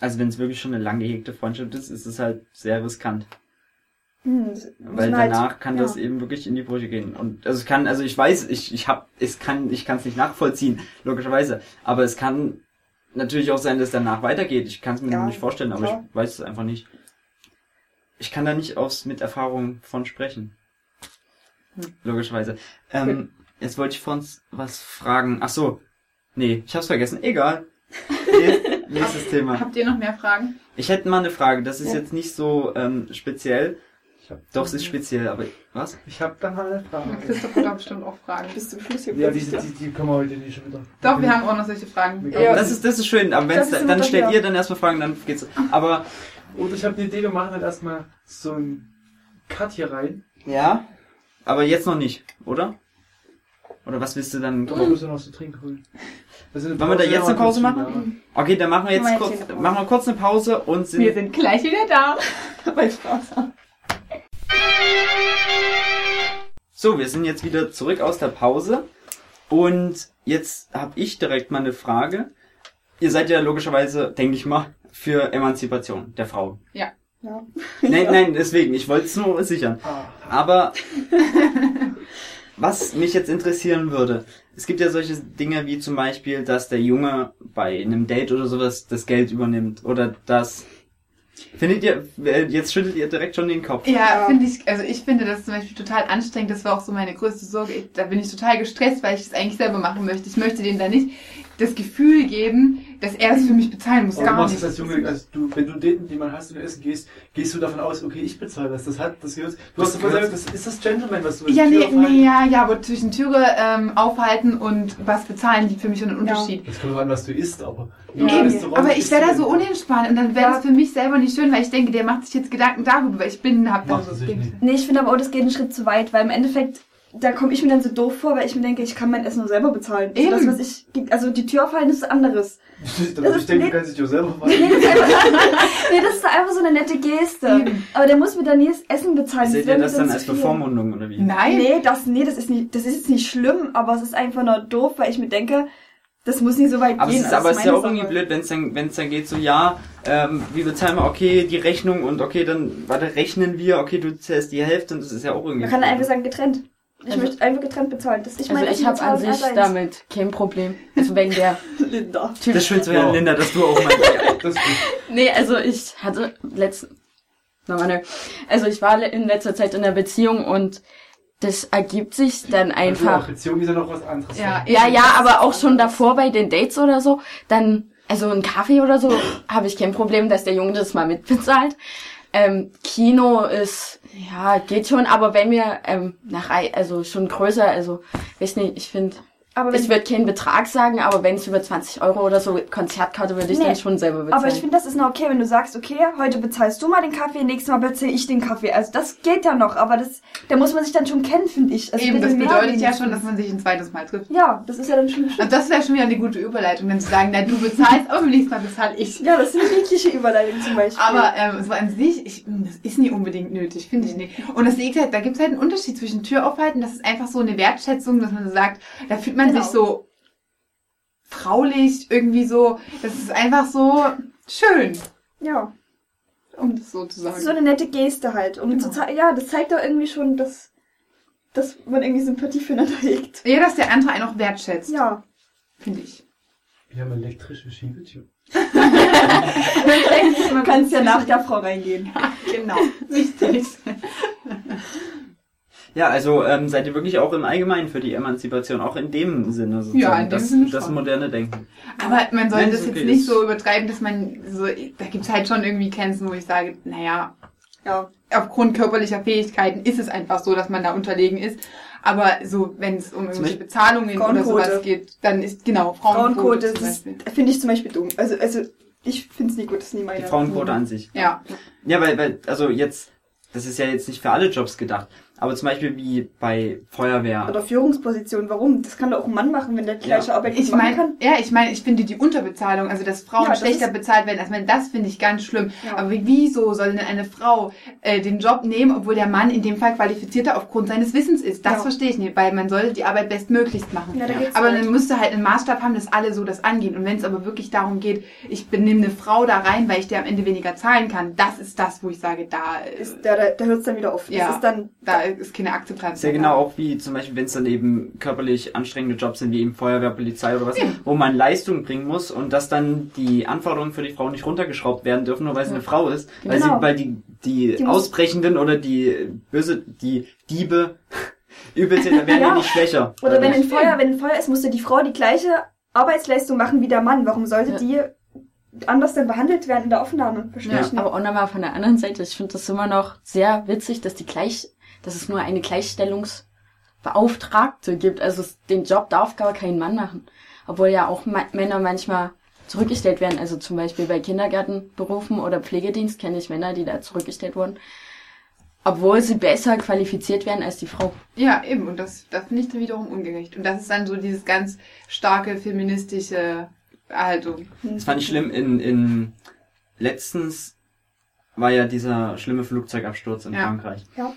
Also wenn es wirklich schon eine lang gehegte Freundschaft ist, ist es halt sehr riskant. Hm, Weil halt- danach kann ja. das eben wirklich in die Brüche gehen. Und also es kann, also ich weiß, ich, ich hab, es kann, ich kann es nicht nachvollziehen, logischerweise. Aber es kann natürlich auch sein, dass danach weitergeht. Ich kann es mir Ja, nicht vorstellen, aber klar. ich weiß es einfach nicht. Ich kann da nicht aus mit Erfahrung von sprechen. Hm. Logischerweise. Ähm, jetzt wollte ich vor uns was fragen. Ach so. Nee, ich hab's vergessen. Egal. <laughs> Nächstes Thema. Habt ihr noch mehr Fragen? Ich hätte mal eine Frage. Das ist Ja. jetzt nicht so ähm, speziell. Ich hab, Doch, es ist speziell, aber was? Ich habe da mal eine Frage. Christoph hat doch bestimmt auch Fragen. Bis zum Schluss hier Ja, die, die, die können wir heute nicht schon wieder. Doch, wir haben auch noch solche Fragen. Ja. Das ist, das ist schön, aber wenn's da, ist dann stellt ihr dann erstmal Fragen, dann geht's. Aber Oder ich habe eine Idee, wir machen dann erstmal so ein Cut hier rein. ja, aber jetzt noch nicht, oder? Oder was willst du dann? Doch, ich muss ja noch so trinken holen. Wollen wir da jetzt eine Pause machen? Okay, dann machen wir jetzt Machen wir kurz, machen wir kurz eine Pause und sind. Wir sind gleich wieder da. <laughs> Weil Spaß. So, wir sind jetzt wieder zurück aus der Pause und jetzt habe ich direkt mal eine Frage. Ihr seid ja logischerweise, denke ich mal, für Emanzipation der Frau. Ja. <laughs> Nein, nein, deswegen, ich wollte es nur sichern. Ah, Aber was mich jetzt interessieren würde, es gibt ja solche Dinge wie zum Beispiel, dass der Junge bei einem Date oder sowas das Geld übernimmt oder das. Findet ihr, äh, jetzt schüttelt ihr direkt schon den Kopf. Ja, Ja. finde ich, also ich finde das zum Beispiel total anstrengend. Das war auch so meine größte Sorge. Ich, da bin ich total gestresst, weil ich es eigentlich selber machen möchte. Ich möchte denen da nicht das Gefühl geben, dass er es für mich bezahlen muss. Aber du Gar machst nicht. es als Junge, also du, wenn du Daten, die man hast und du essen gehst, gehst du davon aus, okay, ich bezahle das. Das hat, das gehört. Du Das hast davon gesagt, das ist das Gentleman, was du Ja, nee, nee, ja, ja, aber zwischen Türe ähm, aufhalten und was bezahlen liegt für mich schon ein Ja. Unterschied. Das kommt an, was du isst, aber. Ja. Restaurant Aber ich wäre du da so unentspannt und dann wäre Ja. das für mich selber nicht schön, weil ich denke, der macht sich jetzt Gedanken darüber, weil ich bin, hab dann Macht so es sich Dings. nicht. Nee, ich finde aber auch, das geht einen Schritt zu weit, weil im Endeffekt, da komme ich mir dann so doof vor, weil ich mir denke, ich kann mein Essen nur selber bezahlen. Also Eben. das, was ich, also die Tür aufhalten ist anderes. <laughs> Da würde ich denken, du kannst dich auch selber <laughs> machen. Nee, das ist einfach, ist so eine nette Geste. Aber der muss mir dann nie das Essen bezahlen. Seht ihr das dann als. Bevormundung oder wie? Nein. Nee, das, nee, das ist nicht, das ist jetzt nicht schlimm, aber es ist einfach nur doof, weil ich mir denke, das muss nicht so weit Aber es gehen. ist, das aber es ist ja auch irgendwie blöd, wenn es dann, wenn es dann geht so, ja, ähm, wie bezahlen wir, okay, die Rechnung und okay, dann, warte, rechnen wir, okay, du zählst die Hälfte und das ist ja auch irgendwie. Man kann blöd. einfach sagen, getrennt. Ich Also- möchte einfach getrennt bezahlen. Das, ich Also meine, ich habe an sich damit kein Problem. Also wegen der Linda. Das ist schön zu hören, Ja. Linda, dass du auch mal. Das ist Nee, also ich hatte letzten. Nochmal nö. Also ich war in letzter Zeit in einer Beziehung und das ergibt sich dann Also, einfach. Beziehung ist ja noch was anderes. Ja, Ja, ja, aber auch schon davor bei den Dates oder so, dann, also ein Kaffee oder so, habe ich kein Problem, dass der Junge das mal mitbezahlt. Ähm, Kino ist, ja, geht schon, aber wenn wir ähm, nach, also schon größer, also, weiß nicht, ich finde, Aber Ich würde keinen Betrag sagen, aber wenn es über 20 Euro oder so Konzertkarte würde ich Nee. dann schon selber bezahlen. Aber ich finde, das ist noch okay, wenn du sagst, okay, heute bezahlst du mal den Kaffee, nächstes Mal bezahle ich den Kaffee. Also das geht ja noch, aber das, da muss man sich dann schon kennen, finde ich. Also Eben, das bedeutet ja schon, dass man sich ein zweites Mal trifft. Ja, das ist ja dann schon Also das wäre schon wieder eine gute Überleitung, wenn zu sagen, na, du bezahlst, aber beim nächsten Mal bezahle ich. Ja, das sind niedliche Überleitungen zum Beispiel. Aber ähm, so an sich, ich, das ist nie unbedingt nötig, finde ich nicht. Und das liegt halt, da gibt es halt einen Unterschied zwischen Tür aufhalten, das ist einfach so eine Wertschätzung, dass man so sagt, da fühlt man Genau. sich so fraulich, irgendwie so, das ist einfach so schön, ja, um das so zu das sagen. ist so eine nette Geste halt. Um Genau. zu zeigen, ja, das zeigt doch irgendwie schon, dass, dass man irgendwie Sympathie füreinander <laughs> hegt. ja, dass der andere einen auch wertschätzt, Ja. finde ich. Wir haben elektrische Schiebetür. Du <laughs> kannst ja nach der Frau reingehen. <laughs> Genau, richtig. Ja, also ähm, seid ihr wirklich auch im Allgemeinen für die Emanzipation, auch in dem Sinne sozusagen, Ja, in dem das, Sinne das moderne Denken. Aber man soll Wenn das es jetzt okay nicht ist. so übertreiben, dass man so, da gibt's halt schon irgendwie Grenzen, wo ich sage, naja, Ja. aufgrund körperlicher Fähigkeiten ist es einfach so, dass man da unterlegen ist. Aber so, wenn es um irgendwelche Bezahlungen oder sowas geht, dann ist genau Frauenquote, Frauenquote, finde ich zum Beispiel dumm. Also, also ich finde es nie gut, das ist nie meine. Die Frauenquote an sich. Ja, Ja, weil, weil, also jetzt, das ist ja jetzt nicht für alle Jobs gedacht, aber zum Beispiel wie bei Feuerwehr. Oder Führungsposition, warum? Das kann doch auch ein Mann machen, wenn der gleiche Ja. Arbeit ich machen meine, kann. ja, ich meine, ich finde die Unterbezahlung, also dass Frauen Ja, das schlechter bezahlt werden, also das finde ich ganz schlimm. Ja. Aber wieso soll denn eine Frau äh, den Job nehmen, obwohl der Mann in dem Fall qualifizierter aufgrund seines Wissens ist? Das Ja. verstehe ich nicht, weil man soll die Arbeit bestmöglichst machen. Ja, da Aber halt. man müsste halt einen Maßstab haben, dass alle so das angehen. Und wenn es aber wirklich darum geht, ich benehme eine Frau da rein, weil ich dir am Ende weniger zahlen kann, das ist das, wo ich sage, da, äh, Ist, da da, da hört es dann wieder auf. Das Ja. ist dann. da ist keine Akzeptanz. ja genau auch wie zum Beispiel, wenn es dann eben körperlich anstrengende Jobs sind, wie eben Feuerwehr, Polizei oder was, wo man Leistung bringen muss und dass dann die Anforderungen für die Frau nicht runtergeschraubt werden dürfen, nur weil sie eine Frau ist, weil sie, Genau. weil die, die, Die Ausbrechenden oder die böse, die Diebe, <laughs> Übeltäter werden ja. Ja. nicht schwächer. Oder wenn ein Feuer, wenn ein Feuer ist, musste die Frau die gleiche Arbeitsleistung machen wie der Mann. Warum sollte Ja. die anders denn behandelt werden in der Aufnahme? Verstehe Ja, ich nicht. Aber auch nochmal von der anderen Seite, ich finde das immer noch sehr witzig, dass die gleich, dass es nur eine Gleichstellungsbeauftragte gibt. Also es- den Job darf gar kein Mann machen. Obwohl ja auch Ma Männer manchmal zurückgestellt werden. Also zum Beispiel bei Kindergartenberufen oder Pflegedienst kenne ich Männer, die da zurückgestellt wurden. Obwohl sie besser qualifiziert werden als die Frau. Ja, eben. Und das, das finde ich dann wiederum ungerecht. Und das ist dann so dieses ganz starke feministische Haltung. Das fand ich schlimm. In, in letztens war ja dieser schlimme Flugzeugabsturz in Ja. Frankreich. Ja.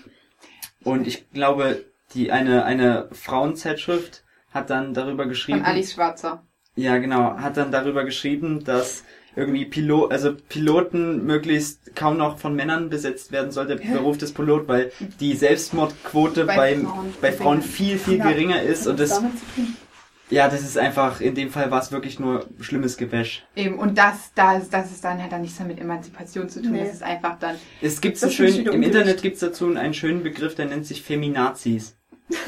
Und ich glaube, die eine eine Frauenzeitschrift hat dann darüber geschrieben. Von Alice Schwarzer. Ja, genau. Hat dann darüber geschrieben, dass irgendwie Pilot, also Piloten möglichst kaum noch von Männern besetzt werden soll, der Beruf des Pilot, weil die Selbstmordquote Bei beim, Frauen bei Frauen viel, viel geringer ist und das. Ja, das ist einfach, in dem Fall war es wirklich nur schlimmes Gewäsch. Eben. Und das, das, das ist dann, hat dann nichts mehr mit Emanzipation zu tun. Nee. Das ist einfach dann, Es gibt schönen, wieder im. Internet gibt's dazu einen schönen Begriff, der nennt sich Feminazis. Das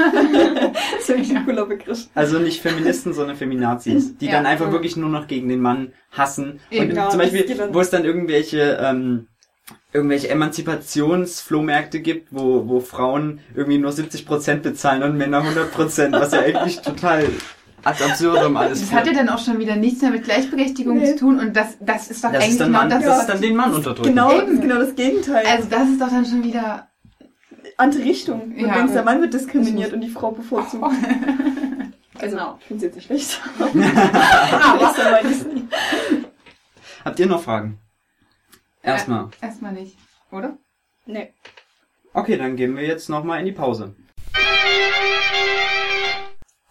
ist wirklich ein cooler Begriff. Also nicht Feministen, sondern Feminazis, die Ja. dann einfach Mhm. wirklich nur noch gegen den Mann hassen. Eben. Und Ja, zum Beispiel, wo es dann irgendwelche ähm, irgendwelche Emanzipationsflohmärkte gibt, wo, wo Frauen irgendwie nur 70% bezahlen und Männer 100%, was ja eigentlich total ad absurdum alles das hat ja dann auch schon wieder nichts mehr mit Gleichberechtigung Nee. zu tun. Und das, das ist doch Das eigentlich ist dann, genau Mann, das. das ist dann den Mann unterdrücken. Genau, das Eben. ist genau das Gegenteil. also das ist doch dann schon wieder, Andere Richtung. Und Ja. wenn der Mann wird diskriminiert und die Frau bevorzugt. <laughs> Also, Genau. ich finde es jetzt nicht schlecht. <laughs> Habt ihr noch Fragen? Erstmal. erstmal nicht, oder? Nee. Okay, dann gehen wir jetzt nochmal in die Pause.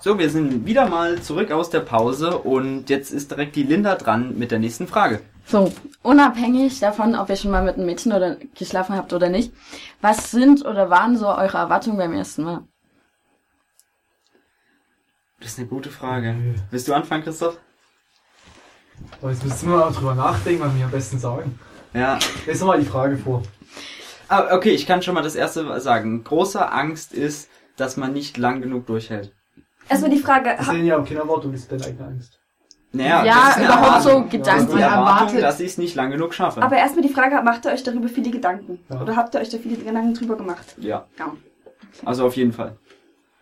So, wir sind wieder mal zurück aus der Pause und jetzt ist direkt die Linda dran mit der nächsten Frage. So, unabhängig davon, ob ihr schon mal mit einem Mädchen oder geschlafen habt oder nicht, was sind oder waren so eure Erwartungen beim ersten Mal? Das ist eine gute Frage. Willst du anfangen, Christoph? Aber jetzt müssen wir auch drüber nachdenken, was wir am besten sagen. Ja. Lesen wir mal die Frage vor. Ah, okay, ich kann schon mal das erste sagen. Große Angst ist, dass man nicht lang genug durchhält. Erstmal die Frage, Das sind ja auch keine Erwartung, ist deine eigene Angst. Naja, Ja, ist überhaupt so. Gedanken. Ist Erwartung, erwartet- dass ich es nicht lang genug schaffe. aber erstmal die Frage, macht ihr euch darüber viele Gedanken? Ja. Oder habt ihr euch da viele Gedanken drüber gemacht? ja. Ja. Also auf jeden Fall.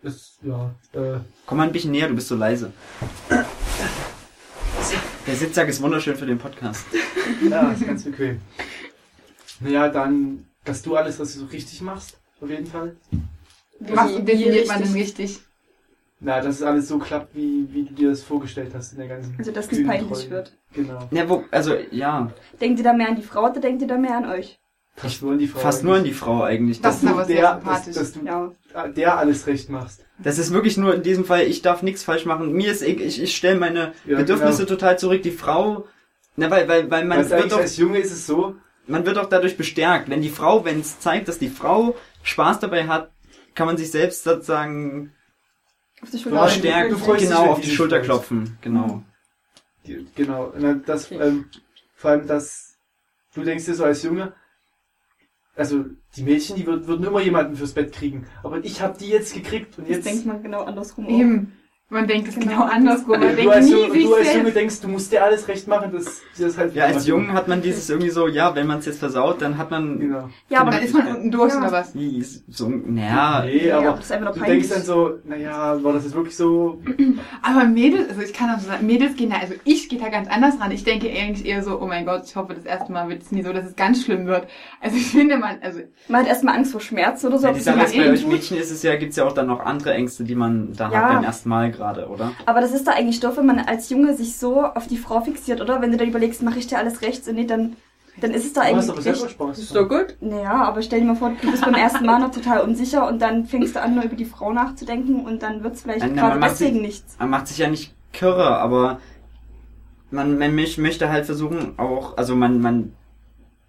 Das, ja, äh, Komm mal ein bisschen näher, du bist so leise. Der Sitzsack ist wunderschön für den Podcast. ja, ist ganz bequem. Naja, dann, dass du alles, was du so richtig machst, auf jeden Fall. Wie- wie definiert man denn richtig? Na, dass es alles so klappt, wie, wie du dir das vorgestellt hast in der ganzen Also, dass es nicht peinlich wird. Genau. Ja, wo, also, ja, Denkt ihr da mehr an die Frau oder denkt ihr da mehr an euch? Fast nur an die Frau. fast nur an die Frau eigentlich. Das Das, ist aber sehr der, dass, dass du Ja. der alles recht machst. das ist wirklich nur in diesem Fall, ich darf nichts falsch machen. Mir ist, ich, ich stelle meine Ja, Bedürfnisse genau. total zurück. Die Frau, na, weil, weil, weil man wird eigentlich doch, als Junge ist es so, man wird auch dadurch bestärkt. Wenn die Frau, wenn es zeigt, dass die Frau Spaß dabei hat, kann man sich selbst sozusagen Auf die Schulter. dich, genau auf die Schulter klopfen. Genau. die, genau, na, das, Okay. ähm, vor allem, dass du denkst dir so als Junge, also die Mädchen, die würd, würden immer jemanden fürs Bett kriegen, aber ich habe die jetzt gekriegt und Jetzt jetzt denkt man genau andersrum. auch. Eben. Man denkt es Genau. genau andersrum. Man du denkt als, nie Junge, sich du als Junge denkst, du musst dir alles recht machen, dass sie das halt Ja, als Jungen hat man dieses irgendwie so, ja, wenn man es jetzt versaut, dann hat man Genau. Ja, aber, Dann ist man unten durch Ja. oder was? so, naja, Nee, ja, aber aber das ist einfach nur du denkst dann so, naja, war das jetzt wirklich so? <clears throat> Aber Mädels, also ich kann auch so sagen, Mädels gehen da, also ich gehe da ganz anders ran. Ich denke eigentlich eher so, oh mein Gott, ich hoffe, das erste Mal wird es nie so, dass es ganz schlimm wird. Also ich finde man, also man hat erstmal Angst vor Schmerz oder so. Ja, die es Sache ist, bei euch. Mädchen ist es ja, gibt's ja auch dann noch andere Ängste, die man da Ja. hat beim ersten Mal gerade, oder? Aber das ist da eigentlich doof, wenn man als Junge sich so auf die Frau fixiert, oder? Wenn du dann überlegst, mache ich dir alles rechts und nee, dann, dann ist es da Du hast eigentlich aber selber. Spaß. Ist doch gut. Naja, aber stell dir mal vor, du bist beim ersten Mal noch total unsicher und dann fängst du an, nur über die Frau nachzudenken und dann wird's vielleicht Nein, gerade man macht deswegen sich- nichts. Man macht sich ja nicht kirre, aber man, man möch- möchte halt versuchen, auch, also man, man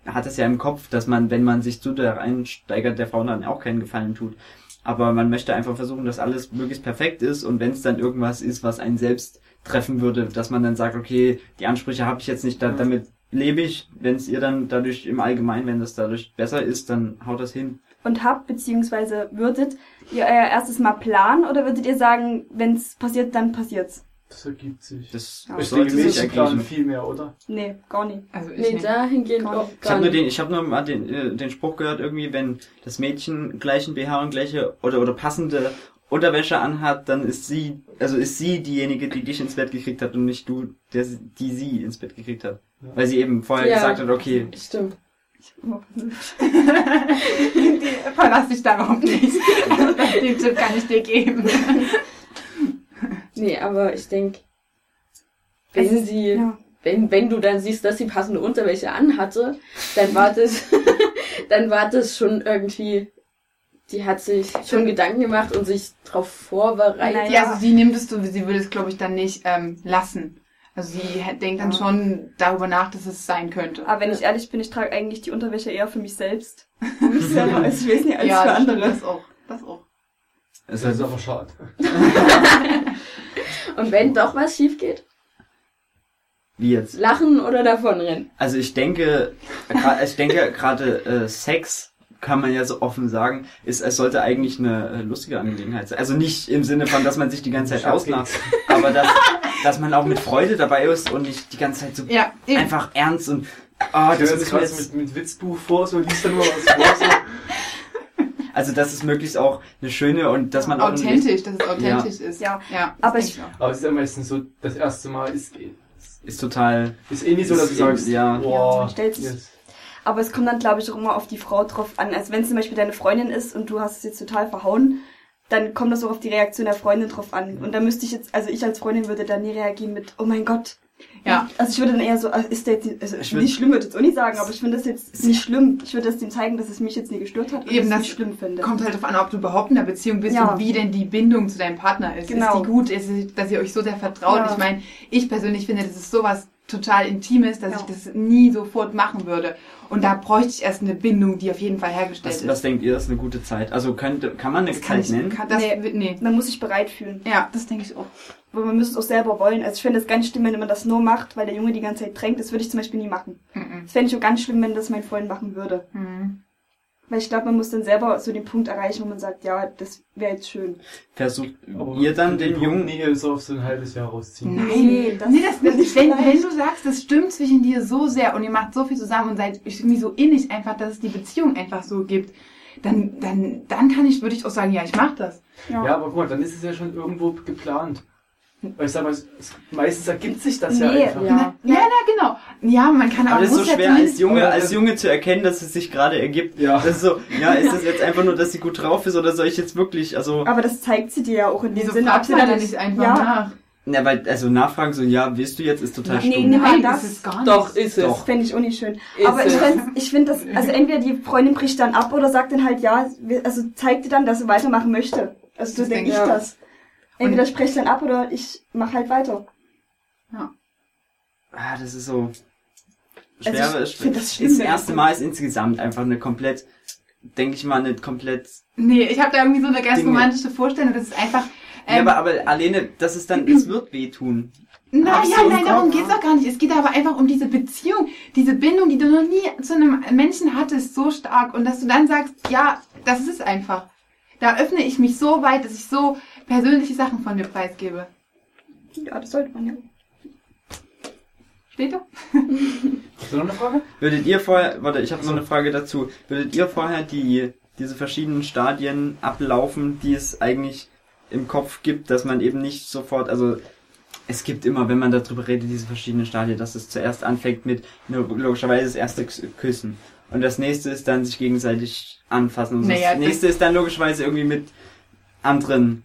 hat es ja im Kopf, dass man, wenn man sich zu der reinsteigert, der Frau dann auch keinen Gefallen tut. Aber man möchte einfach versuchen, dass alles möglichst perfekt ist und wenn es dann irgendwas ist, was einen selbst treffen würde, dass man dann sagt, okay, die Ansprüche habe ich jetzt nicht, da, Ja. damit lebe ich. Wenn es ihr dann dadurch im Allgemeinen, wenn das dadurch besser ist, dann haut das hin. Und habt, beziehungsweise würdet ihr euer erstes Mal planen oder würdet ihr sagen, wenn's passiert, dann passiert's? Das ergibt sich. Das Ja. ich sollte sich ergeben. viel mehr, oder? Nee, gar nicht. Also ich Nee, nicht. dahingehend Gar auch nicht. Ich gar habe nur nicht. den, ich habe nur mal den, äh, den Spruch gehört irgendwie, wenn das Mädchen gleichen BH und gleiche oder oder passende Unterwäsche anhat, dann ist sie, also ist sie diejenige, die dich ins Bett gekriegt hat und nicht du, der, die sie ins Bett gekriegt hat, Ja. weil sie eben vorher Ja. gesagt hat, okay, Stimmt. <laughs> Verlass dich darauf nicht. <laughs> <laughs> Den Tipp kann ich dir geben. Nee, aber ich denke, wenn Also, sie, Ja. wenn, wenn du dann siehst, dass sie passende Unterwäsche anhatte, dann war das, <laughs> dann war das schon irgendwie, die hat sich schon Gedanken gemacht und sich darauf vorbereitet. Nein. Ja, also sie nimmt es so, sie würde es, glaube ich, dann nicht ähm, lassen. Also sie denkt dann Ja. schon darüber nach, dass es sein könnte. Aber wenn ich ehrlich bin, ich trage eigentlich die Unterwäsche eher für mich selbst. <laughs> Für mich selber, als ich weiß nicht, als für das stimmt, andere. Das auch. Das auch. Es Das ist aber schade. <laughs> Und wenn doch was schief geht, wie jetzt. lachen oder davonrennen. Also ich denke, ich denke gerade äh, Sex kann man ja so offen sagen, ist es sollte eigentlich eine äh, lustige Angelegenheit sein. Also nicht im Sinne von, dass man sich die ganze Zeit auslacht, aber dass, dass man auch mit Freude dabei ist und nicht die ganze Zeit so Ja, einfach ernst und ah, Ich das ist jetzt, mit, mit Witzbuch vor, so liest dann nur was vor. So. Also dass es möglichst auch eine schöne und dass man auch authentisch, dass es authentisch ist. Ja. ja Aber das ich-. Aber es ist ja meistens so, das erste Mal ist, ist total ist eh nicht so, dass du Ist- sagst, ja. Ja, boah, sich- yes. Aber es kommt dann, glaube ich, auch immer auf die Frau drauf an. Also wenn zum Beispiel deine Freundin ist und du hast es jetzt total verhauen, dann kommt das auch auf die Reaktion der Freundin drauf an. Und da müsste ich jetzt, also ich als Freundin würde dann nie reagieren mit, oh mein Gott. Ja. Also ich würde dann eher so, also ist der jetzt, nicht- also Ich nicht schlimm, würde ich jetzt auch nicht sagen, aber ich finde das jetzt nicht schlimm. Ich würde das dem zeigen, dass es mich jetzt nie gestört hat und Eben, dass das ich es nicht schlimm finde. Kommt halt darauf an, ob du überhaupt in einer Beziehung bist Ja. und wie denn die Bindung zu deinem Partner ist. Genau. Ist die gut? Ist dass ihr euch so sehr vertraut? Ja. Ich meine, ich persönlich finde, das ist sowas total Intimes, dass Ja. ich das nie sofort machen würde. Und da bräuchte ich erst eine Bindung, die auf jeden Fall hergestellt was, ist. was denkt ihr, ist eine gute Zeit? Also könnte, kann man eine das kann Zeit ich, nennen? kann, das, Nee. nee. nee. Man muss sich bereit fühlen. Ja, das denke ich auch. Aber man müsste es auch selber wollen. Also ich finde es ganz schlimm, wenn man das nur macht, weil der Junge die ganze Zeit drängt. Das würde ich zum Beispiel nie machen. Mhm. Das fände ich auch ganz schlimm, wenn das mein Freund machen würde. Mhm. Weil ich glaube, man muss dann selber so den Punkt erreichen, wo man sagt, ja, das wäre jetzt schön. Versucht Aber ihr dann den den Jungen Nähe so auf so ein halbes Jahr rausziehen. Nein, Nee, das- nee, das, das ist wenn, wenn du sagst, das stimmt zwischen dir so sehr und ihr macht so viel zusammen und seid irgendwie so innig einfach, dass es die Beziehung einfach so gibt, dann, dann, dann kann ich, würde ich auch sagen, ja, ich mache das. Ja, aber guck mal, dann ist es ja schon irgendwo geplant. Weil ich sag mal, meistens ergibt sich das ja Nee, einfach. Ja. Ja, na, genau. Ja, man kann Aber auch, das ist so ja schwer als Junge, Aber als Junge zu erkennen, dass es sich gerade ergibt. Ja. Das ist so, ja, <laughs> ist das jetzt einfach nur, dass sie gut drauf ist oder soll ich jetzt wirklich, also, Aber das zeigt sie dir ja auch in dem Wieso Sinne, fragt sie dann da nicht einfach ja, nach? na, weil, also nachfragen so, ja, willst du jetzt, ist total Nee, stumm. nee. Nein, das- ist gar nicht. Doch, ist es. Doch. Fände ich auch nicht schön. Ist aber ich finde, ich find das, also entweder die Freundin bricht dann ab oder sagt dann halt ja, also zeigt dir dann, dass sie weitermachen möchte. Also so Das denke ich ich. das. Entweder spreche dann ab oder ich mache halt weiter. Ah, das ist so, Also schwer, ich find das das, schlimm, das erste Mal ist insgesamt einfach eine komplett, denke ich mal, eine komplett, Nee, ich habe da irgendwie so eine ganz Dinge. romantische Vorstellung. Das ist einfach. ja, Ähm, aber, aber alleine, das ist dann, <clears throat> es wird wehtun. Na Hab's ja, so im nein, darum geht's doch gar nicht. Es geht aber einfach um diese Beziehung, diese Bindung, die du noch nie zu einem Menschen hattest, so stark. Und dass du dann sagst, ja, das ist es einfach. Da öffne ich mich so weit, dass ich so persönliche Sachen von mir preisgebe. Ja, das sollte man ja. Steht da? Hast du noch eine Frage? Würdet ihr vorher, warte, ich habe noch eine Frage dazu. Würdet ihr vorher die, diese verschiedenen Stadien ablaufen, die es eigentlich im Kopf gibt, dass man eben nicht sofort, also es gibt immer, wenn man darüber redet, diese verschiedenen Stadien, dass es zuerst anfängt mit nur logischerweise das erste K- Küssen. Und das nächste ist dann sich gegenseitig anfassen. Und Naja, das nächste ist dann logischerweise irgendwie mit anderen.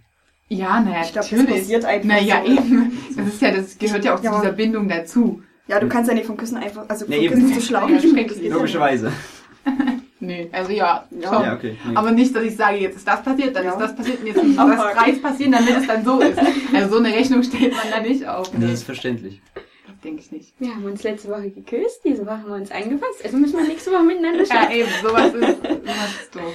Ja, naja, Ich glaube, das natürlich. passiert einfach naja, so. eben. Das ist ja, das gehört ja auch Ja, zu dieser Bindung dazu. Ja, du kannst ja nicht vom Küssen einfach, also vom Nee. Küssen zu schlafen. <laughs> Ja, schrecklich. Logischerweise. <laughs> Nee, also ja, Ja. schon. Ja, okay. Nee. Aber nicht, dass ich sage, jetzt ist das passiert, dann Ja. ist das passiert und jetzt muss <laughs> das Abhaken. Preis passieren, damit es dann so ist. Also so eine Rechnung stellt man da nicht auf. das Nee, ist verständlich. das denke ich nicht. Wir haben uns letzte Woche geküsst, diese Woche haben wir uns angefasst. Also müssen wir nächste Woche miteinander Ja, schlafen. eben, sowas ist, sowas ist doof.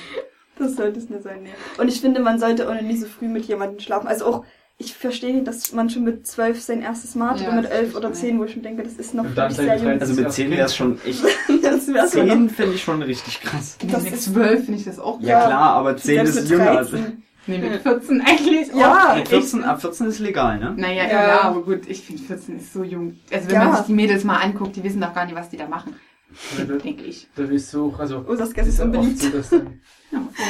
Das sollte es nicht sein, nee. Und ich finde, man sollte auch nie so früh mit jemandem schlafen. Also auch, ich verstehe nicht, dass man schon mit zwölf sein erstes Mal hat Ja, oder mit elf oder zehn, wo ich mir denke, das ist noch wirklich seid sehr jung. 13. Also mit 10 wäre es schon echt. <laughs> Das wäre so 10 finde ich schon richtig krass. Das mit ist- zwölf finde ich das auch Ja Ja. klar, aber 10 Selbst ist jünger. 13. Nee, mit 14 eigentlich auch. Ja, Mit 14, ab 14 ist legal, ne? Naja, Ja. ja, aber gut, ich finde 14 ist so jung. Also wenn Ja. man sich die Mädels mal anguckt, die wissen doch gar nicht, was die da machen, Ja, denke ich. da ist so, also, Oh, das ist unbeliebt. so, dass dann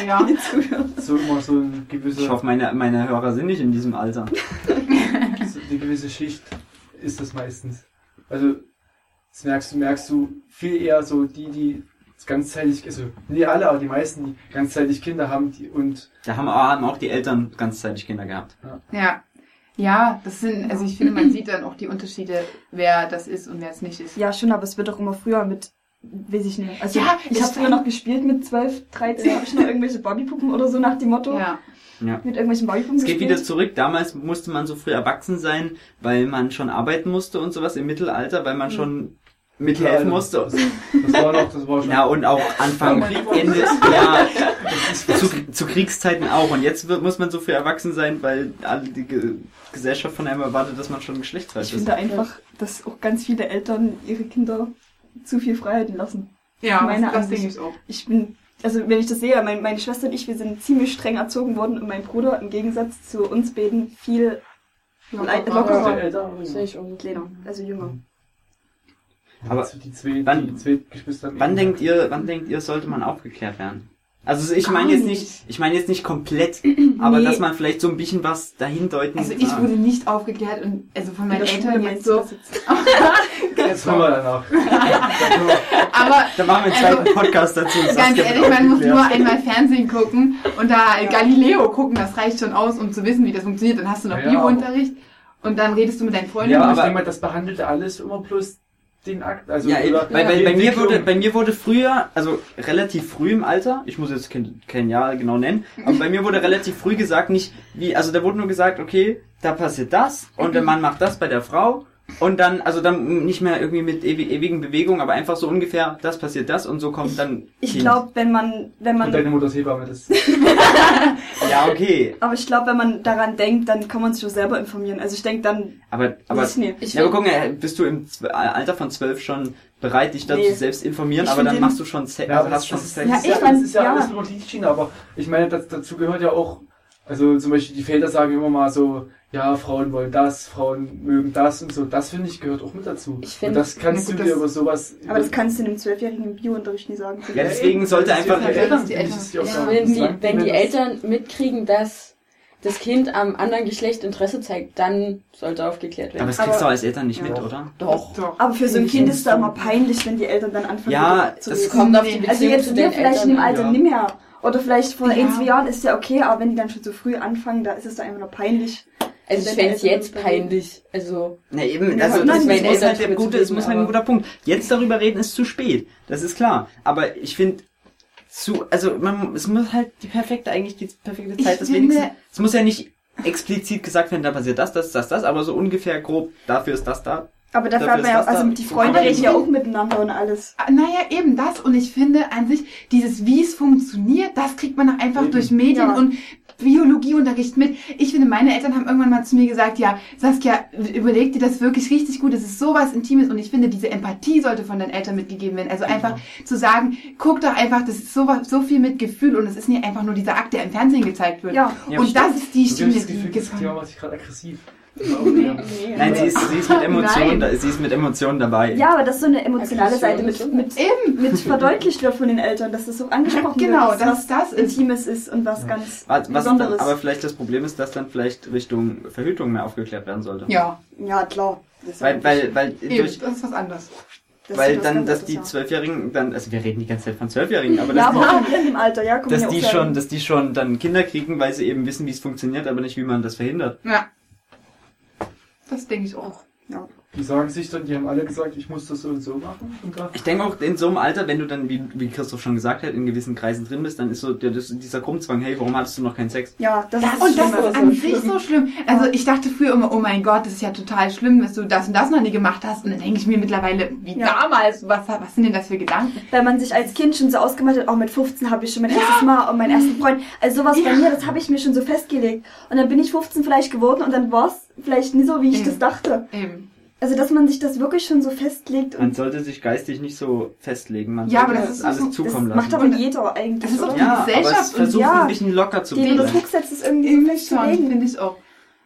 Ja. <laughs> so immer so ein gewisser, Ich hoffe, meine, meine Hörer sind nicht in diesem Alter. <laughs> so eine gewisse Schicht ist das meistens. Also, das merkst du, merkst du viel eher so die, die ganzzeitig, also, nicht alle, aber die meisten, die ganzzeitig Kinder haben, die, und, Da haben, haben auch die Eltern ganzzeitig Kinder gehabt. Ja. Ja, das sind, also ich finde, man sieht dann auch die Unterschiede, wer das ist und wer es nicht ist. Ja, schon, aber es wird auch immer früher mit, weiß ich nicht. Also, Ja, ich habe früher noch gespielt mit 12, 13, habe ich noch irgendwelche Bobbypuppen oder so nach dem Motto. Ja. Ja. Mit irgendwelchen Bobbypuppen Es geht gespielt. wieder zurück. Damals musste man so früh erwachsen sein, weil man schon arbeiten musste und sowas im Mittelalter, weil man schon mithelfen musste. Das, war noch, das war schon. Ja, und auch Anfang, Ja, Ende, <laughs> ja, zu, zu Kriegszeiten auch. Und jetzt wird, muss man so früh erwachsen sein, weil alle, die Ge Gesellschaft von einem erwartet, dass man schon geschlechtsreif Ich ist. finde einfach, dass auch ganz viele Eltern ihre Kinder zu viel Freiheiten lassen. Ja, Meine das, Ansicht. denke ich auch. Ich bin, also wenn ich das sehe, mein, meine Schwester und ich, wir sind ziemlich streng erzogen worden und mein Bruder im Gegensatz zu uns beiden viel lockerer. älter, kleiner, also jünger. Aber also die zwei, wann- die zwei Geschwister Wann denkt ihr, wann denkt ihr, sollte man aufgeklärt werden? Also ich meine jetzt nicht. ich meine jetzt nicht komplett, <clears throat> aber Nee. dass man vielleicht so ein bisschen was dahin deuten Also ich wurde nicht aufgeklärt und also von In meinen Eltern jetzt so. das jetzt? Kommen <laughs> wir danach. <laughs> Aber Da machen wir einen Also, zweiten Podcast dazu. ganz ehrlich, man muss nur einmal Fernsehen gucken und da Galileo gucken, das reicht schon aus, um zu wissen, wie das funktioniert. Dann hast du noch Ja, Biounterricht und dann redest du mit deinen Freunden. Ja, aber ich denke mal, das behandelt alles immer bloß den Akt. Also, Ja, oder weil, weil bei mir wurde, bei mir wurde früher, also relativ früh im Alter, ich muss jetzt kein, kein Jahr genau nennen, aber bei mir wurde relativ früh gesagt, nicht wie, also da wurde nur gesagt, okay, da passiert das und der Mann macht das bei der Frau und dann, also dann nicht mehr irgendwie mit ewi ewigen Bewegungen, aber einfach so ungefähr, das passiert das und so kommt dann. Ich glaube, wenn man, wenn Und deine man, Mutter ist Hebamme, das. <laughs> Ja, okay. aber ich glaube, wenn man daran denkt, dann kann man sich schon selber informieren. Also ich denke dann, Aber, aber, weiß ich ja, aber guck mal, bist du im Alter von zwölf schon bereit, dich dazu Nee. selbst informieren, Ich aber dann machst du schon, Se Ja, also aber hast das, schon Sex. das, ist Ja, ich das ist ja, ja. alles über die Schiene, aber ich meine, das, dazu gehört ja auch, also zum Beispiel die Väter sagen immer mal so, ja, Frauen wollen das, Frauen mögen das und so. Das finde ich gehört auch mit dazu. Ich und find- das kannst gut, du dir das- über sowas. Aber das kannst du einem Zwölfjährigen im Biounterricht nie sagen. Ja, deswegen sollte einfach- Die Eltern, Die Eltern- die ja, sagen, Wenn die, wenn die. Eltern mitkriegen, dass das Kind am anderen Geschlecht Interesse zeigt, dann sollte aufgeklärt Aber werden. das kriegst Aber- du als Eltern nicht Ja. mit, oder? Doch. Doch. Aber für so ein Kind ist da immer peinlich, wenn die Eltern dann anfangen, Ja, zu das. Kommt auf die Nee. Beziehung Also jetzt zu wir den vielleicht in dem Eltern. Alter ja. nicht mehr. Oder vielleicht vor Ja. ein, zwei Jahren ist ja okay, aber wenn die dann schon so früh anfangen, da ist es da einfach nur peinlich. Also ich fände es jetzt peinlich. Also, Na eben, Ja, also und das, dann das mit muss Eltern halt der gute, es muss halt ein guter Punkt. Jetzt darüber reden ist zu spät, das ist klar. Aber ich finde zu, also man, es muss halt die perfekte, eigentlich die perfekte Ich Zeit, das finde- wenigstens, es muss ja nicht explizit gesagt werden, da passiert das, das, das, das, aber so ungefähr grob, dafür ist das da. Aber dafür Dafür hat man ja, ist das also die Freunde reden ich ja find- auch miteinander und alles. Ah, Naja, eben das. Und ich finde an sich, dieses, wie es funktioniert, das kriegt man auch einfach Eben. durch Medien Ja. und Biologieunterricht mit. Ich finde, meine Eltern haben irgendwann mal zu mir gesagt, ja, Saskia, überleg dir das wirklich richtig gut, das ist sowas Intimes und ich finde, diese Empathie sollte von den Eltern mitgegeben werden. Also einfach zu sagen, guck doch einfach, das ist so, so viel mit Gefühl und es ist nicht einfach nur dieser Akt, der im Fernsehen gezeigt wird. Ja. Ja, und das ist die Stimme, die gefallen Thema macht sich gerade aggressiv. Nein, sie ist, sie ist mit <laughs> Emotionen, da, sie ist mit Emotionen dabei. Ja, aber dass so eine emotionale Seite mit, ist mit, Eben. mit verdeutlicht wird von den Eltern, dass das so angesprochen Genau, wird, dass das was ist. Intimes ist und was ganz Was, was Besonderes. aber vielleicht das Problem ist, dass dann vielleicht Richtung Verhütung mehr aufgeklärt werden sollte. Ja, ja, klar. Das ist Weil, ja weil, weil, eben, durch, das ist was anderes. das weil ist dann, dass die ja. Zwölfjährigen dann, also wir reden die ganze Zeit von Zwölfjährigen, aber Ja, dass aber die, auch in dem Alter, ja, dass ja die schon, dass die schon dann Kinder kriegen, weil sie eben wissen, wie es funktioniert, aber nicht, wie man das verhindert. Ja. Das denke ich auch. Ja. Die sagen sich dann, die haben alle gesagt, ich muss das so und so machen. Und da, Ich denke auch in so einem Alter, wenn du dann, wie, wie Christoph schon gesagt hat, in gewissen Kreisen drin bist, dann ist so der, das, dieser Grummzwang, hey, warum hattest du noch keinen Sex? Ja, das, Das, ist und das ist an sich so schlimm. Also ich dachte früher immer, oh mein Gott, das ist ja total schlimm, dass du das und das noch nie gemacht hast. Und dann denke ich mir mittlerweile, wie Ja. damals, was, was sind denn das für Gedanken? Weil man sich als Kind schon so ausgemacht hat, auch mit 15 habe ich schon mein erstes Mal und meinen ersten Freund. Also sowas bei mir, das habe ich mir schon so festgelegt. Und dann bin ich 15 vielleicht geworden und dann war es vielleicht nie so, wie ich Mhm. das dachte. Eben. Also dass man sich das wirklich schon so festlegt Man sollte sich geistig nicht so festlegen, man Ja, sollte aber das ist alles so- das zukommen macht lassen. aber jeder eigentlich, Das ist auch die Ja, aber Gesellschaft versuchen ja, ein bisschen locker zu Den bleiben. unter Druck setzt es irgendwie so festzulegen. schon, finde ich auch.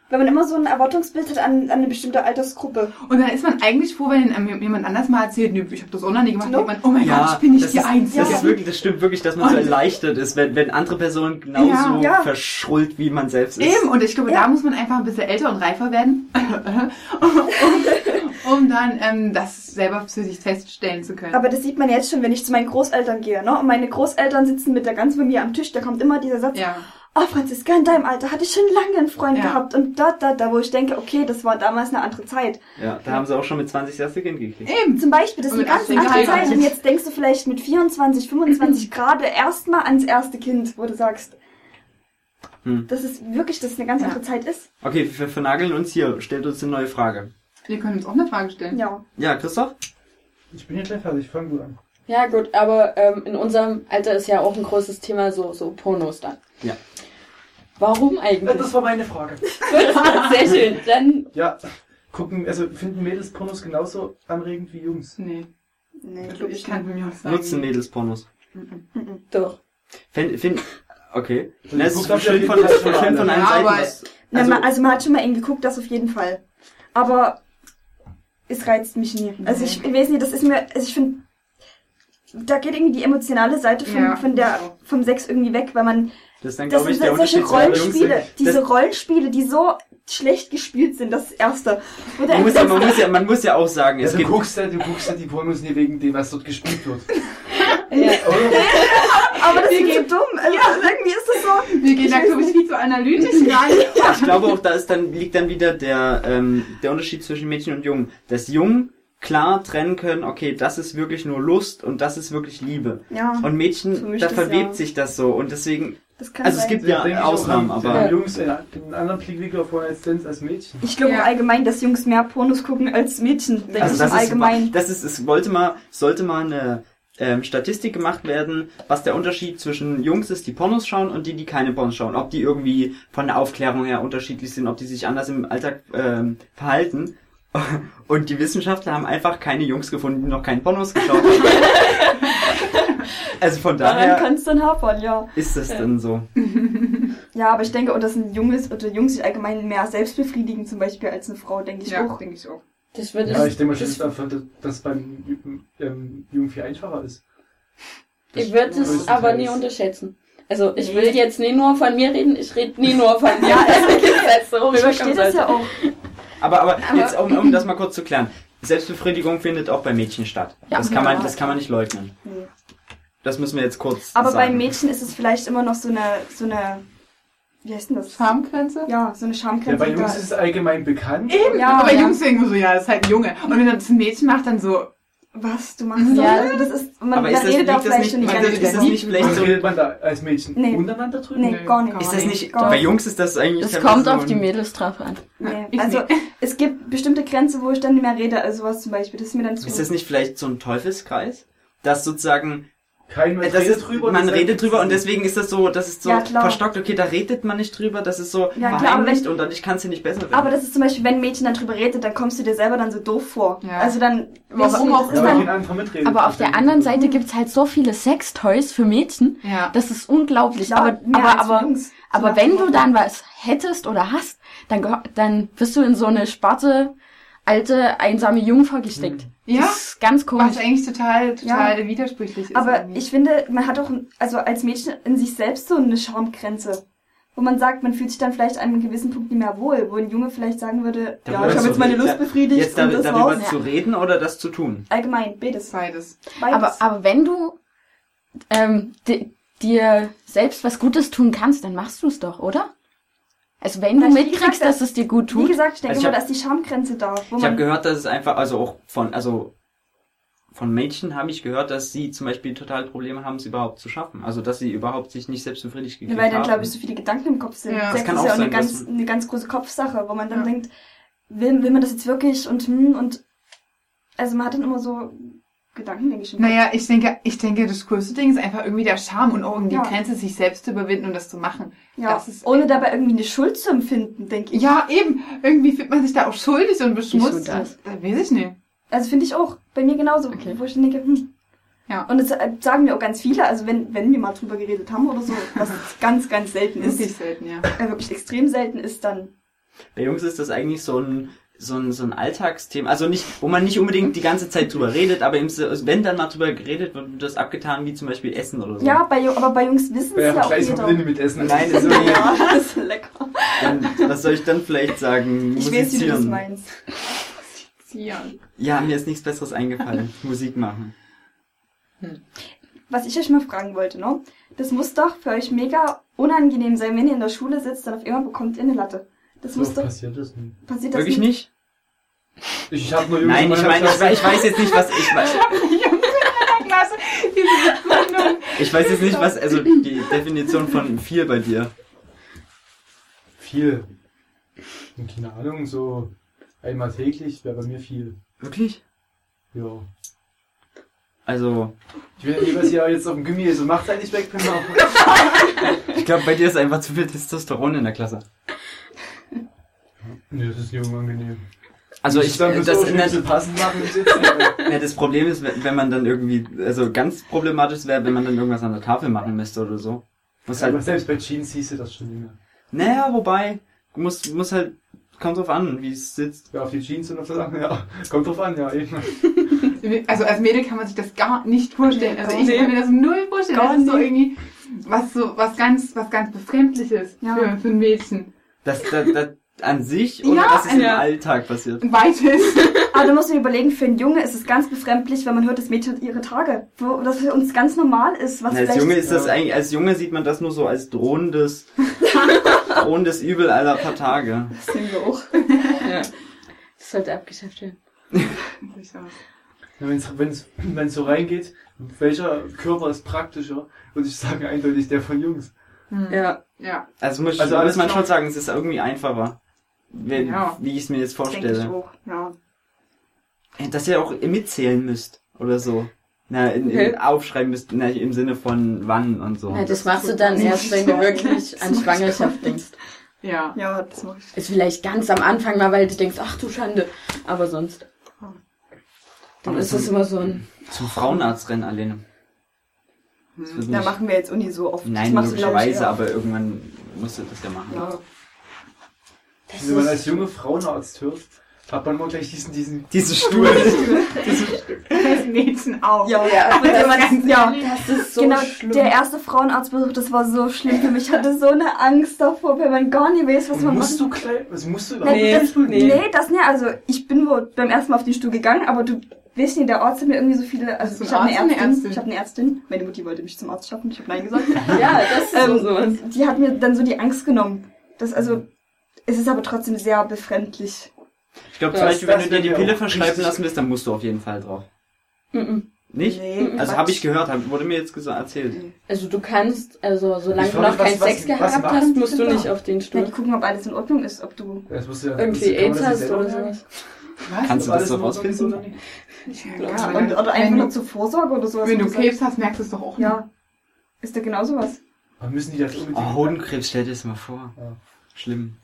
Weil man immer so ein Erwartungsbild hat an, an eine bestimmte Altersgruppe. Und dann ist man eigentlich froh, wenn jemand anders mal erzählt, nö, ich habe das auch noch nie gemacht, No. man, oh mein Gott, ich bin nicht das die ist, Einzige. Das, ist wirklich, das stimmt wirklich, dass man so Und- erleichtert ist, wenn, wenn andere Personen genauso Ja. Ja. verschrullt wie man selbst ist. Eben, und ich glaube, Ja. da muss man einfach ein bisschen älter und reifer werden, <laughs> um, um dann ähm, das selber für sich feststellen zu können. Aber das sieht man jetzt schon, wenn ich zu meinen Großeltern gehe. Ne? Und meine Großeltern sitzen mit der ganzen Familie am Tisch, da kommt immer dieser Satz, ja. oh Franziska, in deinem Alter hatte ich schon lange einen Freund Ja. gehabt. Und da, da, da, wo ich denke, okay, das war damals eine andere Zeit. Ja, da haben sie auch schon mit 20 das erste Kind gekriegt. Eben. Zum Beispiel, das ist eine ganz mit 18 andere. Zeit. Und jetzt denkst du vielleicht mit 24, 25 <clears throat> gerade erstmal ans erste Kind, wo du sagst, Hm. dass es wirklich, dass es eine ganz Ja. andere Zeit ist. Okay, wir vernageln uns hier. Stellt uns eine neue Frage. Wir können uns auch eine Frage stellen. Ja. Ja, Christoph? ich bin jetzt gleich fertig, fang du an. Ja, gut, aber ähm, in unserem Alter ist ja auch ein großes Thema so, so Pornos dann. Ja. Warum eigentlich? Das war meine Frage. <laughs> Sehr schön. Dann Ja, gucken, also finden Mädels Pornos genauso anregend wie Jungs? Nee, Nee, also ich kann mir auch sagen. Nutzen Mädels Pornos. doch. Find, find, okay. Also guckt ist schön von, schön von allen Ja, Seiten. Was, Na, also, man, also man hat schon mal eng geguckt, das auf jeden Fall. Aber es reizt mich nie. Also ich, ich weiß nicht, das ist mir, also ich finde, da geht irgendwie die emotionale Seite von, Ja, von der, vom Sex irgendwie weg, weil man, das ist dann, das glaube ich, sind der solche Unterschied zwischen Jungs. Rollenspiele, diese Das, Rollenspiele, die so schlecht gespielt sind, das erste. Man, muss ja, man, muss ja, man muss ja auch sagen, Ja, es du gibt, guckst ja, du guckst ja die Pornos nie wegen dem, was dort gespielt wird. Ja. <laughs> Aber das ist so dumm. Also irgendwie ist das so. Wir gehen da, glaube ich, viel zu analytisch <laughs> rein. ich glaube auch, da ist dann, liegt dann wieder der, ähm, der Unterschied zwischen Mädchen und Jungen. Dass Jungen klar trennen können, okay, das ist wirklich nur Lust und das ist wirklich Liebe. Ja, Und Mädchen, da das verwebt ja. sich das so und deswegen, das kann also es sein. gibt ja auch, Ausnahmen, haben- aber Jungs einen, einen anderen Blickwinkel auf One-Night-Stands als Mädchen. Ich glaube Ja. allgemein, dass Jungs mehr Pornos gucken als Mädchen. Denke also ich das im ist, das ist, es wollte mal, sollte mal eine ähm, Statistik gemacht werden, was der Unterschied zwischen Jungs ist, die Pornos schauen und die, die keine Pornos schauen. Ob die irgendwie von der Aufklärung her unterschiedlich sind, ob die sich anders im Alltag ähm, verhalten. <laughs> Und die Wissenschaftler haben einfach keine Jungs gefunden, die noch keinen Pornos geschaut haben. <laughs> also von Daran daher kann es dann hapern, ja. ist das Ja. dann so. <laughs> Ja, aber ich denke auch, dass ein Junges oder Jungs sich allgemein mehr selbst befriedigen, zum Beispiel, als eine Frau, denke ich Ja, auch. denke ich auch. Das wird Ja, ich denke mal, das, das einfach, dass das beim ähm, Jungen viel einfacher ist. ich würde es aber nie unterschätzen. Also ich Nee. will jetzt nie nur von mir reden, ich rede nie nur von mir. <laughs> Also, das so Ich verstehe das ja auch. Aber, aber, Aber- jetzt, um, um das mal kurz zu klären. Selbstbefriedigung findet auch bei Mädchen statt. Ja. das, kann man, das kann man nicht leugnen. Nee. Das müssen wir jetzt kurz Aber sagen. bei Mädchen ist es vielleicht immer noch so eine, so eine, wie heißt denn das? Schamgrenze? Ja, so eine Ja, Schamgrenze. bei die da Jungs ist es allgemein bekannt. Eben, Ja, aber bei ja. Jungs denken so, ja, das ist halt ein Junge. Und wenn das ein Mädchen macht, dann so, Was, du machst Ja. Das ist, man, Aber man ist das, redet das vielleicht nicht, schon nicht das, ist das nicht vielleicht so, redet man da als Mädchen Nee. untereinander drüber? Nee, gar nicht. ist das nicht, Gar bei nicht. Jungs ist das eigentlich Das kommt so auf die Mädels drauf an. Nee. Also, nicht. es gibt bestimmte Grenzen, wo ich dann nicht mehr rede, also sowas zum Beispiel. Das ist mir dann zu. Ist das nicht vielleicht so ein Teufelskreis? Dass sozusagen, Kein äh, das redet ist, drüber. man redet drüber und deswegen ist das so, das ist so Ja, klar. verstockt, okay, da redet man nicht drüber, das ist so Ja, klar, aber verheimlicht wenn- und dadurch kann es dir nicht besser werden. aber das ist zum Beispiel, wenn ein Mädchen dann drüber redet, dann kommst du dir selber dann so doof vor. Ja. Also dann. Warum auch dann, anderer mitredet. Aber auf der anderen Seite gibt's halt so viele Sextoys für Mädchen. ja. Das ist unglaublich. Klar, aber mehr aber, aber, Jungs. aber wenn du dann was hättest oder hast, dann, dann wirst du in so eine sparte, alte, einsame Jungfrau gesteckt. Ja. Das ist ganz komisch. Was eigentlich total, total widersprüchlich ist. Aber irgendwie. ich finde, man hat auch, also als Mädchen in sich selbst so eine Schamgrenze. Wo man sagt, man fühlt sich dann vielleicht an einem gewissen Punkt nicht mehr wohl, wo ein Junge vielleicht sagen würde, Da ja, wird ich habe so- jetzt meine Lust da- befriedigt Jetzt und dar das darüber war's. zu reden oder das zu tun? Allgemein, beides. beides. Beides. Aber, aber wenn du ähm, di- dir selbst was Gutes tun kannst, dann machst du es doch, oder? Also wenn du wie mitkriegst, dass es dir gut Wie tut. gesagt, ich denke Also ich immer, hab- da ist die Schamgrenze da. Wo Ich habe man, gehört, dass es einfach, also auch von, also von Mädchen habe ich gehört, dass sie zum Beispiel total Probleme haben, es überhaupt zu schaffen. Also dass sie überhaupt sich nicht selbst befriedigt gekriegt weil dann, haben. glaube ich, so viele Gedanken im Kopf sind. Ja. Das Sex kann ist auch ja auch eine sein, ganz, dass- eine ganz große Kopfsache, wo man dann Ja. denkt, will, will man das jetzt wirklich und hm, und also man hat dann immer so Gedanken, denke ich schon. Naja, ich denke, ich denke, das größte Ding ist einfach irgendwie der Charme und auch irgendwie Ja. die Grenze, sich selbst zu überwinden und das zu machen. ja, das ist- ohne dabei irgendwie eine Schuld zu empfinden, denke ich. Ja, eben. Irgendwie fühlt man sich da auch schuldig und beschmutzt. Wieso das? und- Da weiß ich nicht. Also finde ich auch bei mir genauso, Okay. wo ich dann denke, hm. Ja. Und das äh, sagen mir auch ganz viele, also wenn, wenn wir mal drüber geredet haben oder so, was <laughs> ganz, ganz selten ist, Wirklich selten, ja. äh, wirklich extrem selten ist, dann Bei Jungs ist das eigentlich so ein so ein, so ein Alltagsthema, also nicht, wo man nicht unbedingt die ganze Zeit drüber redet, aber wenn dann mal drüber geredet wird, wird das abgetan, wie zum Beispiel Essen oder so. ja, bei, aber bei Jungs wissen es Ja, ja auch jeder. Blinde mit Essen. Nein, das ist <laughs> Ja, das ist lecker. Dann, was soll ich dann vielleicht sagen? Ich weiß, wie du das Musizieren. meinst. Ja. Ja, mir ist nichts Besseres eingefallen. <laughs> Musik machen. Was ich euch mal fragen wollte, ne? Das muss doch für euch mega unangenehm sein, wenn ihr in der Schule sitzt, dann auf einmal bekommt ihr eine Latte. Das So muss doch, passiert das nicht. passiert das Wirklich nicht? Ich habe nur Jungs Nein, in ich meiner meine, ich, Klasse. ich weiß jetzt nicht, was ich weiß. <laughs> Klasse, diese Begründung. Ich weiß jetzt nicht, was also die Definition von viel bei dir. Viel. Und keine Ahnung, so einmal täglich wäre bei mir viel. Wirklich? Ja. Also, Ich will ja nie, was ihr jetzt auf dem Gummi so macht, eigentlich weg <laughs> ich glaube, bei dir ist einfach zu viel Testosteron in der Klasse. Nee, das ist nicht unangenehm. Also ich, dann das, das das, ein bisschen passend machen aber- <laughs> Ja, das Problem ist, wenn man dann irgendwie, also ganz problematisch wäre, wenn man dann irgendwas an der Tafel machen müsste oder so. Muss Aber halt, selbst bei Jeans du das schon nicht mehr. naja, wobei, muss, muss halt, kommt drauf an, wie es sitzt. Ja, auf die Jeans und auf das andere, ja. Kommt drauf an, ja, eben. <laughs> Also als Mädel kann man sich das gar nicht vorstellen. Also ich kann mir das null vorstellen. Gar das ist so irgendwie was so was ganz was ganz befremdliches Ja. für, für ein Mädchen. Das, das, das an sich oder Ja, dass es im ja. Alltag passiert. Weites. <laughs> Aber du musst dir überlegen, für einen Junge ist es ganz befremdlich, wenn man hört, das Mädchen hat ihre Tage. Wo das für uns ganz normal ist. Was Na, als Junge ist das Ja. eigentlich, als Junge sieht man das nur so als drohendes, <laughs> drohendes Übel aller paar Tage. Das sehen wir auch. Ja. <laughs> Das sollte abgeschafft werden. Wenn's, wenn's so reingeht, welcher Körper ist praktischer, würde ich sagen, eindeutig der von Jungs. Ja. Ja. Also muss, Also muss alles man schon sagen, es ist irgendwie einfacher. Wenn, Ja. Wie ich es mir jetzt Denke ich vorstelle. auch. Ja. Äh, Dass ihr auch mitzählen müsst oder so. Na, in, Okay. in, aufschreiben müsst, na, im Sinne von wann und so. ja. Das machst du dann erst, wenn du wirklich Das an Schwangerschaft denkst. Ja. Ja, das mache ich. Ist vielleicht ganz am Anfang mal, weil du denkst, ach du Schande. Aber sonst. Dann Aber ist zum- es immer so ein. Zum Frauenarzt rennen, Alene. Das wird Da machen wir jetzt Uni so oft. Nein, Das machst du, glaub ich, logischerweise, aber irgendwann musst du das ja machen. Ja. Das Wenn man als junge Frauenarzt hört, hat man immer gleich diesen, diesen Diesen <laughs> Stuhl. Das Mädchen auch. Ja, Ja, das ganz ja. das ist so genau, schlimm. der erste Frauenarztbesuch, das war so schlimm für mich. Ich hatte so eine Angst davor, wenn man gar nicht weiß, was Und man musst machen du gleich, was musst du überhaupt Nee, das, nee. nee. das nicht. Also ich bin wohl beim ersten Mal auf den Stuhl gegangen, aber du weißt nicht, der Arzt hat mir irgendwie so viele. Also ich habe eine eine Ärztin, Ärztin? ich habe eine Ärztin. Meine Mutti wollte mich zum Arzt schaffen, ich habe nein gesagt. <laughs> ja, das ist Ähm, so sowas. Die hat mir dann so die Angst genommen. Das also, es ist aber trotzdem sehr befremdlich. Ich glaube, Das- zum Beispiel, wenn du dir die Pille verschreiben lassen willst, dann musst du auf jeden Fall drauf. Mhm. Nicht? Nee, Also habe ich gehört, hab, wurde mir jetzt gesagt, erzählt. Also du kannst, also solange du noch keinen Sex was- gehabt was hast, musst du nicht auf den Ja, Stuhl. die gucken, ob alles in Ordnung ist, ob du. Du ja, Irgendwie man AIDS das hast nicht oder sowas. Was? Kannst du das alles so rausfinden? oder nicht? Ja, Und, oder einfach nur zur Vorsorge oder sowas. wenn du Krebs hast, merkst du es doch auch. Ja. Ist da genau sowas? Aber müssen die das unbedingt, Oh, Hodenkrebs, stell dir das mal vor. Ja. Schlimm.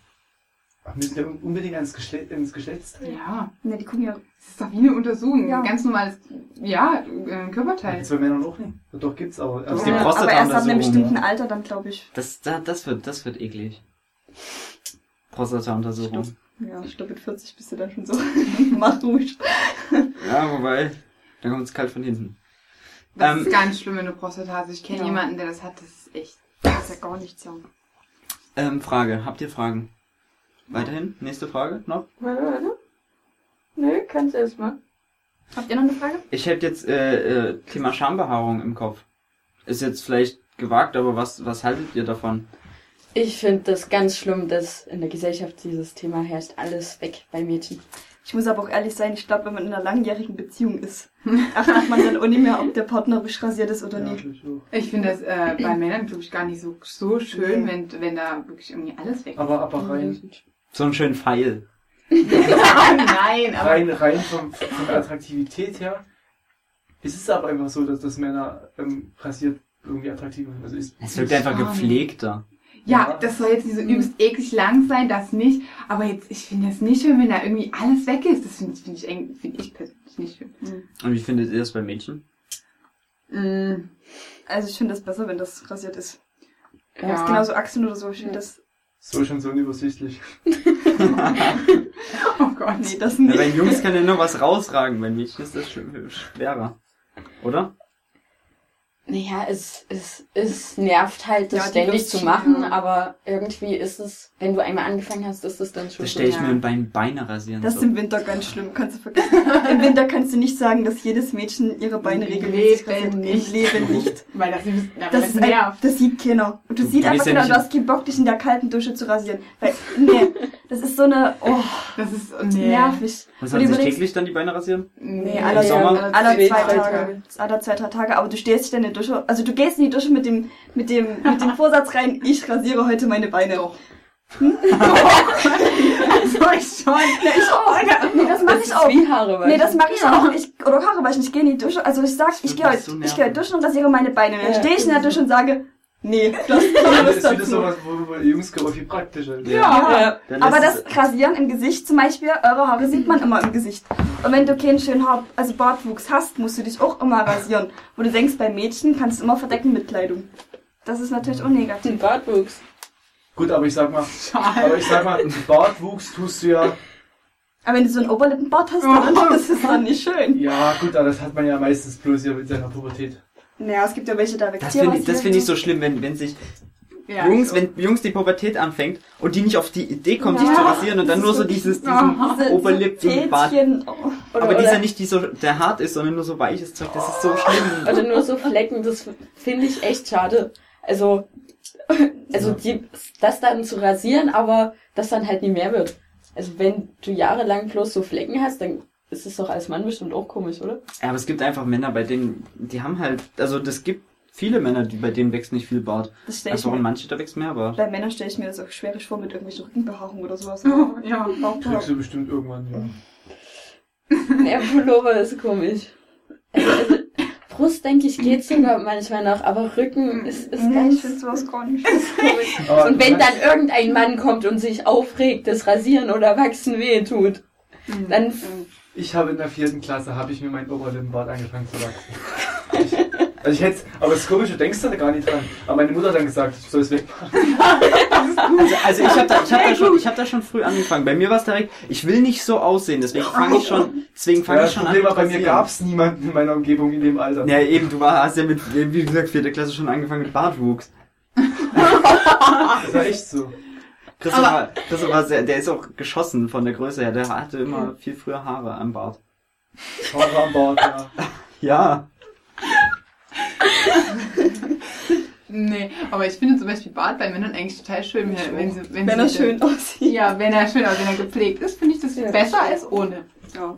Ach, müssen die unbedingt ans Geschlecht, ins Geschlechtsteil? Ja, Ne, die gucken ja. das ist doch wie eine Untersuchung. Ja. Ein ganz normales, ja, äh, Körperteil. Das bei Männern auch nicht. Ja, Doch, gibt's aber. Das ist aber die ja, aber erst ab einem bestimmten Alter dann, glaube ich. Das, da, das wird, das wird eklig. Prostata-Untersuchung. Ja, ich glaube mit 40 bist du dann schon so. <laughs> Mach ruhig. Ja, wobei, dann kommt es kalt von hinten. Das Ähm, ist ganz schlimm, wenn du Prostata hast. Ich kenne Ja. jemanden, der das hat. Das ist echt. Das ist ja gar nichts, ja. Ähm, Frage. Habt ihr Fragen? Weiterhin? Nächste Frage noch? Warte, warte. Nö, kannst erst mal. Habt ihr noch eine Frage? Ich hätte jetzt äh, äh, Thema Schambehaarung im Kopf. Ist jetzt vielleicht gewagt, aber was, was haltet ihr davon? Ich finde das ganz schlimm, dass in der Gesellschaft dieses Thema herrscht. Alles weg bei Mädchen. Ich muss aber auch ehrlich sein, ich glaube, wenn man in einer langjährigen Beziehung ist, <laughs> achtet man dann auch nicht mehr, ob der Partner frisch rasiert ist oder Ja, nicht. ich finde das äh, bei Männern, glaube ich, gar nicht so, so schön, Nee. wenn, wenn da wirklich irgendwie alles weg ist. Aber, aber rein, So einen schönen Pfeil. <laughs> Nein, aber rein, rein vom, von der Attraktivität her ist es aber einfach so, dass das Männer ähm, rasiert irgendwie attraktiv sind. Also ist, Es wirkt einfach gepflegter. Ja, Ja. das soll jetzt nicht so übelst eklig lang sein, das nicht. Aber jetzt, ich finde es nicht schön, wenn da irgendwie alles weg ist. Das finde find ich, eng- find ich persönlich nicht schön. Und wie findet ihr das bei Mädchen? Mm, Also ich finde das besser, wenn das rasiert ist. ja. Das ist genauso Achseln oder so. Ich finde Ja. das. So schon so unübersichtlich. <laughs> Oh Gott. Nee, das Ja, nicht. bei Jungs kann ja nur was rausragen, bei Mädchen ist das sch- schwerer. Oder? Naja, es, es, es nervt halt, das Ja, ständig Lust, zu machen, ja. aber irgendwie ist es, wenn du einmal angefangen hast, ist es dann schon Da stelle ich Ja. mir ein Bein Beine rasieren. Das ist so. im Winter ganz schlimm, kannst du vergessen. Im Winter kannst du nicht sagen, dass jedes Mädchen ihre Beine regelmäßig rasiert. nicht. Im Leben nicht. Weil das, Das, das ist ein, nervt. das sieht keiner. Und du Du siehst einfach ja genau, du in- hast keinen Bock, dich in der kalten Dusche zu rasieren. Weil, nee, das ist so eine, oh, Das ist oh, nee. nervig. Was hat sich täglich dann die Beine rasieren? Nee, alle, alle zwei, Tage. Alle zwei, drei Tage. Aber du stehst dich dann Dusche, also du gehst in die Dusche mit dem, mit dem, mit dem Vorsatz rein, ich rasiere heute meine Beine. Doch. <laughs> also ich schon. Nee, das mache Das ich ist auch. wie Haare. Nee, das mache ich auch. Ich, oder Haare waschen. Ich gehe in die Dusche. Also ich sag, ich gehe heute, so ich gehe heute duschen und rasiere meine Beine. Dann Ja. stehe ich in der Dusche und sage, nee, <laughs> das ist Das ist wieder sowas, wo, wo Jungs glaube viel praktischer. Ja. Ja. Dann Aber das Rasieren im Gesicht zum Beispiel, eure Haare sieht man immer im Gesicht. Und wenn du keinen schönen Haar, also Bartwuchs hast, musst du dich auch immer rasieren. Wo du denkst, bei Mädchen kannst du immer verdecken mit Kleidung. Das ist natürlich auch negativ. Ein Bartwuchs. Gut, aber ich sag mal, Schade. aber ich sag mal, Bartwuchs tust du ja, Aber wenn du so einen Oberlippenbart hast, <laughs> dann das ist dann nicht schön. ja gut, aber das hat man ja meistens bloß ja mit seiner Pubertät. Naja, es gibt ja welche, da das wächst finde ich, das find ich so schlimm, wenn, wenn sich Ja, Jungs, so. wenn Jungs die Pubertät anfängt und die nicht auf die Idee kommen, sich Ja, zu rasieren und dann das nur so dieses, diesen Aha. Oberlippenbart. Tätchen. Oh. Oder, Aber oder, dieser nicht, die so, der hart ist, sondern nur so weiches Zeug, das ist so schlimm. <laughs> oder nur so Flecken, das finde ich echt schade. Also, also die, das dann zu rasieren, aber das dann halt nie mehr wird. Also wenn du jahrelang bloß so Flecken hast, dann ist es doch als Mann bestimmt auch komisch, oder? Ja, aber es gibt einfach Männer, bei denen, die haben halt, also das gibt viele Männer, die, bei denen wächst nicht viel Bart. Das stelle ich Also und mir, manche, da wächst mehr Bart. bei Männern stelle ich mir das auch schwierig vor mit irgendwelchen Rückenbehaarungen oder sowas. Oh, <laughs> ja. Kriegst du bestimmt irgendwann, ja. <laughs> Der Pullover ist komisch. Also, also Brust, denke ich, geht sogar manchmal noch, aber Rücken ist, ist Nee, ganz ich finde sowas. <laughs> Aber Und wenn dann irgendein Mann kommt und sich aufregt, das Rasieren oder Wachsen weh tut, Mhm. dann Ich habe in der vierten Klasse, habe ich mir meinen Oberlippenbart angefangen zu wachsen. Also ich hätte, aber das ist komisch, du denkst da gar nicht dran. Aber meine Mutter hat dann gesagt, ich soll es wegmachen. Also, also ich habe da, ich hab da schon, ich habe da schon früh angefangen. Bei mir war es direkt, ich will nicht so aussehen, deswegen fange ich schon, deswegen fange Ja, ich schon Problem an. war, bei mir gab es niemanden in meiner Umgebung in dem Alter. Ja, eben, du war, hast ja mit, wie gesagt, vierte Klasse schon angefangen mit Bartwuchs. <laughs> Das war echt so. Christoph, Aber- war, Christoph war sehr, der ist auch geschossen von der Größe her, der hatte immer viel früher Haare am Bart. Haare am Bart, ja. <laughs> Ja. Nee, aber ich finde zum Beispiel Bart bei Männern eigentlich total schön, wenn, wenn sie, wenn, Wenn er schön aussieht. Ja, wenn er schön, aber wenn er gepflegt ist, finde ich das Ja. besser als ohne. Ja.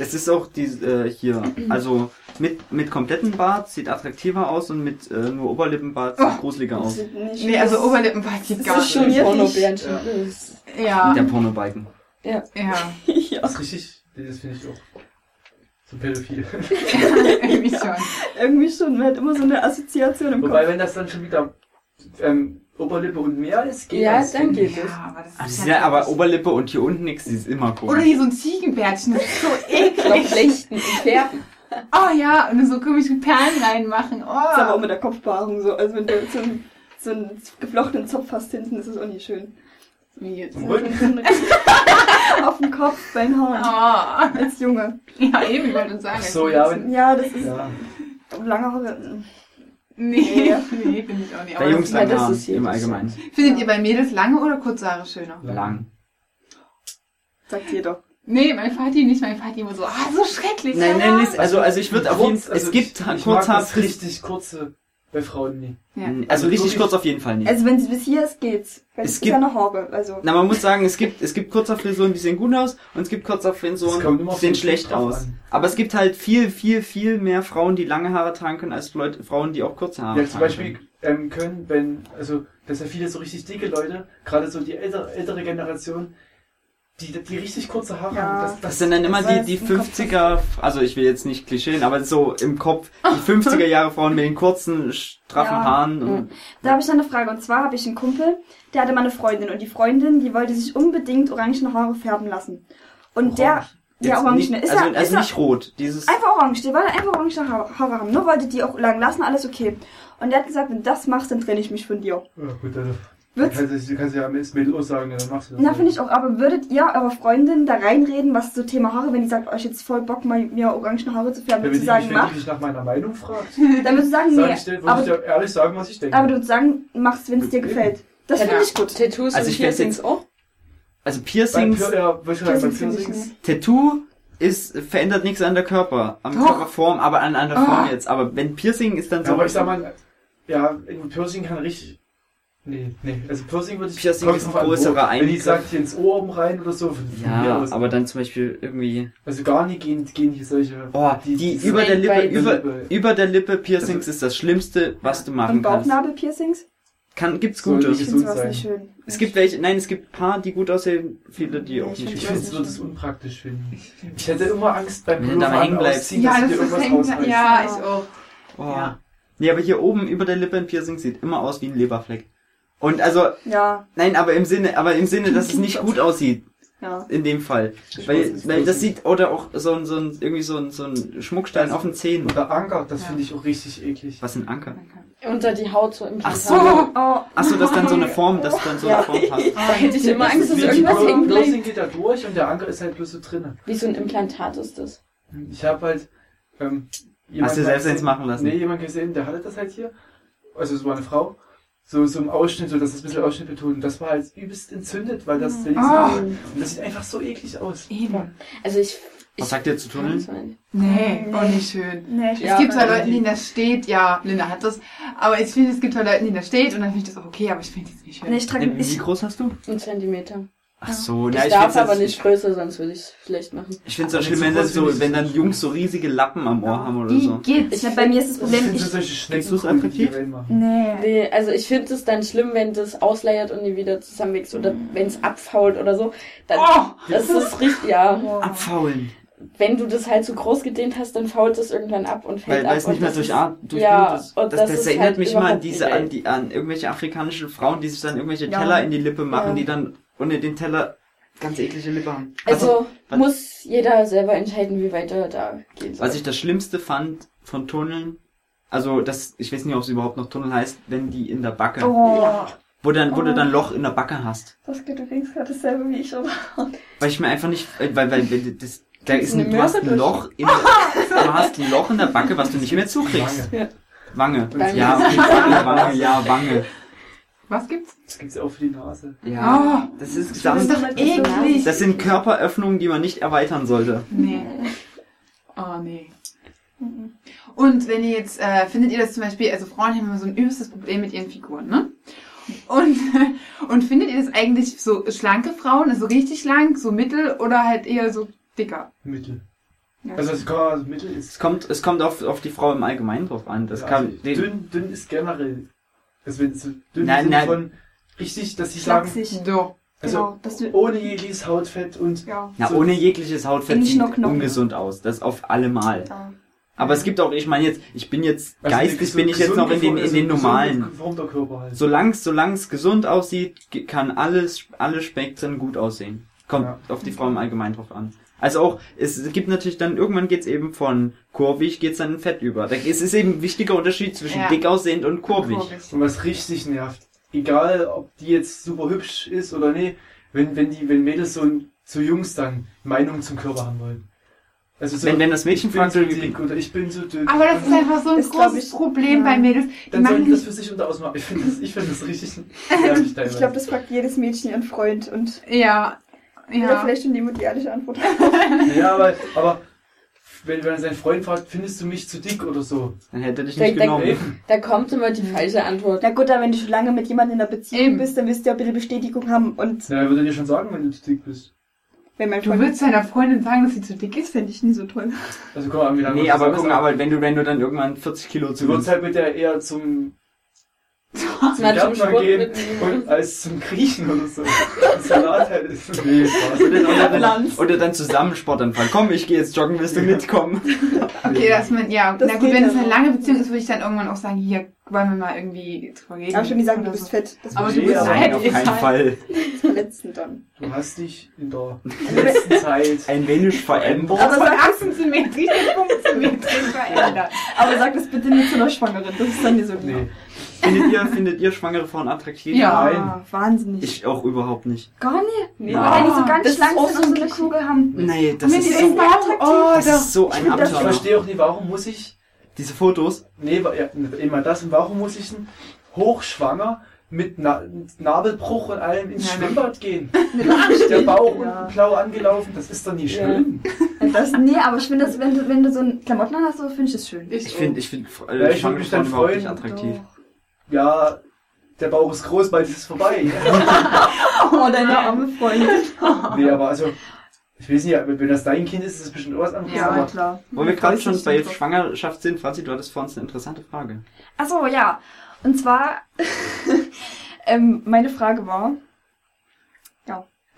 Es ist auch die, äh, hier, <clears throat> also mit, mit kompletten Bart sieht attraktiver aus und mit äh, nur Oberlippenbart sieht Oh. gruseliger aus. Sieht nicht Nee, also. Oberlippenbart Das gar ist nicht. schon Schon schwierig. Pornobärchen. Ja. Das- Ja, Der Pornobalken. ja. <laughs> ja. Das ist richtig, das finde ich auch. So pädophil. <laughs> irgendwie schon. Irgendwie schon, man hat immer so eine Assoziation im Wobei, Kopf. wenn das dann schon wieder ähm, Oberlippe und mehr ist, geht Ja, das. dann geht es. Ja, aber das Also, ist ja aber Oberlippe und hier unten nichts, die ist immer Oder komisch. hier so ein Ziegenbärtchen, das ist so eklig. flechten und färben. Oh ja, und so komische Perlen reinmachen. Das ist aber auch Oh. mit der Kopfbehaarung so. Also wenn du so einen, so einen geflochtenen Zopf hast hinten, ist es auch nicht schön. Wie jetzt? <laughs> Auf dem Kopf, bei den Haaren. Oh. Als Junge. Ja, eben, ich wollte sagen. Ach so, ja, wenn, Ja, das ist ja. lange Haare. Nee, nee, finde ich auch nicht. Bei Jungs Ja, lang das ist hier im das Allgemeinen. findet ihr bei Mädels lange oder kurze Haare schöner? Lang. Sagt jeder. Nee, mein Vati nicht. Mein Vati immer so, ah, so schrecklich. Nein, ja. nein, nicht, also, also ich würde auf jeden Fall, also es gibt ich, ich Kurzhaar, das richtig kurze bei Frauen nie. Ja. also Also richtig kurz auf jeden Fall nicht. Also wenn es bis hier ist, geht's. Wenn Es es ist gibt- ja noch Haare. Also Na, man muss sagen, es gibt, es gibt Kurzhaarfrisuren, die sehen gut aus und es gibt Das Kurzhaarfrisuren, kommt die sehen schlecht aus. an. Aber es gibt halt viel, viel, viel mehr Frauen, die lange Haare tragen können, als Leute, Frauen, die auch kurze Haare Ja, zum tragen Beispiel ähm, können, wenn, also, dass ja viele so richtig dicke Leute, gerade so die ältere, ältere Generation, die, die richtig kurze Haare Ja. haben. Das, Das das, sind dann immer die, die jetzt im Kopf. 50er, also ich will jetzt nicht klischeen, aber so im Kopf, die 50er Jahre Frauen mit den kurzen, straffen Ja. Haaren und, Da habe ich noch eine Frage. Und zwar habe ich einen Kumpel, der hatte mal eine Freundin. Und die Freundin, die wollte sich unbedingt orangene Haare färben lassen. Und der, Orange. ja, Jetzt orange, nicht, ist also, ja, ist also ja nicht rot, dieses, einfach orange. Die wollte einfach orange Haare, haben. Nur wollte die auch lang lassen, alles okay. Und der hat gesagt, wenn du das machst, dann trenne ich mich von dir. ja, gut, dann, dann Wird's, kannst du, du kannst ja als Mädel auch sagen, dann machst du das. na, finde ich auch. Aber würdet ihr eurer Freundin da reinreden, was so Thema Haare, wenn die sagt, oh, ich jetzt voll Bock, mal mir orange Haare zu färben, würdest du sagen, mich, wenn mach? die dich nach meiner Meinung fragt, <laughs> Dann würdest du sagen, sag nee. ich dir, würde ich Aber, dir ehrlich sagen, was ich denke. aber du würdest sagen, mach's, wenn es dir gefällt. Das Ja. finde ich gut. Tattoos Also und ich Piercings auch. also Piercings, Pir ja, wollte ich sagen, bei Piercings ich Piercings. Tattoo ist, verändert nichts an der Körper, am Doch. Körperform, aber an, an der Ah. Form jetzt. Aber wenn Piercing ist dann ja, so, aber ich sag mal, ja, ein Piercing kann richtig, nee, nee, also Piercing würde ich, Piercing ist ein größerer Wenn die Eingriff. sagt, hier ins Ohr oben rein oder so, ja, aus. aber dann zum Beispiel irgendwie, Also gar nicht gehen, gehen hier solche. oh, die, diese- über der Lippe, über, Lippe. über der Lippe Piercings ist das Schlimmste, was du machen Und kannst. Bauchnabelpiercings? Kann, gibt's Gutes. Ich finde sowas nicht schön. Es gibt welche, nein, es gibt paar, die gut aussehen, viele, die Nee, auch ich nicht Ich finde, es unpraktisch finden. Ich hätte immer Angst beim Wenn du da hängen bleibst. Ja, dass das ist irgendwas hängen. rausreißt. Ja, Ja. ich auch. Oh. Ja. Nee, aber hier oben über der Lippe ein Piercing sieht immer aus wie ein Leberfleck. Und also, Ja, nein, aber im Sinne, aber im Sinne, dass es nicht gut <laughs> aussieht, ja. in dem Fall. Ich Weil, weil das sieht, oder auch so ein, so ein, irgendwie so ein, so ein Schmuckstein Also- auf den Zähnen. Oder Anker, das Ja. finde ich auch richtig eklig. Was ein Anker? Unter die Haut so im Ach so. Oh, Achso, das dann so eine Form, das dann so eine. Form hat. <laughs> Da hätte ich immer Angst, dass irgendwas Piercing bleibt. geht da durch und der Anker ist halt bloß so drinnen. Wie so ein Implantat ist das. Ich habe halt ähm, Hast du selbst eins machen lassen? Nee, jemand gesehen, der hatte das halt hier. Also es war eine Frau. So, so im Ausschnitt, so dass das ein bisschen Ausschnitt betont. Und das war halt übelst entzündet, weil das der Ah. Und das sieht einfach so eklig aus. Eben. Also ich. ich Was sagt ihr zu Tunneln? Tunneln? Nee, Nee. auch nicht schön. nee, es gibt zwar aber- Leute, denen das steht, ja, Linda hat das, aber ich finde, es gibt zwar Leute, denen das steht und dann finde ich das auch okay, aber ich finde es nicht schön. Nee, ich trage Wie, wie ich, groß hast du? Ein Zentimeter. Ach so, Ich na, ich darf aber nicht größer, sonst würde ich es vielleicht machen. Ich finde es auch schlimm, wenn das so, wenn es dann. Jungs so riesige Lappen am Ohr haben oder Die so. geht's. ich, bei mir ist das Ich Problem, Findest die die attraktiv? nee. Nee, also ich finde es dann schlimm, wenn das ausleiert und nie wieder zusammenwächst oder wenn es abfault oder so. Dann, Oh! das ist <laughs> richtig, ja. Oh. Abfaulen. Wenn du das halt zu groß gedehnt hast, dann fault es irgendwann ab und fällt Weil, ab. weil es nicht mehr durch ist- Art, durch ja, Blut ist. und Das, das das ist erinnert halt mich immer an diese, an die, an irgendwelche afrikanischen Frauen, die sich dann irgendwelche Ja. Teller in die Lippe machen, Ja. die dann ohne den Teller ganz eklige Lippe haben. Also was- muss jeder selber entscheiden, wie weit er da gehen soll. Was ich das Schlimmste fand von Tunneln, Also das, ich weiß nicht, ob es überhaupt noch Tunnel heißt, wenn die in der Backe, Oh, wo dann, wo du Oh. dann Loch in der Backe hast. das geht übrigens gerade dasselbe wie ich, oder? Weil ich mir einfach nicht, äh, weil, weil, weil das, da ist eine ein, du hast ein Loch in <laughs> der, du hast ein Loch in der Backe, was du nicht mehr zukriegst. Wange. Wange. Wange. Ja, okay, Wange, ja, Wange. Was gibt's? Das gibt's auch für die Nase. Ja, das ist Das ist doch eklig. Das sind Körperöffnungen, die man nicht erweitern sollte. Nee. Oh, nee. Und wenn ihr jetzt, äh, findet ihr das zum Beispiel, also Frauen haben immer so ein übelstes Problem mit ihren Figuren, ne? Und, <laughs> und findet ihr das eigentlich so schlanke Frauen, also richtig schlank, so mittel oder halt eher so dicker? Mittel. Ja. Also das kann man, also Mittel ist Es kommt, es kommt auf, auf die Frau im Allgemeinen drauf an. Das Ja, kann, also den, dünn, dünn ist generell. Also wenn es so dünn Nein, nein. von richtig, dass sie sagen, Schlaksig. So. also genau, dass du, ohne jegliches Hautfett und ja. na, so- ohne jegliches Hautfett sieht ungesund aus. Das auf alle Mal. ja. Aber es gibt auch, ich meine jetzt, ich bin jetzt, also geistig bin ich jetzt noch in den, in den normalen. halt. Solange solange es gesund aussieht, kann alles, alle Spektren gut aussehen. Kommt Ja. auf die Frau im Allgemeinen drauf an. Also auch, es gibt natürlich dann, irgendwann geht's eben von kurvig, geht's dann in Fett über. Da, es ist eben ein wichtiger Unterschied zwischen Ja. dick aussehend und kurvig. Und was richtig nervt, egal ob die jetzt super hübsch ist oder nee, wenn, wenn die, wenn Mädels so zu Jungs dann Meinungen zum Körper haben wollen. Also so, Wenn, wenn das Mädchen ich bin fragt, so dick oder ich bin so dünn. Aber das ist einfach so ein Ist, großes ich, Problem ja. bei Mädels. Die dann sollen die das für sich unter ausmachen. Ich finde das, ich finde das richtig <laughs> nervig. Ich glaube, das fragt jedes Mädchen ihren Freund und ja, ja. ja. vielleicht schon die ehrliche Antwort. <laughs> Ja, aber, aber wenn, wenn sein Freund fragt, findest du mich zu dick oder so? dann hätte er dich Der- nicht der- genommen. Da kommt immer die falsche Antwort. Na gut, aber wenn du schon lange mit jemandem in einer Beziehung Eben. bist, dann wirst du ja bitte Bestätigung haben. Und Ja, er würde dir schon sagen, wenn du zu dick bist. wenn mein Du willst deiner Freundin sagen, dass sie zu dick ist? fände ich nie so toll. Also guck mal, wie lange Nee, das aber guck mal, aber wenn du, wenn du dann irgendwann 40 Kilo zu Du würdest halt mit der eher zum, zum Sport gehen und als zum Griechen oder so. Salat halt ist. Nee, oder, Balance. oder dann zusammen Sportanfall. Komm, ich gehe jetzt joggen, willst du mitkommen? Okay, dass man, ja, Das na gut, wenn es eine lange Beziehung ist, würde ich dann irgendwann auch sagen, hier, wollen wir mal irgendwie drüber reden. Aber schon die sagen, du bist so. fett. Das Aber du bist aber fett. Auf keinen Fall. verletzen dann. Du hast dich in der <laughs> letzten Zeit. Ein wenig verändert. Aber sag, 18 Symmetrie auf 5 Symmetrie verändert. aber sag das bitte nicht zu einer Schwangeren. Das ist dann nicht so lieb. Nee. Findet ihr, findet ihr schwangere Frauen attraktiv? Ja. Nein. wahnsinnig. Ich auch überhaupt nicht. Gar nicht. Nee. Ah. Wenn die so ganz Das ist schlank sind so und ein so eine. Kugel haben. Nee, das ist so, attraktiv. Oh, das doch. ist so ein das Ich Abenteuer. verstehe auch nicht, warum muss ich. Diese Fotos, Nee, ja, immer das. Und warum muss ich denn hochschwanger mit Na Nabelbruch und allem ins Ja. Schwimmbad gehen? <laughs> Der Bauch Ja. unten blau angelaufen, das ist doch nicht Ja. schön. Das, nee, aber ich finde das, wenn du, wenn du so ein Klamotten hast, so finde ich das schön. ich finde, ich finde, Ja, äh, ich schwangere würd mich dann freuen. attraktiv. Ja, der Bauch ist groß, bald ist es vorbei. <laughs> Oh, deine arme Freundin. <laughs> nee, aber also, ich weiß nicht, wenn das dein Kind ist, ist es bestimmt auch was anderes. Ja, aber klar. Wo wir gerade schon bei Schwangerschaft sind, Franzi, du hattest vor uns eine interessante Frage. Achso, ja. Und zwar, <laughs> ähm, meine Frage war,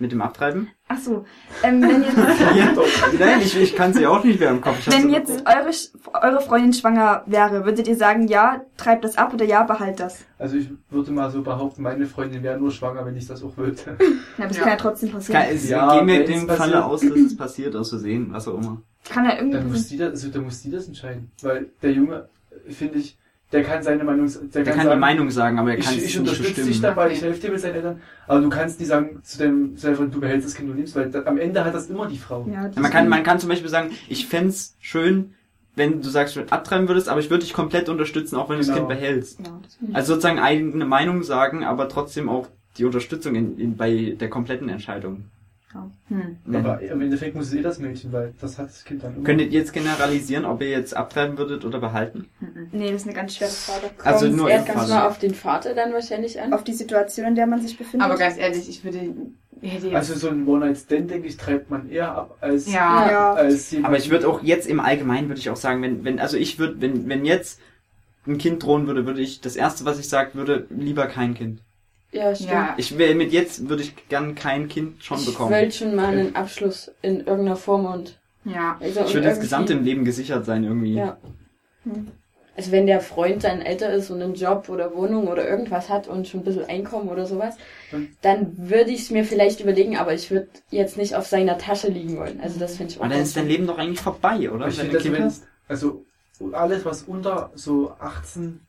Mit dem Abtreiben? achso, ähm, wenn jetzt, <laughs> Ja, nein, ich, ich kann sie auch nicht mehr im Kopf. Wenn so- jetzt eure, Sch- eure Freundin schwanger wäre, würdet ihr sagen, ja, treibt das ab oder ja, behalt das? Also ich würde mal so behaupten, meine Freundin wäre nur schwanger, wenn ich das auch wollte. <laughs> Ja, das Ja. kann ja trotzdem passieren. Kann, es Ja, gehen wir dem. Falle aus, dass es <clears throat> passiert, aus Versehen, was auch immer. Kann ja Dann muss irgendwie, die das, also dann muss die das entscheiden. Weil der Junge, finde ich, der kann seine Meinung, der, Der kann die sagen, Meinung sagen, aber er kann ich, es ich nicht unterstütze dich dabei, ich helfe dir mit seinen Eltern, aber du kannst nicht sagen zu deinem selber, du behältst das Kind und nimmst, weil da, am Ende hat das immer die Frau. ja, Man kann, man kann zum Beispiel sagen, ich fänd's schön, wenn du sagst, du abtreiben würdest, aber ich würde dich komplett unterstützen, auch wenn du das Genau. Kind behältst. ja, das Also sozusagen eigene Meinung sagen, aber trotzdem auch die Unterstützung in, in, bei der kompletten Entscheidung. Hm. Aber im Endeffekt muss es eh das Mädchen, weil das hat das Kind dann immer. Könntet ihr jetzt generalisieren, ob ihr jetzt abtreiben würdet oder behalten? nee, das ist eine ganz schwere Frage. Also Kommt's nur erst ganz mal auf den Vater dann wahrscheinlich an. Auf die Situation, in der man sich befindet. Aber ganz ehrlich, ich würde, Also so ein One-Night-Stand, denke ich, treibt man eher ab als, ja, ja. als jemand. Aber ich würde auch jetzt im Allgemeinen würde ich auch sagen, wenn, wenn, also ich würde, wenn, wenn jetzt ein Kind drohen würde, würde ich, das erste, was ich sagen würde, lieber kein Kind. Ja, stimmt. ja. Ich will, mit jetzt würde ich gern kein Kind schon Ich bekommen. will schon mal einen Abschluss in irgendeiner Form und Ja. also Ich irgendwie- insgesamt im Leben gesichert sein irgendwie. Ja. Hm. Also wenn der Freund dann älter ist und einen Job oder Wohnung oder irgendwas hat und schon ein bisschen Einkommen oder sowas, Hm. dann würde ich es mir vielleicht überlegen, aber ich würde jetzt nicht auf seiner Tasche liegen wollen. Also das finde ich auch Aber dann ist dein Leben doch eigentlich vorbei, oder? Ich Wenn finde, du also, Kind wenn, hast? also alles, was unter so 18,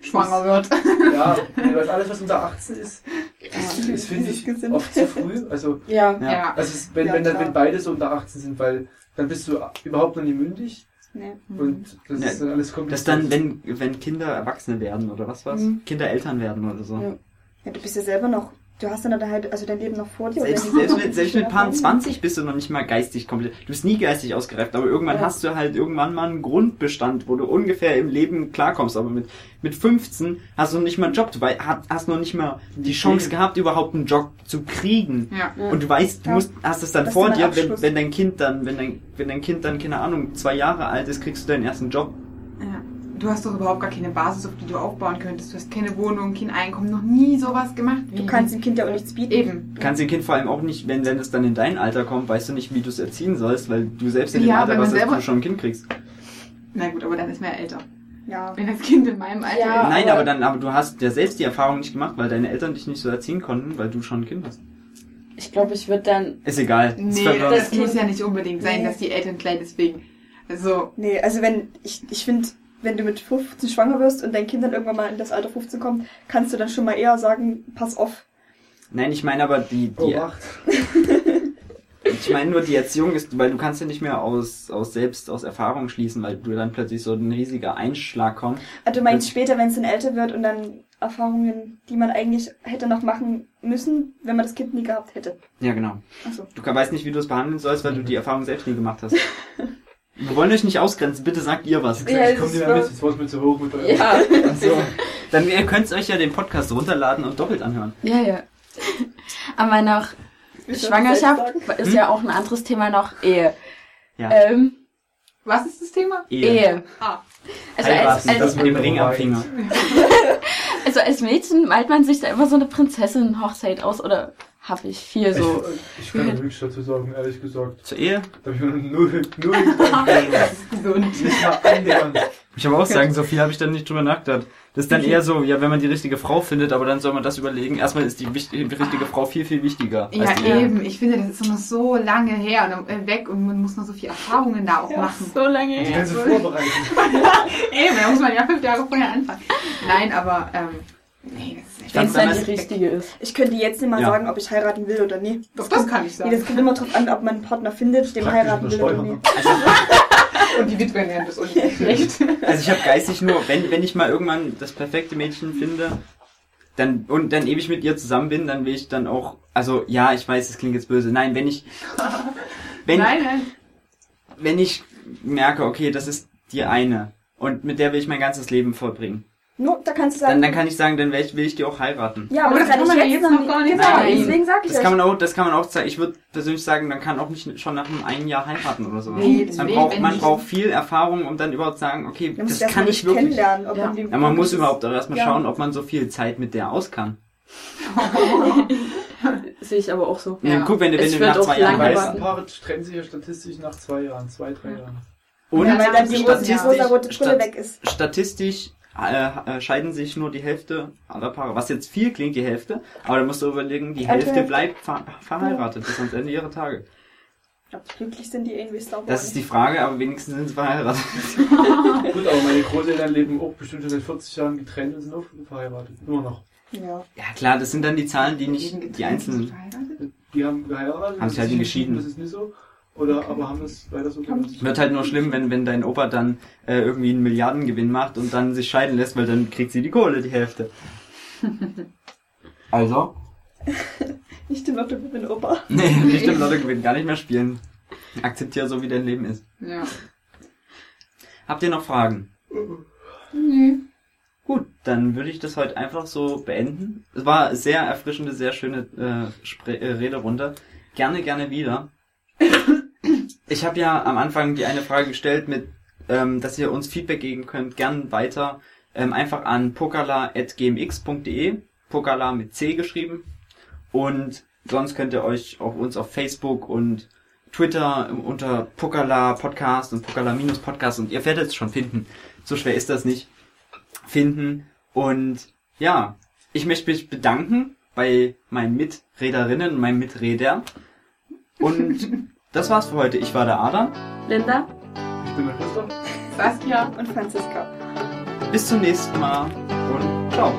Schwanger wird. ja, nee, <laughs> was alles, was unter 18 ist, ist, ist finde ich, oft zu früh. Also, Ja. Ja. Also es, wenn, Ja, wenn, dann, wenn beide so unter 18 sind, weil dann bist du überhaupt noch nie mündig Nee. und das Ja, ist dann alles kompliziert. Das dann, wenn, wenn Kinder Erwachsene werden oder was war's? Mhm. Kinder Eltern werden oder so. Ja. Ja, du bist ja selber noch, du hast dann halt, also dein Leben noch vor dir. Selbst, selbst, mit, selbst mit Paar Erfahrungen. 20 bist du noch nicht mal geistig komplett. Du bist nie geistig ausgereift, aber irgendwann Ja. hast du halt irgendwann mal einen Grundbestand, wo du ungefähr im Leben klarkommst. Aber mit, mit 15 hast du noch nicht mal einen Job. Du hast, hast noch nicht mal die Chance gehabt, überhaupt einen Job zu kriegen. Ja. Und du weißt, du musst, hast es dann Das vor dir, wenn, wenn dein Kind dann, wenn dein, wenn dein Kind dann, keine Ahnung, zwei Jahre alt ist, kriegst du deinen ersten Job. Du hast doch überhaupt gar keine Basis, auf die du aufbauen könntest. Du hast keine Wohnung, kein Einkommen, noch nie sowas gemacht. Du kannst dem Kind ja auch nichts bieten. eben. Du kannst dem Kind vor allem auch nicht, wenn, wenn es dann in dein Alter kommt, weißt du nicht, wie du es erziehen sollst, weil du selbst in dem Ja, Alter selber- du schon ein Kind kriegst. Na gut, aber dann ist man ja älter. Ja. Wenn das Kind in meinem Alter Ja. ist. Nein, aber- dann, aber du hast ja selbst die Erfahrung nicht gemacht, weil deine Eltern dich nicht so erziehen konnten, weil du schon ein Kind hast. Ich glaube, ich würde dann. Ist egal. Nee, verwirrend. das muss ja nicht unbedingt sein, Nee. dass die Eltern klein deswegen. Also, Nee, also wenn, ich, ich finde, wenn du mit 15 schwanger wirst und dein Kind dann irgendwann mal in das Alter 15 kommt, kannst du dann schon mal eher sagen, pass auf. Nein, ich meine aber die, Oh, die Obacht. <laughs> ich meine nur die Erziehung ist, weil du kannst ja nicht mehr aus, aus selbst, aus Erfahrung schließen, weil du dann plötzlich so ein riesiger Einschlag kommt. Also du meinst später, wenn es dann älter wird und dann Erfahrungen, die man eigentlich hätte noch machen müssen, wenn man das Kind nie gehabt hätte. Ja, genau. Achso. Du weißt nicht, wie du es behandeln sollst, weil du die Erfahrung selbst nie gemacht hast. <laughs> Wir wollen euch nicht ausgrenzen, bitte sagt ihr was. Ja, ich komm es nicht mehr mit, jetzt war es mir zu hoch mit. Ja. So. <laughs> Dann ihr könnt euch ja den Podcast runterladen und doppelt anhören. Ja, ja. Aber noch du Schwangerschaft ist ja auch ein anderes Thema noch Ehe. Ja. Ähm, was ist das Thema? Ehe. Ah. Also als, als, das mit dem Ring am Finger. <laughs> also als Mädchen malt man sich da immer so eine Prinzessin-Hochzeit aus oder habe ich viel so. Ich, ich kann nichts dazu sagen, ehrlich gesagt. Zur Ehe? Da habe ich mir null, null <laughs> Das ist gesund. Nicht mal annähernd. Ich habe auch sagen, so viel habe ich dann nicht drüber nachgedacht. Das ist dann eher so, ja, wenn man die richtige Frau findet, aber dann soll man das überlegen. Erstmal ist die, wichtig- die richtige Frau viel, viel wichtiger. Ja, die eben. Ich finde, das ist noch so lange her und äh, weg und man muss noch so viele Erfahrungen da auch Ja. machen. So lange Die her. ganze <laughs> vorbereiten. Eben, da muss man ja fünf Jahre vorher anfangen. Nein, aber, ähm, nee, das. Wenn es Dann die damals- richtige ist. Ich könnte jetzt nicht mal Ja. sagen, ob ich heiraten will oder nie. Doch, das kann ich Nee, das sagen. kommt immer drauf an, ob man einen Partner findet, dem heiraten will oder übersteuern. nie. <laughs> Und die Witwen werden das <laughs> unten schlecht. Also ich habe geistig nur, wenn, wenn ich mal irgendwann das perfekte Mädchen finde, dann und dann ewig mit ihr zusammen bin, dann will ich dann auch, also ja, ich weiß, das klingt jetzt böse. Nein, wenn ich, wenn, Nein, nein. wenn ich merke, okay, das ist die eine und mit der will ich mein ganzes Leben vollbringen, Nur, da kannst du sagen, dann, dann kann ich sagen, dann will ich, will ich die auch heiraten. ja, aber, Aber das, das kann man jetzt ja noch jetzt noch gar nicht Genau, sagen. deswegen sag ich Das euch. kann man auch, das kann man auch sagen. Ich würde persönlich sagen, man kann auch nicht schon nach einem einen Jahr heiraten oder so. Nee, man nee, braucht, man braucht viel Erfahrung, um dann überhaupt sagen, okay, Man das kann ich wirklich. kennenlernen. Ob Ja. man Ja, man muss überhaupt auch erstmal Ja. schauen, ob man so viel Zeit mit der aus kann. <laughs> Sehe ich aber auch so. Ja. Guck, wenn du, wenn du nach zwei Die Jahren weißt. meisten Paare trennen sich ja statistisch nach zwei Jahren, zwei, drei Jahren. Und ja, weil dann die rosa, die statistisch, rosa rote Brille weg ist. statistisch äh, scheiden sich nur die Hälfte aller Paare. Was jetzt viel klingt, die Hälfte, aber da musst du überlegen, die Hälfte Hälfte. bleibt ver verheiratet bis ans Ende ihrer Tage. Glücklich sind die irgendwie Star Das ist die Frage, aber wenigstens sind sie verheiratet. <laughs> Gut, aber meine Großeltern leben auch bestimmt schon seit 40 Jahren getrennt und sind auch verheiratet. Immer noch. Ja. Ja klar, das sind dann die Zahlen, die nicht die einzelnen. Die haben geheiratet. Haben sich halt geschieden. Das ist nicht so. Oder aber haben das weiter so gemacht. Wird halt nur schlimm, wenn, wenn dein Opa dann äh, irgendwie einen Milliardengewinn macht und dann sich scheiden lässt, weil dann kriegt sie die Kohle, die Hälfte. <laughs> Also? <laughs> Nicht im Lotto mit dem Opa. <laughs> Nee, nicht im Lottogewinn, gar nicht mehr spielen. Akzeptiere so, wie dein Leben ist. Ja. Habt ihr noch Fragen? Nö. Gut, dann würde ich das heute einfach so beenden. Es war sehr erfrischende, sehr schöne äh, Spre äh, Rederunde. Gerne, gerne wieder. <coughs> Ich habe ja am Anfang die eine Frage gestellt mit, ähm, dass ihr uns Feedback geben könnt, gern weiter. Ähm, einfach an pokala.gmx.de, Pokala mit C geschrieben. Und sonst könnt ihr euch auf uns auf Facebook und Twitter unter Pokala Podcast und Pokala Podcast und ihr werdet es schon finden. So schwer ist das nicht. Finden. Und ja, ich möchte mich bedanken bei meinen Mitrederinnen und meinem Miträder. Und das war's für heute. Ich war der Adam. Linda? Ich bin der Christoph. Saskia und Franziska. Bis zum nächsten Mal und ciao.